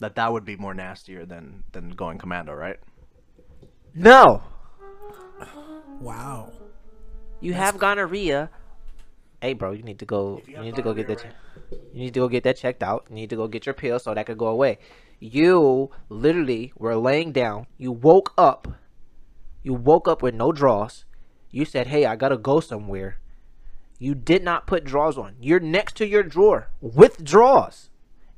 that that would be more nastier than than going commando, right? no, Wow. you have gonorrhea. Hey, bro, you need to go. you You need to go get that. gonorrhea, che- You need to go get that checked out. You need to go get your pill so that could go away. You literally were laying down. You woke up. You woke up with no drawers. You said, "Hey, I gotta go somewhere." You did not put drawers on. You're next to your drawer with drawers,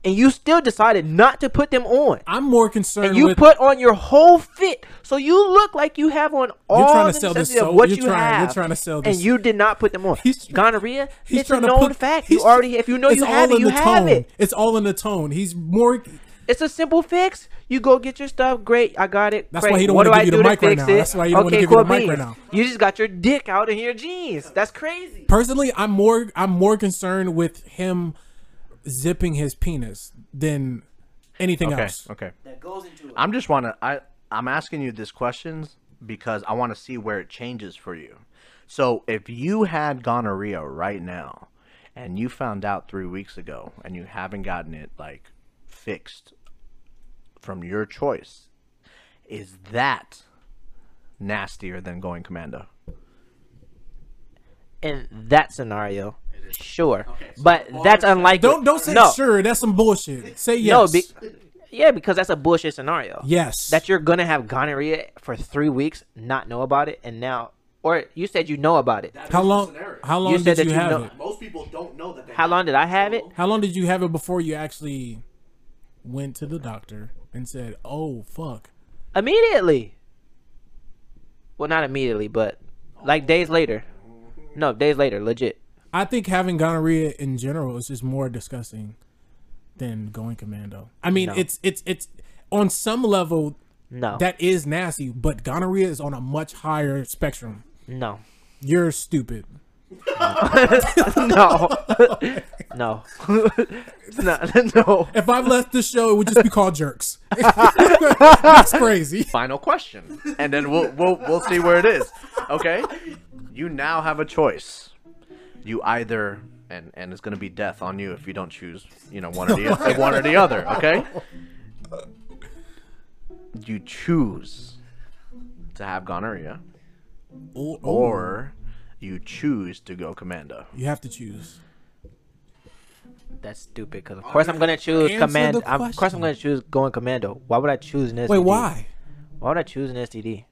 and you still decided not to put them on. I'm more concerned And you with. put on your whole fit, so you look like you have on all trying to the sell this soap. what You're you trying- you're trying to sell this, and you did not put them on. He's- Gonorrhea, he's it's trying a to known put, fact. You already, if you know you have it, you have tone. it. It's all in the tone. He's more. It's a simple fix. You go get your stuff. Great, I got it. That's Great. why he don't wanna do give you the mic right now. That's why he don't wanna okay, give you the mic right now. You just got your dick out in your jeans. That's crazy. Personally, I'm more. I'm more concerned with him zipping his penis than anything Okay, else. okay. That goes into it. I'm just wanna I I'm asking you these questions because I want to see where it changes for you. So if you had gonorrhea right now and you found out 3 weeks ago and you haven't gotten it like fixed from your choice, is that nastier than going commando? In that scenario, sure, Okay, so but that's unlikely. Don't don't say no. sure. That's some bullshit. Say No, yes. be, yeah, because that's a bullshit scenario. yes. that you're gonna have gonorrhea for three weeks, not know about it, and now, or you said you know about it. That how is long? How long You said did you that you have know- it? Most people don't know that. They How long did I have it? How long did you have it before you actually went to the doctor and said, "Oh fuck"? Immediately. Well, not immediately, but like days later. No, days later, legit. I think having gonorrhea in general is just more disgusting than going commando. I mean, No. it's it's it's on some level No, that is nasty, but gonorrhea is on a much higher spectrum. no, You're stupid. <laughs> no, <laughs> no, <laughs> no, no. If I left the show, it would just be called jerks. That's crazy. Final question, and then we'll we'll we'll see where it is. Okay, you now have a choice. You either and and it's gonna be death on you if you don't choose, you know, one or the <laughs> other, one or the other. Okay, you choose to have gonorrhea, Or, or you choose to go commando. you have to choose. That's stupid. Because of course I'm gonna choose Answer command. the I'm, of course I'm gonna choose going commando. Why would I choose an STD? Wait, why? Why would I choose an STD?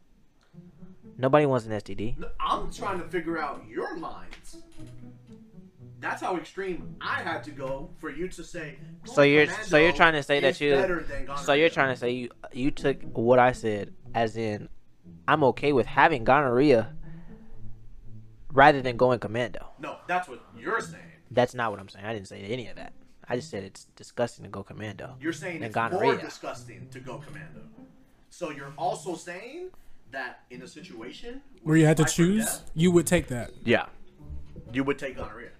Nobody wants an STD. I'm trying to figure out your minds. That's how extreme I had to go for you to say. So you're so you're trying to say that you so you're trying to say you you took what I said as in I'm okay with having gonorrhea rather than going commando. No, that's what you're saying. That's not what I'm saying. I didn't say any of that. I just said it's disgusting to go commando. You're saying than it's more disgusting to go commando. So you're also saying that in a situation Where you had to choose, death, you would take that. Yeah, you would take gonorrhea.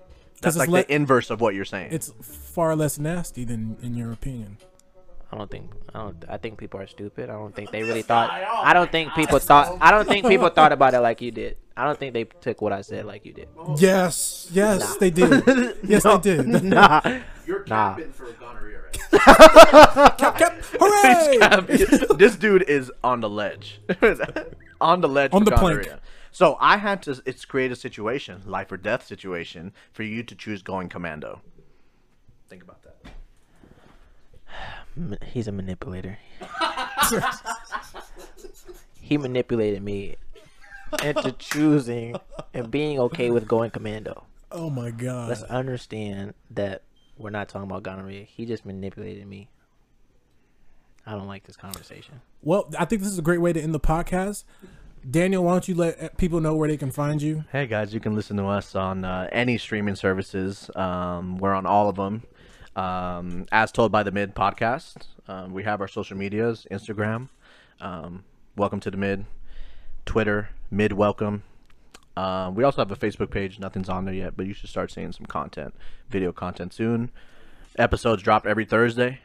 That's it's like le- the inverse of what you're saying. It's far less nasty than in your opinion. I don't think I don't I think people are stupid. I don't think they really thought I don't think people thought I don't think people thought about it like you did. I don't think they took what I said like you did. Yes, yes, they did. <laughs> Yes, they did. Nah. You're Nah. capping for gonorrhea right <laughs> Cap, cap, <laughs> hooray! this dude is on the ledge. on the ledge On for the plank. Gonorrhea. So I had to it's create a situation, life or death situation, for you to choose going commando. Think about that. He's a manipulator. he manipulated me into choosing and being okay with going commando. Oh my god. Let's understand that we're not talking about gonorrhea. He just manipulated me. I don't like this conversation. Well, I think this is a great way to end the podcast. Daniel, why don't you let uh, people know where they can find you? Hey guys, you can listen to us on uh, any streaming services. Um, we're on all of them. Um, as told by the Mid podcast, um, we have our social medias: Instagram, um, Welcome to the Mid, Twitter, Mid Welcome. Um, we also have a Facebook page. Nothing's on there yet, but you should start seeing some content, video content soon. Episodes drop every Thursday.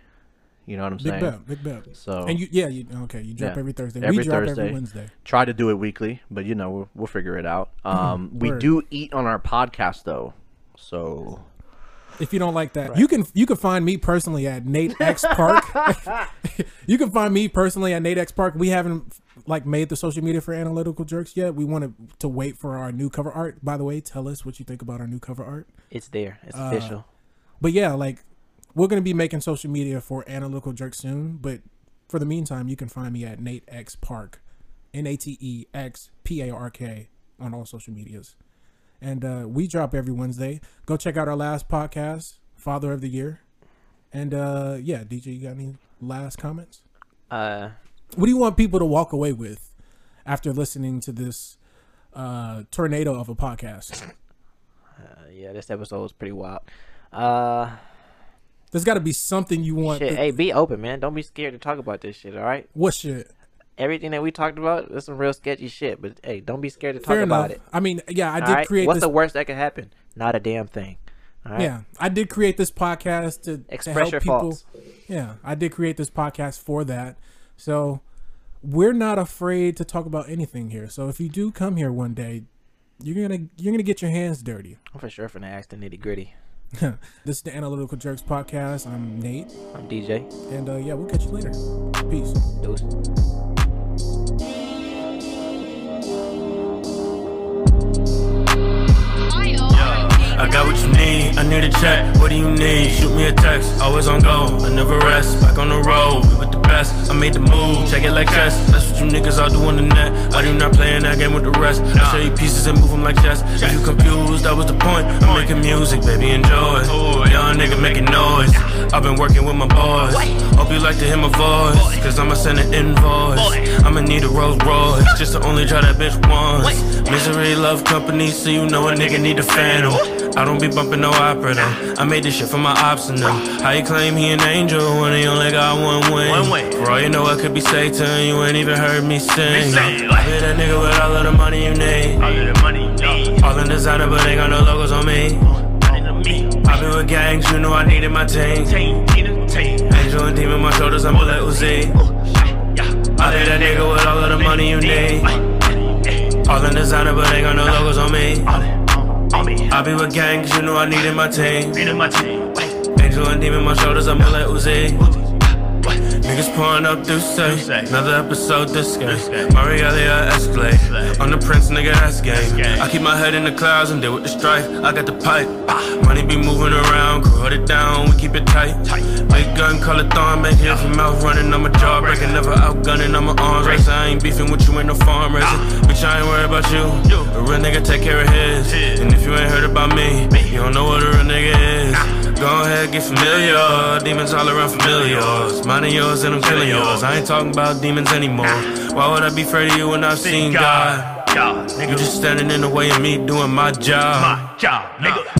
You know what I'm Big saying? bet, big bet. So And you, yeah, you okay? You drop Yeah. every Thursday. Every we drop Thursday. every Wednesday. try to do it weekly, but you know we'll, we'll figure it out. <clears throat> Um, we Mm-hmm. Word. do eat on our podcast though, so If you don't like that, you can you can find me personally at Nate X Park. <laughs> <laughs> you can find me personally at Nate X Park. We haven't like made the social media for analytical jerks yet. We want to to wait for our new cover art. By the way, tell us what you think about our new cover art. It's there. It's Uh, official. But yeah, like we're gonna be making social media for analytical jerk soon. But for the meantime, you can find me at Nate X Park, N A T E X P A R K on all social medias. And uh, we drop every Wednesday. Go check out our last podcast, Father of the Year. And uh, yeah, DJ, you got any last comments? Uh, What do you want people to walk away with after listening to this uh, tornado of a podcast? uh, yeah, this episode was pretty wild. Uh, There's got to be something you want. shit. to- Hey, be open, man. Don't be scared to talk about this shit. All right. what shit? Everything that we talked about, is some real sketchy shit. But hey, don't be scared to talk Fair about enough. it. I mean, yeah, I all did right? create What's this. the worst that could happen? Not a damn thing. All right. Yeah, I did create this podcast to to Express help your people. faults. Yeah, I did create this podcast for that. So we're not afraid to talk about anything here. So if you do come here one day, you're gonna you're gonna get your hands dirty. I'm for sure finna ask the nitty gritty. <laughs> this is the Analytical Jerks podcast. I'm Nate, I'm DJ. and uh, yeah, we'll catch you later. Peace. Deuce. I got what you need, I need a check. What do you need? Shoot me a text. Always on go, I never rest. Back on the road, we with the best. I made the move, check it like chess. That's what you niggas all do on the net. I do not play in that game with the rest. I show you pieces and move them like chess. If you confused, that was the point. I'm making music, baby, enjoy. Young nigga making noise. I've been working with my boys. Hope you like to hear my voice. Cause I'ma send an invoice. I'ma need a Rolls Royce. Just to only try that bitch once. Misery love company, so you know a nigga need a phantom. I don't be bumping no opera though. I made this shit for my ops and them. How you claim he an angel when he only got one wing? For all you know, I could be Satan. You ain't even heard me sing. I be that nigga with all of the money you need. All of the money you need. All in designer, but ain't got no logos on me. I been with gangs, you know I needed my team. Angel and demon, my shoulders, I'm bullet Uzi. I be that nigga with all of the money you need. All in designer, but ain't got no logos on me. I be with gangs, you know I needed my team. Needed my team. Angel and demon, my shoulders, I'm a bullet Uzi. Niggas pouring up Duce, another episode this game. Marialia Escalade, on the Prince, nigga, that's game. I keep my head in the clouds and deal with the strife. I got the pipe, money be moving around, hold it down, we keep it tight. Big gun, color thorn, make it from mouth running, I'm a jaw breaking, never outgunning, I'm a arms race. I ain't beefing with you, ain't no farm raising. Bitch, I ain't worried about you. A real nigga take care of his. And if you ain't heard about me, you don't know what a real nigga is. Go ahead, get familiar. Demons all around familiars. Mine and yours, and I'm killing yours. I ain't talking about demons anymore. Why would I be afraid of you when I've seen God? god You just standing in the way of me doing my job. My job, nigga.